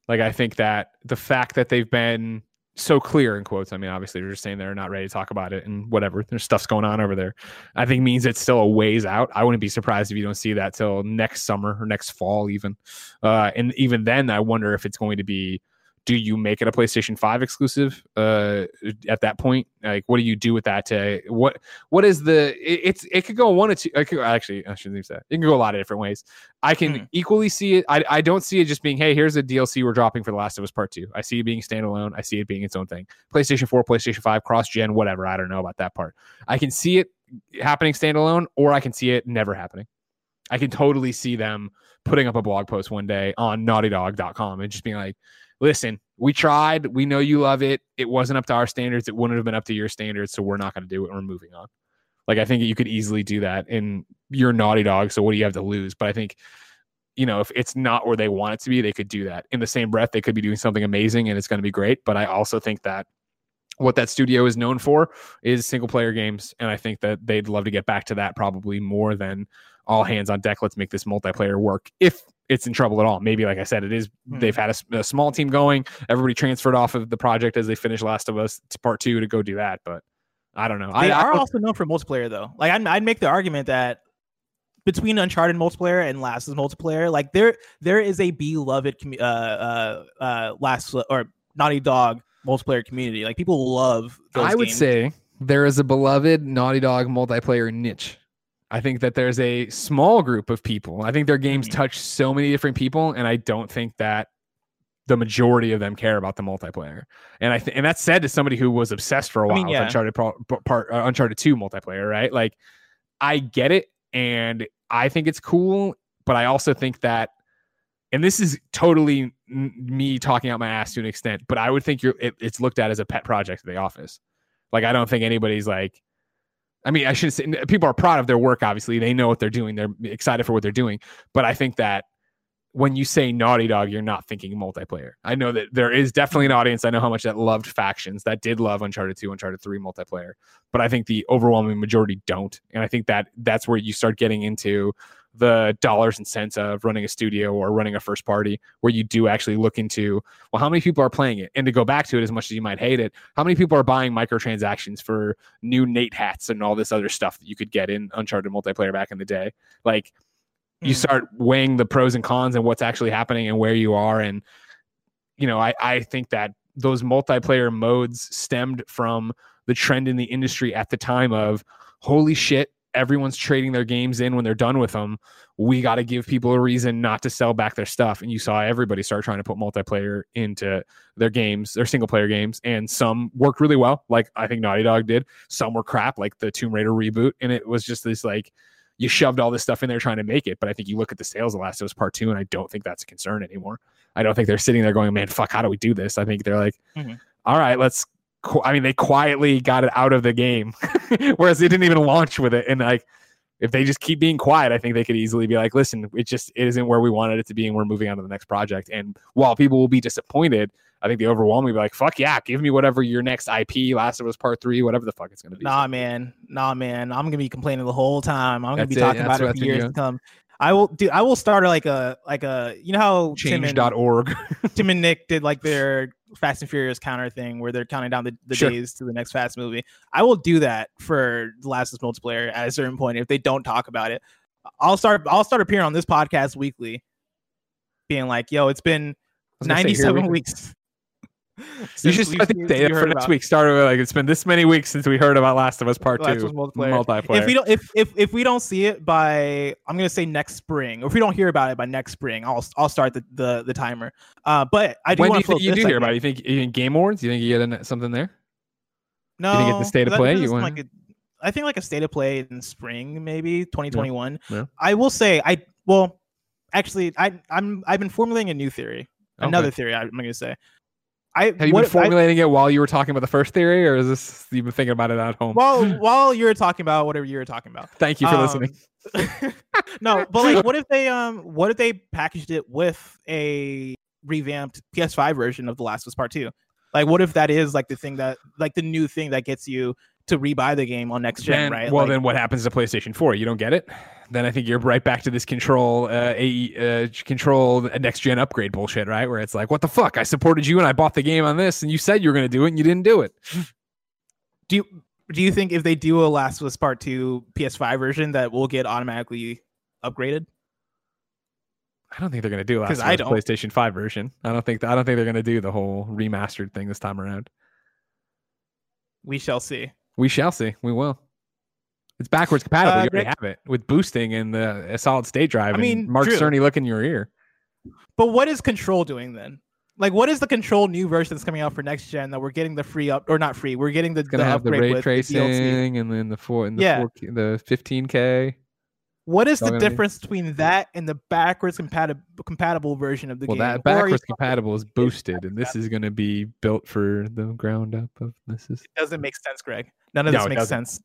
[SPEAKER 1] Like I think that the fact that they've been so clear in quotes. I mean, obviously they're just saying they're not ready to talk about it and whatever. There's stuff's going on over there. I think means it's still a ways out. I wouldn't be surprised if you don't see that till next summer or next fall even. Uh, and even then, I wonder if it's going to be do you make it a PlayStation 5 exclusive uh, at that point? Like, what do you do with that? To what what is the it, it's it could go one or two. I could, actually, I shouldn't say that. It can go a lot of different ways. I can
[SPEAKER 2] Mhm.
[SPEAKER 1] equally see it. I, I don't see it just being, hey, here's a DLC we're dropping for The Last of Us Part Two. I see it being standalone. I see it being its own thing. PlayStation 4, PlayStation 5, cross gen, whatever. I don't know about that part. I can see it happening standalone, or I can see it never happening. I can totally see them putting up a blog post one day on naughtydog.com and just being like, listen, we tried. We know you love it. It wasn't up to our standards. It wouldn't have been up to your standards. So we're not going to do it. We're moving on. Like, I think you could easily do that in your Naughty Dog. So what do you have to lose? But I think, you know, if it's not where they want it to be, they could do that. In the same breath, they could be doing something amazing and it's going to be great. But I also think that what that studio is known for is single player games. And I think that they'd love to get back to that probably more than all hands on deck. Let's make this multiplayer work. If it's in trouble at all, maybe like I said, it is.
[SPEAKER 2] Hmm.
[SPEAKER 1] They've had a small team going. Everybody transferred off of the project as they finished Last of Us to Part Two to go do that. But I don't know.
[SPEAKER 2] They
[SPEAKER 1] I, I
[SPEAKER 2] are
[SPEAKER 1] don't-
[SPEAKER 2] also known for multiplayer though. Like I'd, I'd make the argument that between Uncharted multiplayer and Last of Us multiplayer, like there there is a beloved commu- uh uh uh Last or Naughty Dog multiplayer community. Like people love. Those
[SPEAKER 1] I would
[SPEAKER 2] games.
[SPEAKER 1] say there is a beloved Naughty Dog multiplayer niche. I think that there's a small group of people. I think their games
[SPEAKER 2] Mhm.
[SPEAKER 1] touch so many different people, and I don't think that the majority of them care about the multiplayer. And I th- and that's said to somebody who was obsessed for a while
[SPEAKER 2] mean,
[SPEAKER 1] with. Uncharted pro- part uh, Uncharted Two multiplayer, right? Like, I get it, and I think it's cool, but I also think that, and this is totally n- me talking out my ass to an extent, but I would think you're it, it's looked at as a pet project at the office. Like, I don't think anybody's like. I mean, I shouldn't say people are proud of their work. Obviously, they know what they're doing. They're excited for what they're doing. But I think that when you say Naughty Dog, you're not thinking multiplayer. I know that there is definitely an audience. I know how much that loved factions, that did love Uncharted 2, Uncharted 3 multiplayer. But I think the overwhelming majority don't. And I think that that's where you start getting into the dollars and cents of running a studio or running a first party, where you do actually look into, well, how many people are playing it? And to go back to it, as much as you might hate it, how many people are buying microtransactions for new Nate hats and all this other stuff that you could get in Uncharted multiplayer back in the day? Like, you
[SPEAKER 2] Mhm.
[SPEAKER 1] start weighing the pros and cons and what's actually happening and where you are and you know i i think that those multiplayer modes stemmed from the trend in the industry at the time of holy shit everyone's trading their games in when they're done with them we got to give people a reason not to sell back their stuff and you saw everybody start trying to put multiplayer into their games their single player games and some worked really well like i think naughty dog did some were crap like the tomb raider reboot and it was just this like you shoved all this stuff in there trying to make it. But I think you look at the sales of Last of Us Part Two, and I don't think that's a concern anymore. I don't think they're sitting there going, "Man, fuck, how do we do this?" I think they're like,
[SPEAKER 2] Mhm.
[SPEAKER 1] "All right, let's." I mean, they quietly got it out of the game, whereas they didn't even launch with it. And like, if they just keep being quiet, I think they could easily be like, "Listen, it just it isn't where we wanted it to be, and we're moving on to the next project." And while people will be disappointed, I think the overwhelming be like, "Fuck yeah, give me whatever your next IP, Last of Us Part Three, whatever the fuck it's gonna be."
[SPEAKER 2] Nah, man. Nah, man. I'm gonna be complaining the whole time. I'm gonna
[SPEAKER 1] That's
[SPEAKER 2] be
[SPEAKER 1] it.
[SPEAKER 2] talking
[SPEAKER 1] That's
[SPEAKER 2] about it for years to come. I will do. I will start like a like a you know how Tim and,
[SPEAKER 1] Change.org.
[SPEAKER 2] Tim and Nick did like their Fast and Furious counter thing where they're counting down the, the
[SPEAKER 1] Sure.
[SPEAKER 2] days to the next Fast movie. I will do that for The Last of Us multiplayer at a certain point if they don't talk about it. I'll start. I'll start appearing on this podcast weekly, being like, "Yo, it's been
[SPEAKER 1] was gonna say,
[SPEAKER 2] 97
[SPEAKER 1] we-
[SPEAKER 2] weeks."
[SPEAKER 1] You should start the data for next week. Start with like it's been this many weeks since we heard about Last of Us Part
[SPEAKER 2] Last
[SPEAKER 1] Two
[SPEAKER 2] multiplayer.
[SPEAKER 1] multiplayer.
[SPEAKER 2] If we don't, if if if we don't see it by, I'm gonna say next spring, or if we don't hear about it by next spring, I'll I'll start the the, the timer. Uh, but I do
[SPEAKER 1] when do
[SPEAKER 2] want
[SPEAKER 1] you
[SPEAKER 2] to float
[SPEAKER 1] think you do hear about it? You think you think Game Awards? You think you get in, something there?
[SPEAKER 2] No,
[SPEAKER 1] think it's the state of play? You want-
[SPEAKER 2] like a, I think like a state of play in spring, maybe 2021.
[SPEAKER 1] Yeah.
[SPEAKER 2] I will say, I well, actually, I I'm I've been formulating a new theory, another
[SPEAKER 1] Okay.
[SPEAKER 2] theory. I'm gonna say. I
[SPEAKER 1] Have you
[SPEAKER 2] what
[SPEAKER 1] been
[SPEAKER 2] if I-
[SPEAKER 1] formulating it while you were talking about the first theory, or is this you've been thinking about it at home?
[SPEAKER 2] while while you were talking about whatever you were talking about.
[SPEAKER 1] Thank you for
[SPEAKER 2] Um,
[SPEAKER 1] listening.
[SPEAKER 2] no, but like, what if they um, what if they packaged it with a revamped PS5 version of The Last of Us Part Two? Like, what if that is like the thing that, like, the new thing that gets you to rebuy the game on next gen,
[SPEAKER 1] Then-
[SPEAKER 2] right?
[SPEAKER 1] Well,
[SPEAKER 2] Like,
[SPEAKER 1] then what happens to PlayStation Four? You don't get it. Then I think you're right back to this control, uh, a uh, control next gen upgrade bullshit, right? Where it's like, what the fuck? I supported you and I bought the game on this, and you said you were going to do it, and you didn't do it.
[SPEAKER 2] do you do you think if they do a Last of Us Part Two PS5 version that will get automatically upgraded?
[SPEAKER 1] I don't think they're going to do last
[SPEAKER 2] I don't.
[SPEAKER 1] PlayStation 5 version. I don't think I don't think they're going to do the whole remastered thing this time around.
[SPEAKER 2] We shall see.
[SPEAKER 1] We shall see. We will. It's backwards compatible.
[SPEAKER 2] Uh,
[SPEAKER 1] you already
[SPEAKER 2] Greg-
[SPEAKER 1] have it with boosting and the a solid state drive.
[SPEAKER 2] I
[SPEAKER 1] and
[SPEAKER 2] mean,
[SPEAKER 1] Mark
[SPEAKER 2] true.
[SPEAKER 1] Cerny look in your ear.
[SPEAKER 2] But what is Control doing then? Like, what is the Control new version that's coming out for next gen that we're getting the free up or not free? We're getting the,
[SPEAKER 1] It's gonna
[SPEAKER 2] the
[SPEAKER 1] have the
[SPEAKER 2] upgrade
[SPEAKER 1] ray
[SPEAKER 2] with the
[SPEAKER 1] tracing and then the four and the
[SPEAKER 2] Yeah.
[SPEAKER 1] 4K the 15k.
[SPEAKER 2] What is the
[SPEAKER 1] gonna be-
[SPEAKER 2] difference between that and the backwards compatible compatible version of the
[SPEAKER 1] Well,
[SPEAKER 2] game?
[SPEAKER 1] Well, that
[SPEAKER 2] Or are you
[SPEAKER 1] backwards compatible is boosted, and this is going to be built for the ground up of this is.
[SPEAKER 2] doesn't make sense, Greg. None of
[SPEAKER 1] No,
[SPEAKER 2] this
[SPEAKER 1] it
[SPEAKER 2] makes sense.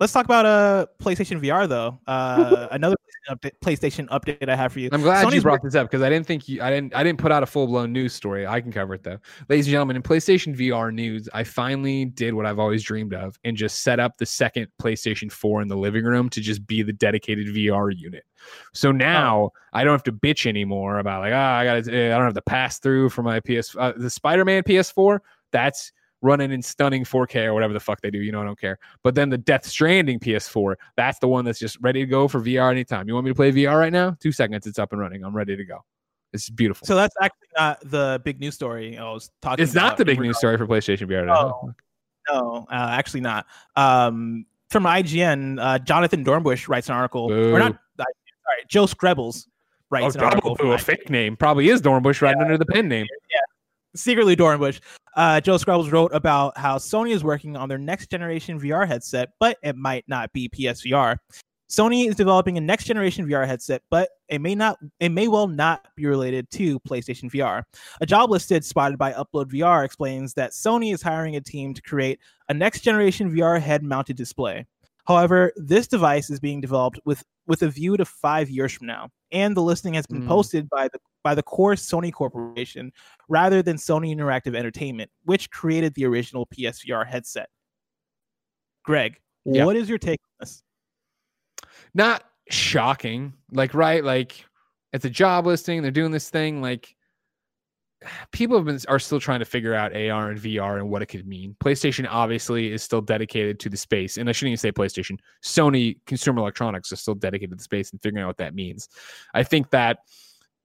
[SPEAKER 2] Let's talk about uh PlayStation VR though. Uh, another update, PlayStation update I have for you.
[SPEAKER 1] I'm glad you
[SPEAKER 2] Sony's
[SPEAKER 1] brought this up because I didn't think you, I didn't, I didn't put out a full blown news story. I can cover it though, ladies and gentlemen. In PlayStation VR news, I finally did what I've always dreamed of and just set up the second PlayStation 4 in the living room to just be the dedicated VR unit. So now I don't have to bitch anymore about like, ah, I got, to I don't have to pass through for my PS, uh, the Spider-Man PS4. That's running in stunning 4K or whatever the fuck they do. You know, I don't care. But then the Death Stranding PS4, that's the one that's just ready to go for VR anytime. You want me to play VR right now? Two seconds, it's up and running. I'm ready to go. It's beautiful.
[SPEAKER 2] So that's actually not the big news story I was talking.
[SPEAKER 1] it's not the big news story for PlayStation VR.
[SPEAKER 2] Oh. No, uh, actually not. Um, from IGN, uh, Jonathon Dornbush writes an article, or not?
[SPEAKER 1] Boo.
[SPEAKER 2] Sorry, Joe Skrebels
[SPEAKER 1] Oh,
[SPEAKER 2] writes an article.
[SPEAKER 1] a
[SPEAKER 2] IGN.
[SPEAKER 1] fake name. Probably is Dornbush right under the pen name.
[SPEAKER 2] Secretly Dornbush. Uh, Joe Scrubbles wrote about how Sony is working on their next generation VR headset, but it might not be PSVR. Sony is developing a next generation VR headset, but it may not it may well not be related to PlayStation VR. A job listed spotted by Upload VR explains that Sony is hiring a team to create a next generation VR head mounted display. However, this device is being developed with with a view to 5 years from now, and the listing has been
[SPEAKER 1] Mm.
[SPEAKER 2] posted by the by the core Sony Corporation rather than Sony Interactive Entertainment, which created the original PSVR headset. Greg,
[SPEAKER 1] Yeah.
[SPEAKER 2] what is your take on this?
[SPEAKER 1] Not shocking. Like, right? Like, it's a job listing. They're doing this thing. Like, people have been are still trying to figure out AR and VR and what it could mean. PlayStation obviously is still dedicated to the space, and I shouldn't even say PlayStation. Sony Consumer Electronics is still dedicated to the space and figuring out what that means. I think that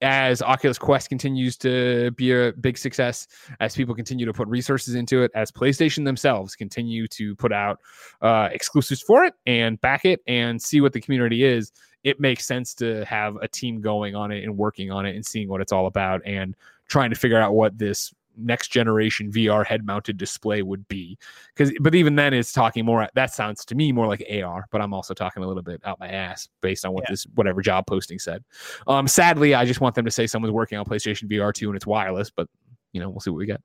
[SPEAKER 1] as Oculus Quest continues to be a big success, as people continue to put resources into it, as PlayStation themselves continue to put out uh, exclusives for it and back it and see what the community is, it makes sense to have a team going on it and working on it and seeing what it's all about and trying to figure out what this next generation VR head mounted display would be. Because, but even then, it's talking more. That sounds to me more like AR, but I'm also talking a little bit out my ass based on what
[SPEAKER 2] Yeah.
[SPEAKER 1] this whatever job posting said. Um, sadly, I just want them to say someone's working on PlayStation VR two and it's wireless, but you know, we'll see what we get.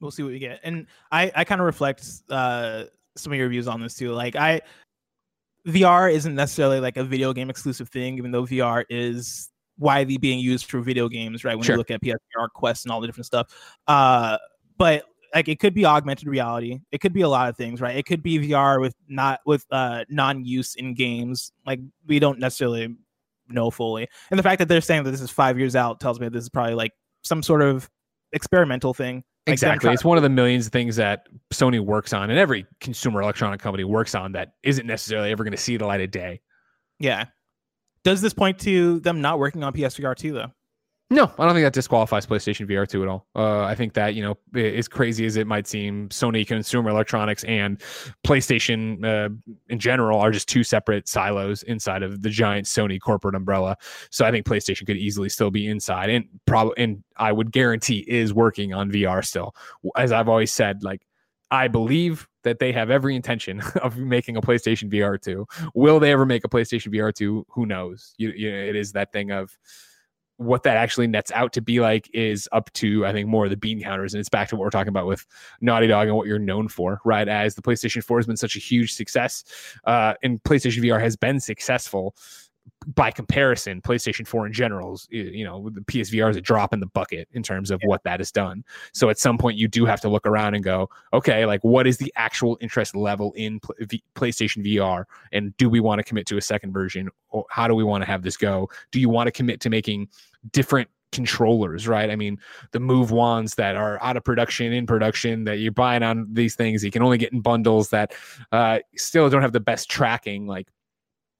[SPEAKER 2] We'll see what we get. And I, I kind of reflect uh, some of your views on this too. Like I, VR isn't necessarily like a video game exclusive thing, even though VR is widely being used for video games, right? When
[SPEAKER 1] Sure.
[SPEAKER 2] you look at PSVR Quest and all the different stuff. Uh, but like it could be augmented reality. It could be a lot of things, right? It could be VR with not with uh non-use in games. Like we don't necessarily know fully. And the fact that they're saying that this is five years out tells me this is probably like some sort of experimental thing. Like
[SPEAKER 1] exactly.
[SPEAKER 2] trying-
[SPEAKER 1] It's one of the millions of things that Sony works on and every consumer electronic company works on that isn't necessarily ever going to see the light of day.
[SPEAKER 2] Yeah. Does this point to them not working on PSVR 2 though?
[SPEAKER 1] No, I don't think that disqualifies PlayStation VR 2 at all. Uh, I think that, you know, as crazy as it might seem, Sony consumer electronics and PlayStation uh, in general are just two separate silos inside of the giant Sony corporate umbrella. So I think PlayStation could easily still be inside and probably, and I would guarantee is working on VR still. As I've always said, like, I believe that they have every intention of making a PlayStation VR 2. Will they ever make a PlayStation VR 2? Who knows? You, you, it is that thing of what that actually nets out to be like is up to I think more of the bean counters, and it's back to what we're talking about with Naughty Dog and what you're known for, right? As the PlayStation 4 has been such a huge success, uh, and PlayStation VR has been successful by comparison. PlayStation 4 in general, is, you know, the PSVR is a drop in the bucket in terms of what that has done. So at some point, you do have to look around and go, okay, like what is the actual interest level in pl- v- PlayStation VR, and do we want to commit to a second version, or how do we want to have this go? Do you want to commit to making different controllers, right? I mean, the move wands that are out of production, in production, that you're buying on these things, you can only get in bundles that uh, still don't have the best tracking. Like,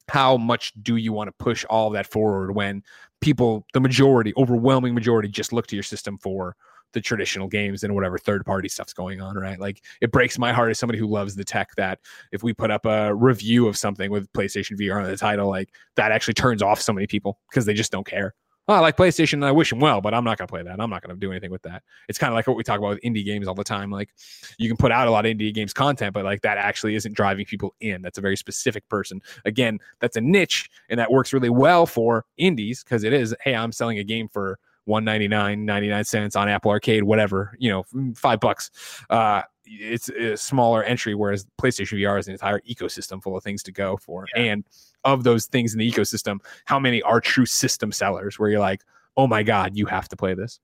[SPEAKER 1] how much do you want to push all of that forward when people, the majority, overwhelming majority, just look to your system for the traditional games and whatever third party stuff's going on, right? Like it breaks my heart as somebody who loves the tech that if we put up a review of something with PlayStation VR on the title, like that actually turns off so many people because they just don't care. Oh, I like PlayStation and I wish them well, but I'm not going to play that. I'm not going to do anything with that. It's kind of like what we talk about with indie games all the time. Like you can put out a lot of indie games content, but like that actually isn't driving people in. That's a very specific person. Again, that's a niche and that works really well for indies because it is, hey, I'm selling a game for 199 99 cents on apple arcade whatever you know five bucks uh it's a smaller entry whereas playstation vr is an entire ecosystem full of things to go for
[SPEAKER 2] Yeah.
[SPEAKER 1] and of those things in the ecosystem how many are true system sellers where you're like oh my god you have to play this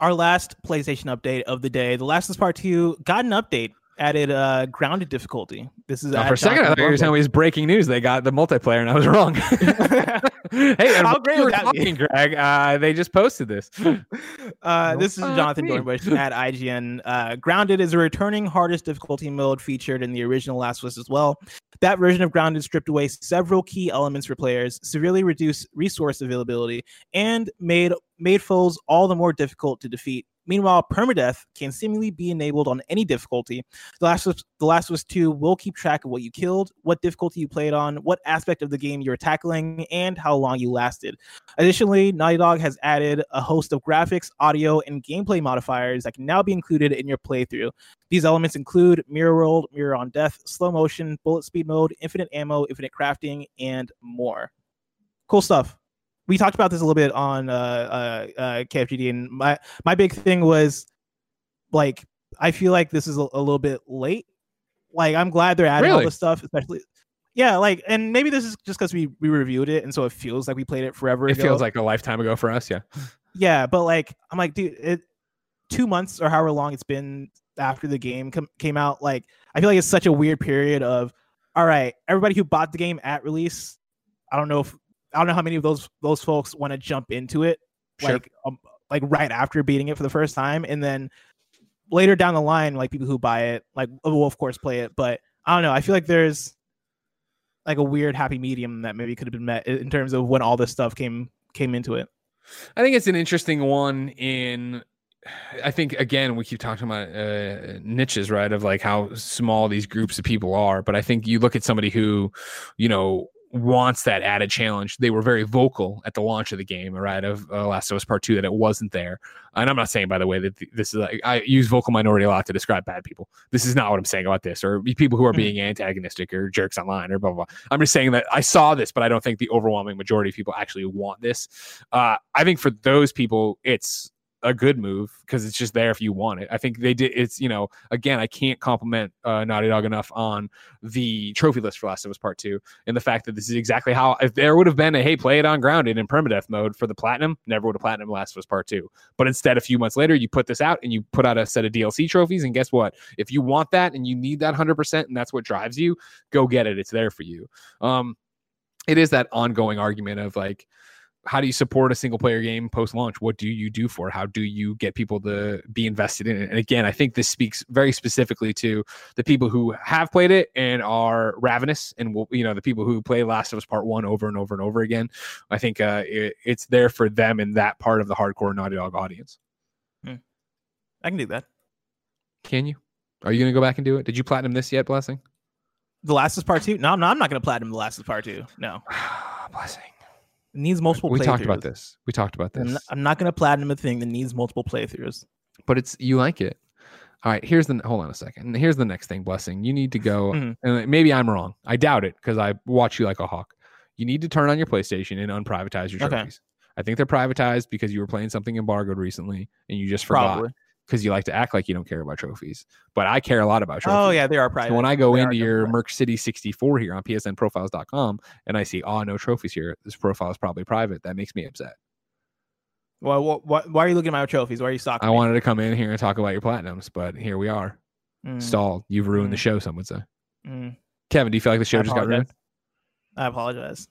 [SPEAKER 2] Our last PlayStation update of the day, The Last of Us Part Two, got an update. Added uh, grounded difficulty. This is
[SPEAKER 1] for a second i
[SPEAKER 2] Jonathan
[SPEAKER 1] thought you were telling me it was breaking news they got the multiplayer and i was wrong hey
[SPEAKER 2] How great
[SPEAKER 1] were
[SPEAKER 2] that be?
[SPEAKER 1] talking greg uh, they just posted this
[SPEAKER 2] Uh, this is Jonathon
[SPEAKER 1] fucking.
[SPEAKER 2] Dornbush at IGN. Uh, Grounded is a returning hardest difficulty mode featured in the original Last of Us as well. That version of Grounded stripped away several key elements for players, severely reduced resource availability, and made made foes all the more difficult to defeat. Meanwhile, permadeath can seemingly be enabled on any difficulty. The Last of The Last of Us 2 will keep track of what you killed, what difficulty you played on, what aspect of the game you were tackling, and how long you lasted. Additionally, Naughty Dog has added a host of graphics, audio, and gameplay modifiers that can now be included in your playthrough. These elements include Mirror World, Mirror on Death, slow motion, bullet speed mode, infinite ammo, infinite crafting, and more. Cool stuff. We talked about this a little bit on uh, uh, uh, KFGD, and my my big thing was like I feel like this is a, a little bit late. Like I'm glad they're adding all
[SPEAKER 1] Really?
[SPEAKER 2] this stuff, especially yeah, like and maybe this is just because we we reviewed it, and so it feels like we played it forever.
[SPEAKER 1] it
[SPEAKER 2] ago.
[SPEAKER 1] feels like a lifetime ago for us yeah
[SPEAKER 2] Yeah, but like I'm like, dude, it two months or however long it's been after the game com- came out. Like I feel like it's such a weird period of, all right, everybody who bought the game at release, I don't know if I don't know how many of those those folks want to jump into it
[SPEAKER 1] Sure.
[SPEAKER 2] like um, like right after beating it for the first time, and then later down the line, like people who buy it, like will of course play it, but I don't know. I feel like there's like a weird happy medium that maybe could have been met in terms of when all this stuff came came into it.
[SPEAKER 1] I think it's an interesting one in I think again we keep talking about uh, niches, right? Of like how small these groups of people are, but I think you look at somebody who, you know, wants that added challenge. They were very vocal at the launch of the game, right? Of uh, Last of Us Part Two that it wasn't there. And I'm not saying, by the way, that th- this is like I use vocal minority a lot to describe bad people. This is not what I'm saying about this, or people who are
[SPEAKER 2] Mhm.
[SPEAKER 1] being antagonistic or jerks online or blah blah. blah. I'm just saying that I saw this, but I don't think the overwhelming majority of people actually want this. Uh, I think for those people, it's a good move because it's just there if you want it. I think they did. It's you know, again, I can't compliment uh, Naughty Dog enough on the trophy list for Last of Us Part Two and the fact that this is exactly how. If there would have been a hey, play it on grounded in permadeath mode for the platinum, never would have platinum Last of Us Part Two. But instead, a few months later, you put this out and you put out a set of DLC trophies, and guess what? If you want that and you need that hundred percent, and that's what drives you, go get it. It's there for you. Um, it is that ongoing argument of like how do you support a single player game post launch what do you do for it? how do you get people to be invested in it? And again i think this speaks very specifically to the people who have played it and are ravenous and will you know the people who play last of us part one over and over and over again. I think uh, it, it's there for them in that part of the hardcore naughty dog audience.
[SPEAKER 2] I can do that.
[SPEAKER 1] can you? Are you going to go back and do it? Did you platinum this yet blessing?
[SPEAKER 2] The Last of Us Part Two? No, no, I'm not going to platinum The Last of Us Part Two. No,
[SPEAKER 1] blessing.
[SPEAKER 2] it needs multiple.
[SPEAKER 1] we talked about this we talked about
[SPEAKER 2] I'm
[SPEAKER 1] this
[SPEAKER 2] I'm not going to platinum a thing that needs multiple playthroughs.
[SPEAKER 1] but it's you like it. All right, here's the hold on a second. Here's the next thing, blessing. You need to go,
[SPEAKER 2] Mhm.
[SPEAKER 1] and maybe I'm wrong. I doubt it because I watch you like a hawk. You need to turn on your PlayStation and unprivatize your
[SPEAKER 2] Okay.
[SPEAKER 1] trophies. I think they're privatized because you were playing something embargoed recently and you just forgot
[SPEAKER 2] Probably.
[SPEAKER 1] Because you like to act like you don't care about trophies. But I care a lot about trophies.
[SPEAKER 2] Oh yeah, they are private.
[SPEAKER 1] So when I go
[SPEAKER 2] They
[SPEAKER 1] into your. Merc City 64 here on psnprofiles.com and I see, oh, no trophies here, this profile is probably private. That makes me upset.
[SPEAKER 2] Well, wh- wh- why are you looking at my trophies? Why are you stalking?
[SPEAKER 1] I
[SPEAKER 2] me?
[SPEAKER 1] wanted to come in here and talk about your platinums, but here we are.
[SPEAKER 2] Mm,
[SPEAKER 1] Stalled. You've ruined the
[SPEAKER 2] Mm.
[SPEAKER 1] show, some would say.
[SPEAKER 2] mm.
[SPEAKER 1] Kevin, do you feel like the show
[SPEAKER 2] I
[SPEAKER 1] just got ruined?
[SPEAKER 2] I apologize.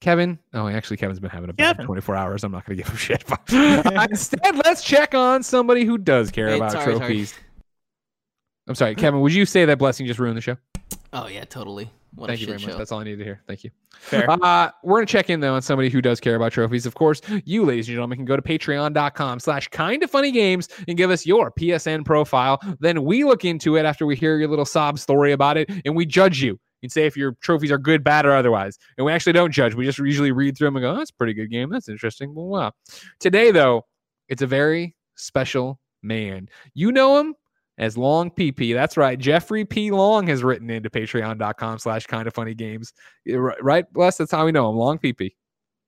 [SPEAKER 1] Kevin? Oh, actually, Kevin's been having a bad
[SPEAKER 2] Kevin.
[SPEAKER 1] 24 hours. I'm not going to give him shit. Instead, let's check on somebody who does care
[SPEAKER 3] Hey,
[SPEAKER 1] about
[SPEAKER 3] sorry, sorry.
[SPEAKER 1] trophies. I'm sorry, Kevin. Would you say that blessing just ruined the show?
[SPEAKER 3] Oh yeah, totally. What a
[SPEAKER 1] Thank you
[SPEAKER 3] shit
[SPEAKER 1] very much.
[SPEAKER 3] show.
[SPEAKER 1] That's all I need to hear. Thank you.
[SPEAKER 2] Fair.
[SPEAKER 1] Uh, we're gonna check in though on somebody who does care about trophies. Of course, you, ladies and gentlemen, can go to patreon.com slash kind of funny games and give us your PSN profile. Then we look into it after we hear your little sob story about it, and we judge you and say if your trophies are good, bad, or otherwise. And we actually don't judge. We just usually read through them and go, oh, that's a pretty good game. That's interesting. Well, wow. Today, though, it's a very special man. You know him as Long PP. That's right. Jeffrey P. Long has written into patreon.com slash kind of funny games. Right, Bless? That's how we know him. Long PP.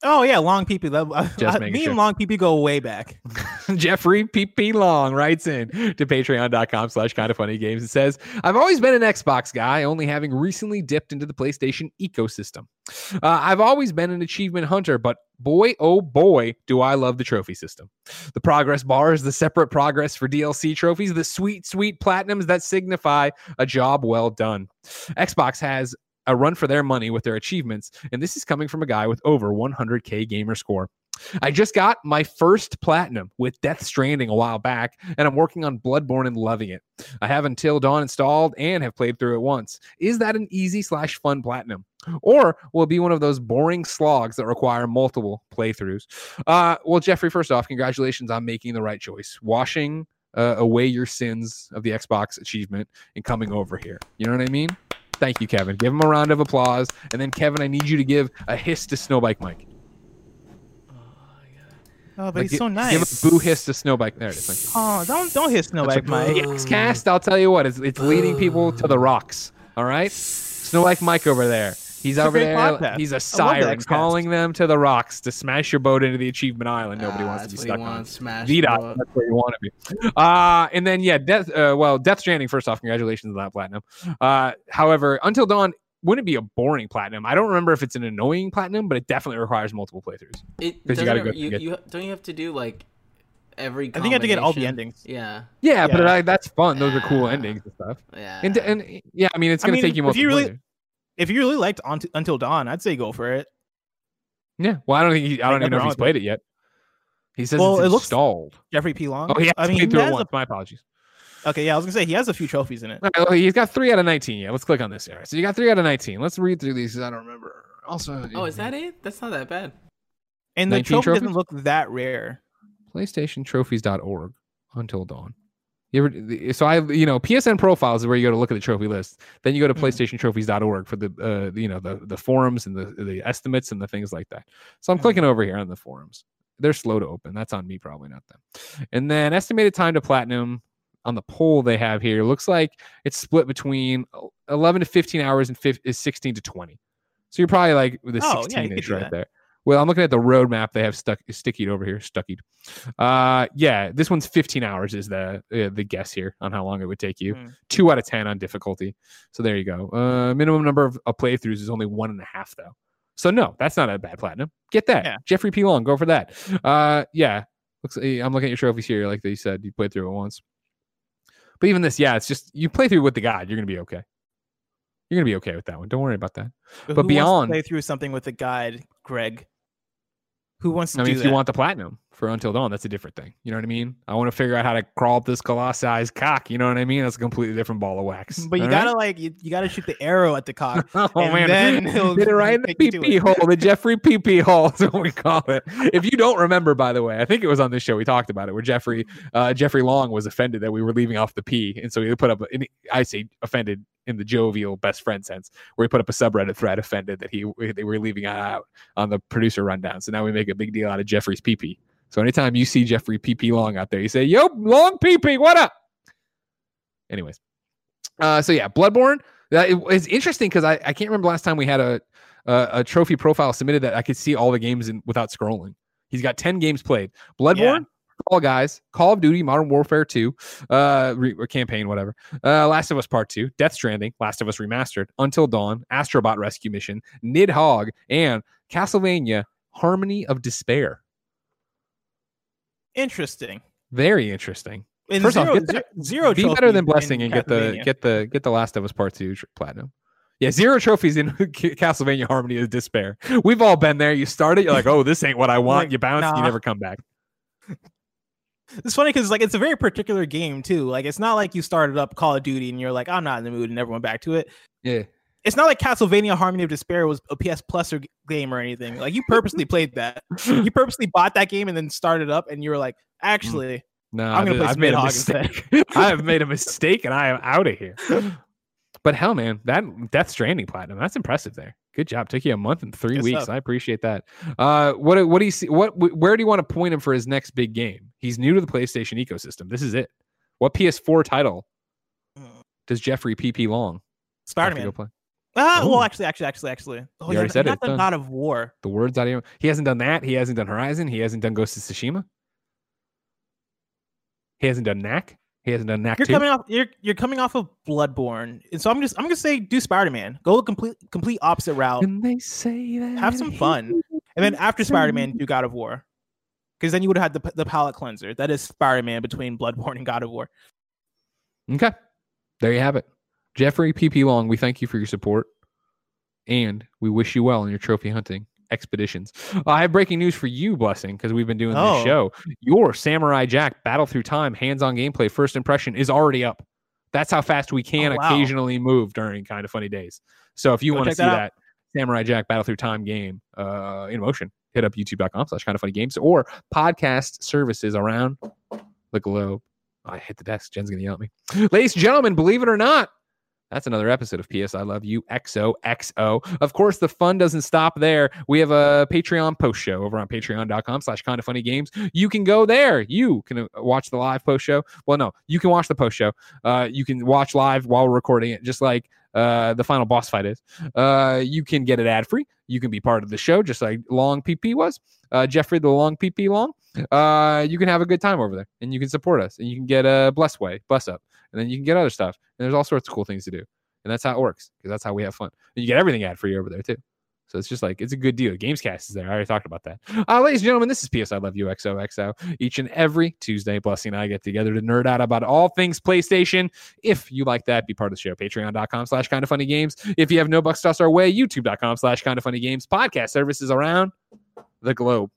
[SPEAKER 2] Oh yeah, long PP.
[SPEAKER 1] Just
[SPEAKER 2] uh, me
[SPEAKER 1] sure.
[SPEAKER 2] and long PP go way back.
[SPEAKER 1] Jeffrey PP Long writes in to patreon.com slash kind of funny games and says, I've always been an Xbox guy, only having recently dipped into the PlayStation ecosystem. Uh, I've always been an achievement hunter, but boy, oh boy, do I love the trophy system. The progress bars, the separate progress for DLC trophies, the sweet, sweet platinums that signify a job well done. Xbox has a run for their money with their achievements, and this is coming from a guy with over 100k gamer score. I just got my first platinum with Death Stranding a while back, and I'm working on Bloodborne and loving it. I have Until Dawn installed and have played through it once. Is that an easy slash fun platinum? Or will it be one of those boring slogs that require multiple playthroughs? Uh, well, Jeffrey, first off, congratulations on making the right choice. Washing uh, away your sins of the Xbox achievement and coming over here. You know what I mean? Thank you, Kevin. Give him a round of applause. And then, Kevin, I need you to give a hiss to Snowbike Mike.
[SPEAKER 2] Oh, oh but
[SPEAKER 1] Like,
[SPEAKER 2] he's so
[SPEAKER 1] Give
[SPEAKER 2] nice.
[SPEAKER 1] a boo hiss to Snowbike. There it is. Thank you.
[SPEAKER 2] Oh, don't don't hit Snowbike Mike.
[SPEAKER 1] The X-Cast, I'll tell you what, it's, it's leading people to the rocks. All right? Snowbike Mike over there. He's
[SPEAKER 2] a
[SPEAKER 1] over there.
[SPEAKER 2] podcast.
[SPEAKER 1] He's a
[SPEAKER 2] love
[SPEAKER 1] siren
[SPEAKER 2] X-Cast.
[SPEAKER 1] calling them to the rocks to smash your boat into the achievement island. Nobody
[SPEAKER 3] Ah,
[SPEAKER 1] wants to be
[SPEAKER 3] that's
[SPEAKER 1] stuck on.
[SPEAKER 3] wants, Smash
[SPEAKER 1] VDOT, that's where you want to be. Uh, and then yeah, Death. Uh, well, Death Stranding. First off, congratulations on that platinum. Uh, however, Until Dawn wouldn't be a boring platinum. I don't remember if it's an annoying platinum, but it definitely requires multiple playthroughs.
[SPEAKER 3] It
[SPEAKER 1] 'Cause you gotta go
[SPEAKER 3] you,
[SPEAKER 1] get-
[SPEAKER 3] you don't you have to do like every.
[SPEAKER 2] I think you have to get all the endings.
[SPEAKER 3] Yeah,
[SPEAKER 1] Yeah, but
[SPEAKER 2] Yeah.
[SPEAKER 1] uh, that's fun. Those are cool endings and stuff.
[SPEAKER 3] yeah.
[SPEAKER 1] And, and yeah, I mean, it's gonna
[SPEAKER 2] mean,
[SPEAKER 1] take you
[SPEAKER 2] if
[SPEAKER 1] multiple.
[SPEAKER 2] you really-
[SPEAKER 1] playthroughs.
[SPEAKER 2] If you really liked Unt- Until Dawn, I'd say go for it.
[SPEAKER 1] Yeah. Well, I don't think he, I don't
[SPEAKER 2] Ain't
[SPEAKER 1] even know if he's played it yet. He says
[SPEAKER 2] Well,
[SPEAKER 1] it's
[SPEAKER 2] it looks-
[SPEAKER 1] installed.
[SPEAKER 2] Jeffrey P. Long.
[SPEAKER 1] Oh, yeah.
[SPEAKER 2] I mean,
[SPEAKER 1] played
[SPEAKER 2] he
[SPEAKER 1] through it
[SPEAKER 2] has
[SPEAKER 1] once. My apologies.
[SPEAKER 2] okay, yeah, I was gonna say he has a few trophies in it.
[SPEAKER 1] All right, well, he's got three out of nineteen. Yeah, let's click on this. All right, so you got three out of nineteen. Let's read through these. 'cause I don't remember. Also,
[SPEAKER 3] oh, is that it? That's not that bad.
[SPEAKER 2] And the trophy
[SPEAKER 1] trophies?
[SPEAKER 2] doesn't look that rare.
[SPEAKER 1] PlayStationTrophies.org until dawn. You ever, so I, you know, PSN profiles is where you go to look at the trophy list. Then you go to
[SPEAKER 2] Hmm.
[SPEAKER 1] PlayStationTrophies.org for the, uh, you know, the the forums and the the estimates and the things like that. So I'm clicking over here on the forums. They're slow to open. That's on me, probably not them. And then estimated time to platinum on the poll they have here looks like it's split between 11 to 15 hours and 15, is 16 to 20. So you're probably like the
[SPEAKER 2] Oh, yeah, you
[SPEAKER 1] 16
[SPEAKER 2] could
[SPEAKER 1] ish right
[SPEAKER 2] that.
[SPEAKER 1] there. Well, I'm looking at the roadmap they have stuck stickied over here, stuckied. Uh, yeah, this one's 15 hours is the uh, the guess here on how long it would take you.
[SPEAKER 2] Hmm.
[SPEAKER 1] Two out of 10 on difficulty. So there you go. Uh, minimum number of, of playthroughs is only one and a half though. So no, that's not a bad platinum. Get that,
[SPEAKER 2] Yeah.
[SPEAKER 1] Jeffrey P. Long, go for that. Uh, yeah, looks. I'm looking at your trophies here, like they said, you played through it once. But even this, yeah, it's just you play through with the guide, you're gonna be okay. You're gonna be okay with that one. Don't worry about that.
[SPEAKER 2] But,
[SPEAKER 1] But beyond-
[SPEAKER 2] play through something with a guide, Greg? Who wants to
[SPEAKER 1] I mean,
[SPEAKER 2] do
[SPEAKER 1] if
[SPEAKER 2] that?
[SPEAKER 1] you want the platinum for Until Dawn, that's a different thing. You know what I mean? I want to figure out how to crawl up this colossized cock. You know what I mean? That's a completely different ball of wax.
[SPEAKER 2] but you gotta
[SPEAKER 1] right?
[SPEAKER 2] like you, you gotta shoot the arrow at the cock.
[SPEAKER 1] Oh
[SPEAKER 2] and
[SPEAKER 1] man,
[SPEAKER 2] then he'll
[SPEAKER 1] Hit it right in the pee pee hole, the Jeffrey pee pee hole is what we call it. If you don't remember, by the way, I think it was on this show we talked about it, where Jeffrey uh, Jeffrey Long was offended that we were leaving off the P, and so he put up. A, I say offended in the jovial best friend sense, where he put up a subreddit thread offended that he they were leaving out on the producer rundown. So now we make a big deal out of Jeffrey's pee pee. So anytime you see Jeffrey pee Long out there, you say, "Yo, Long pee, what up?" Anyways, uh, so yeah, Bloodborne. That it, it's interesting because I, I can't remember last time we had a, a a trophy profile submitted that I could see all the games in without scrolling. He's got ten games played. Bloodborne, Fall Guys, Call of Duty, Modern Warfare Two, uh, re- campaign, whatever. Uh, Last of Us Part Two, Death Stranding, Last of Us Remastered, Until Dawn, Astrobot Rescue Mission, Nidhogg, and Castlevania: Harmony of Despair.
[SPEAKER 2] Interesting.
[SPEAKER 1] Very interesting.
[SPEAKER 2] And
[SPEAKER 1] First off,
[SPEAKER 2] zero,
[SPEAKER 1] get that-
[SPEAKER 2] zero
[SPEAKER 1] Be better than blessing and get the get the get the Last of Us Part Two platinum. Yeah, zero trophies in Castlevania Harmony of Despair. We've all been there. You start it, you're like, oh, this ain't what I want.
[SPEAKER 2] Like,
[SPEAKER 1] You bounce, you never come back.
[SPEAKER 2] It's funny because like it's a very particular game too. Like it's not like you started up Call of Duty and you're like, I'm not in the mood and never went back to it.
[SPEAKER 1] Yeah,
[SPEAKER 2] it's not like Castlevania Harmony of Despair was a PS Plus or game or anything. Like you purposely played that. You purposely bought that game and then started up, and you were like, actually,
[SPEAKER 1] No,
[SPEAKER 2] I'm gonna
[SPEAKER 1] I've,
[SPEAKER 2] play
[SPEAKER 1] I've made a mistake. I have made a mistake, and I am out of here. But hell, man, that Death Stranding platinum, that's impressive. There, good job. Took you a month and three weeks. I appreciate that. Uh, what what do you see? What where do you want to point him for his next big game? He's new to the PlayStation ecosystem. This is it. What PS4 title does Jeffrey PP Long
[SPEAKER 2] Spider Man. Ah,
[SPEAKER 1] Oh.
[SPEAKER 2] well, actually, actually, actually, actually. Oh,
[SPEAKER 1] You already said it,
[SPEAKER 2] not
[SPEAKER 1] it's
[SPEAKER 2] the. God of War.
[SPEAKER 1] The words out of your He hasn't done that. He hasn't done Horizon. He hasn't done Ghost of Tsushima. He hasn't done Knack. He hasn't done Knack
[SPEAKER 2] You're
[SPEAKER 1] 2.
[SPEAKER 2] coming off. You're you're coming off of Bloodborne, and so I'm just I'm gonna say do Spider Man. Go complete complete opposite route.
[SPEAKER 1] and they say that
[SPEAKER 2] Have some fun. And then after Spider Man, do God of War, because then you would have had the the palate cleanser. That is Spider Man between Bloodborne and God of War.
[SPEAKER 1] Okay. There you have it. Jeffrey PP Long, we thank you for your support and we wish you well in your trophy hunting expeditions. I have breaking news for you, Blessing, because we've been doing
[SPEAKER 2] Oh.
[SPEAKER 1] this show. Your Samurai Jack Battle Through Time hands on gameplay first impression is already up. That's how fast we can
[SPEAKER 2] Oh, wow.
[SPEAKER 1] occasionally move during kind of funny days. So if you
[SPEAKER 2] Go
[SPEAKER 1] want to see
[SPEAKER 2] that
[SPEAKER 1] that Samurai Jack Battle Through Time game uh, in motion, hit up youtube.com slash kind of funny games or podcast services around the globe. I hit the desk. Jen's gonna yell at me. Ladies and gentlemen, believe it or not, that's another episode of PS I Love You XOXO. Of course, the fun doesn't stop there. We have a Patreon post show over on patreon.com slash kind of funny games. You can go there. You can uh, watch the live post show. Well, no, you can watch the post show. Uh, you can watch live while we're recording it, just like uh, the final boss fight is. Uh, you can get it ad free. You can be part of the show, just like Long PP was. Uh, Jeffrey the Long PP Long. Uh, you can have a good time over there and you can support us and you can get a bless way, bless up, and then you can get other stuff. And there's all sorts of cool things to do. And that's how it works because that's how we have fun. And you get everything ad free over there too. So it's just like it's a good deal. Gamescast is there. I already talked about that. Uh, ladies and gentlemen, this is PS I Love You XOXO. Each and every Tuesday, Blessing and I get together to nerd out about all things PlayStation. If you like that, be part of the show. Patreon.com slash kind of funny games. If you have no bucks tossed our way, youtube.com slash kind of funny games. Podcast services around the globe.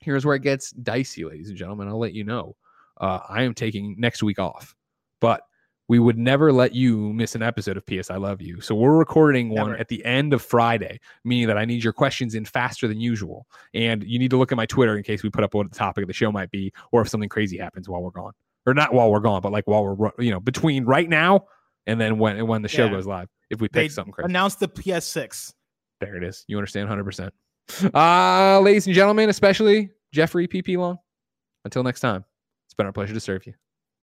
[SPEAKER 1] Here's where it gets dicey, ladies and gentlemen. I'll let you know. Uh, I am taking next week off, but we would never let you miss an episode of PS I Love You. So we're recording one
[SPEAKER 2] Never.
[SPEAKER 1] at the end of Friday, meaning that I need your questions in faster than usual. And you need to look at my Twitter in case we put up what the topic of the show might be, or if something crazy happens while we're gone, or not while we're gone, but like while we're you know between right now and then when when the show
[SPEAKER 2] Yeah.
[SPEAKER 1] goes live. If we
[SPEAKER 2] They
[SPEAKER 1] pick something crazy,
[SPEAKER 2] Announce the PS6.
[SPEAKER 1] there it is. You understand 100%. Uh, ladies and gentlemen, especially Jeffrey PP Long. Until next time, it's been our pleasure to serve you.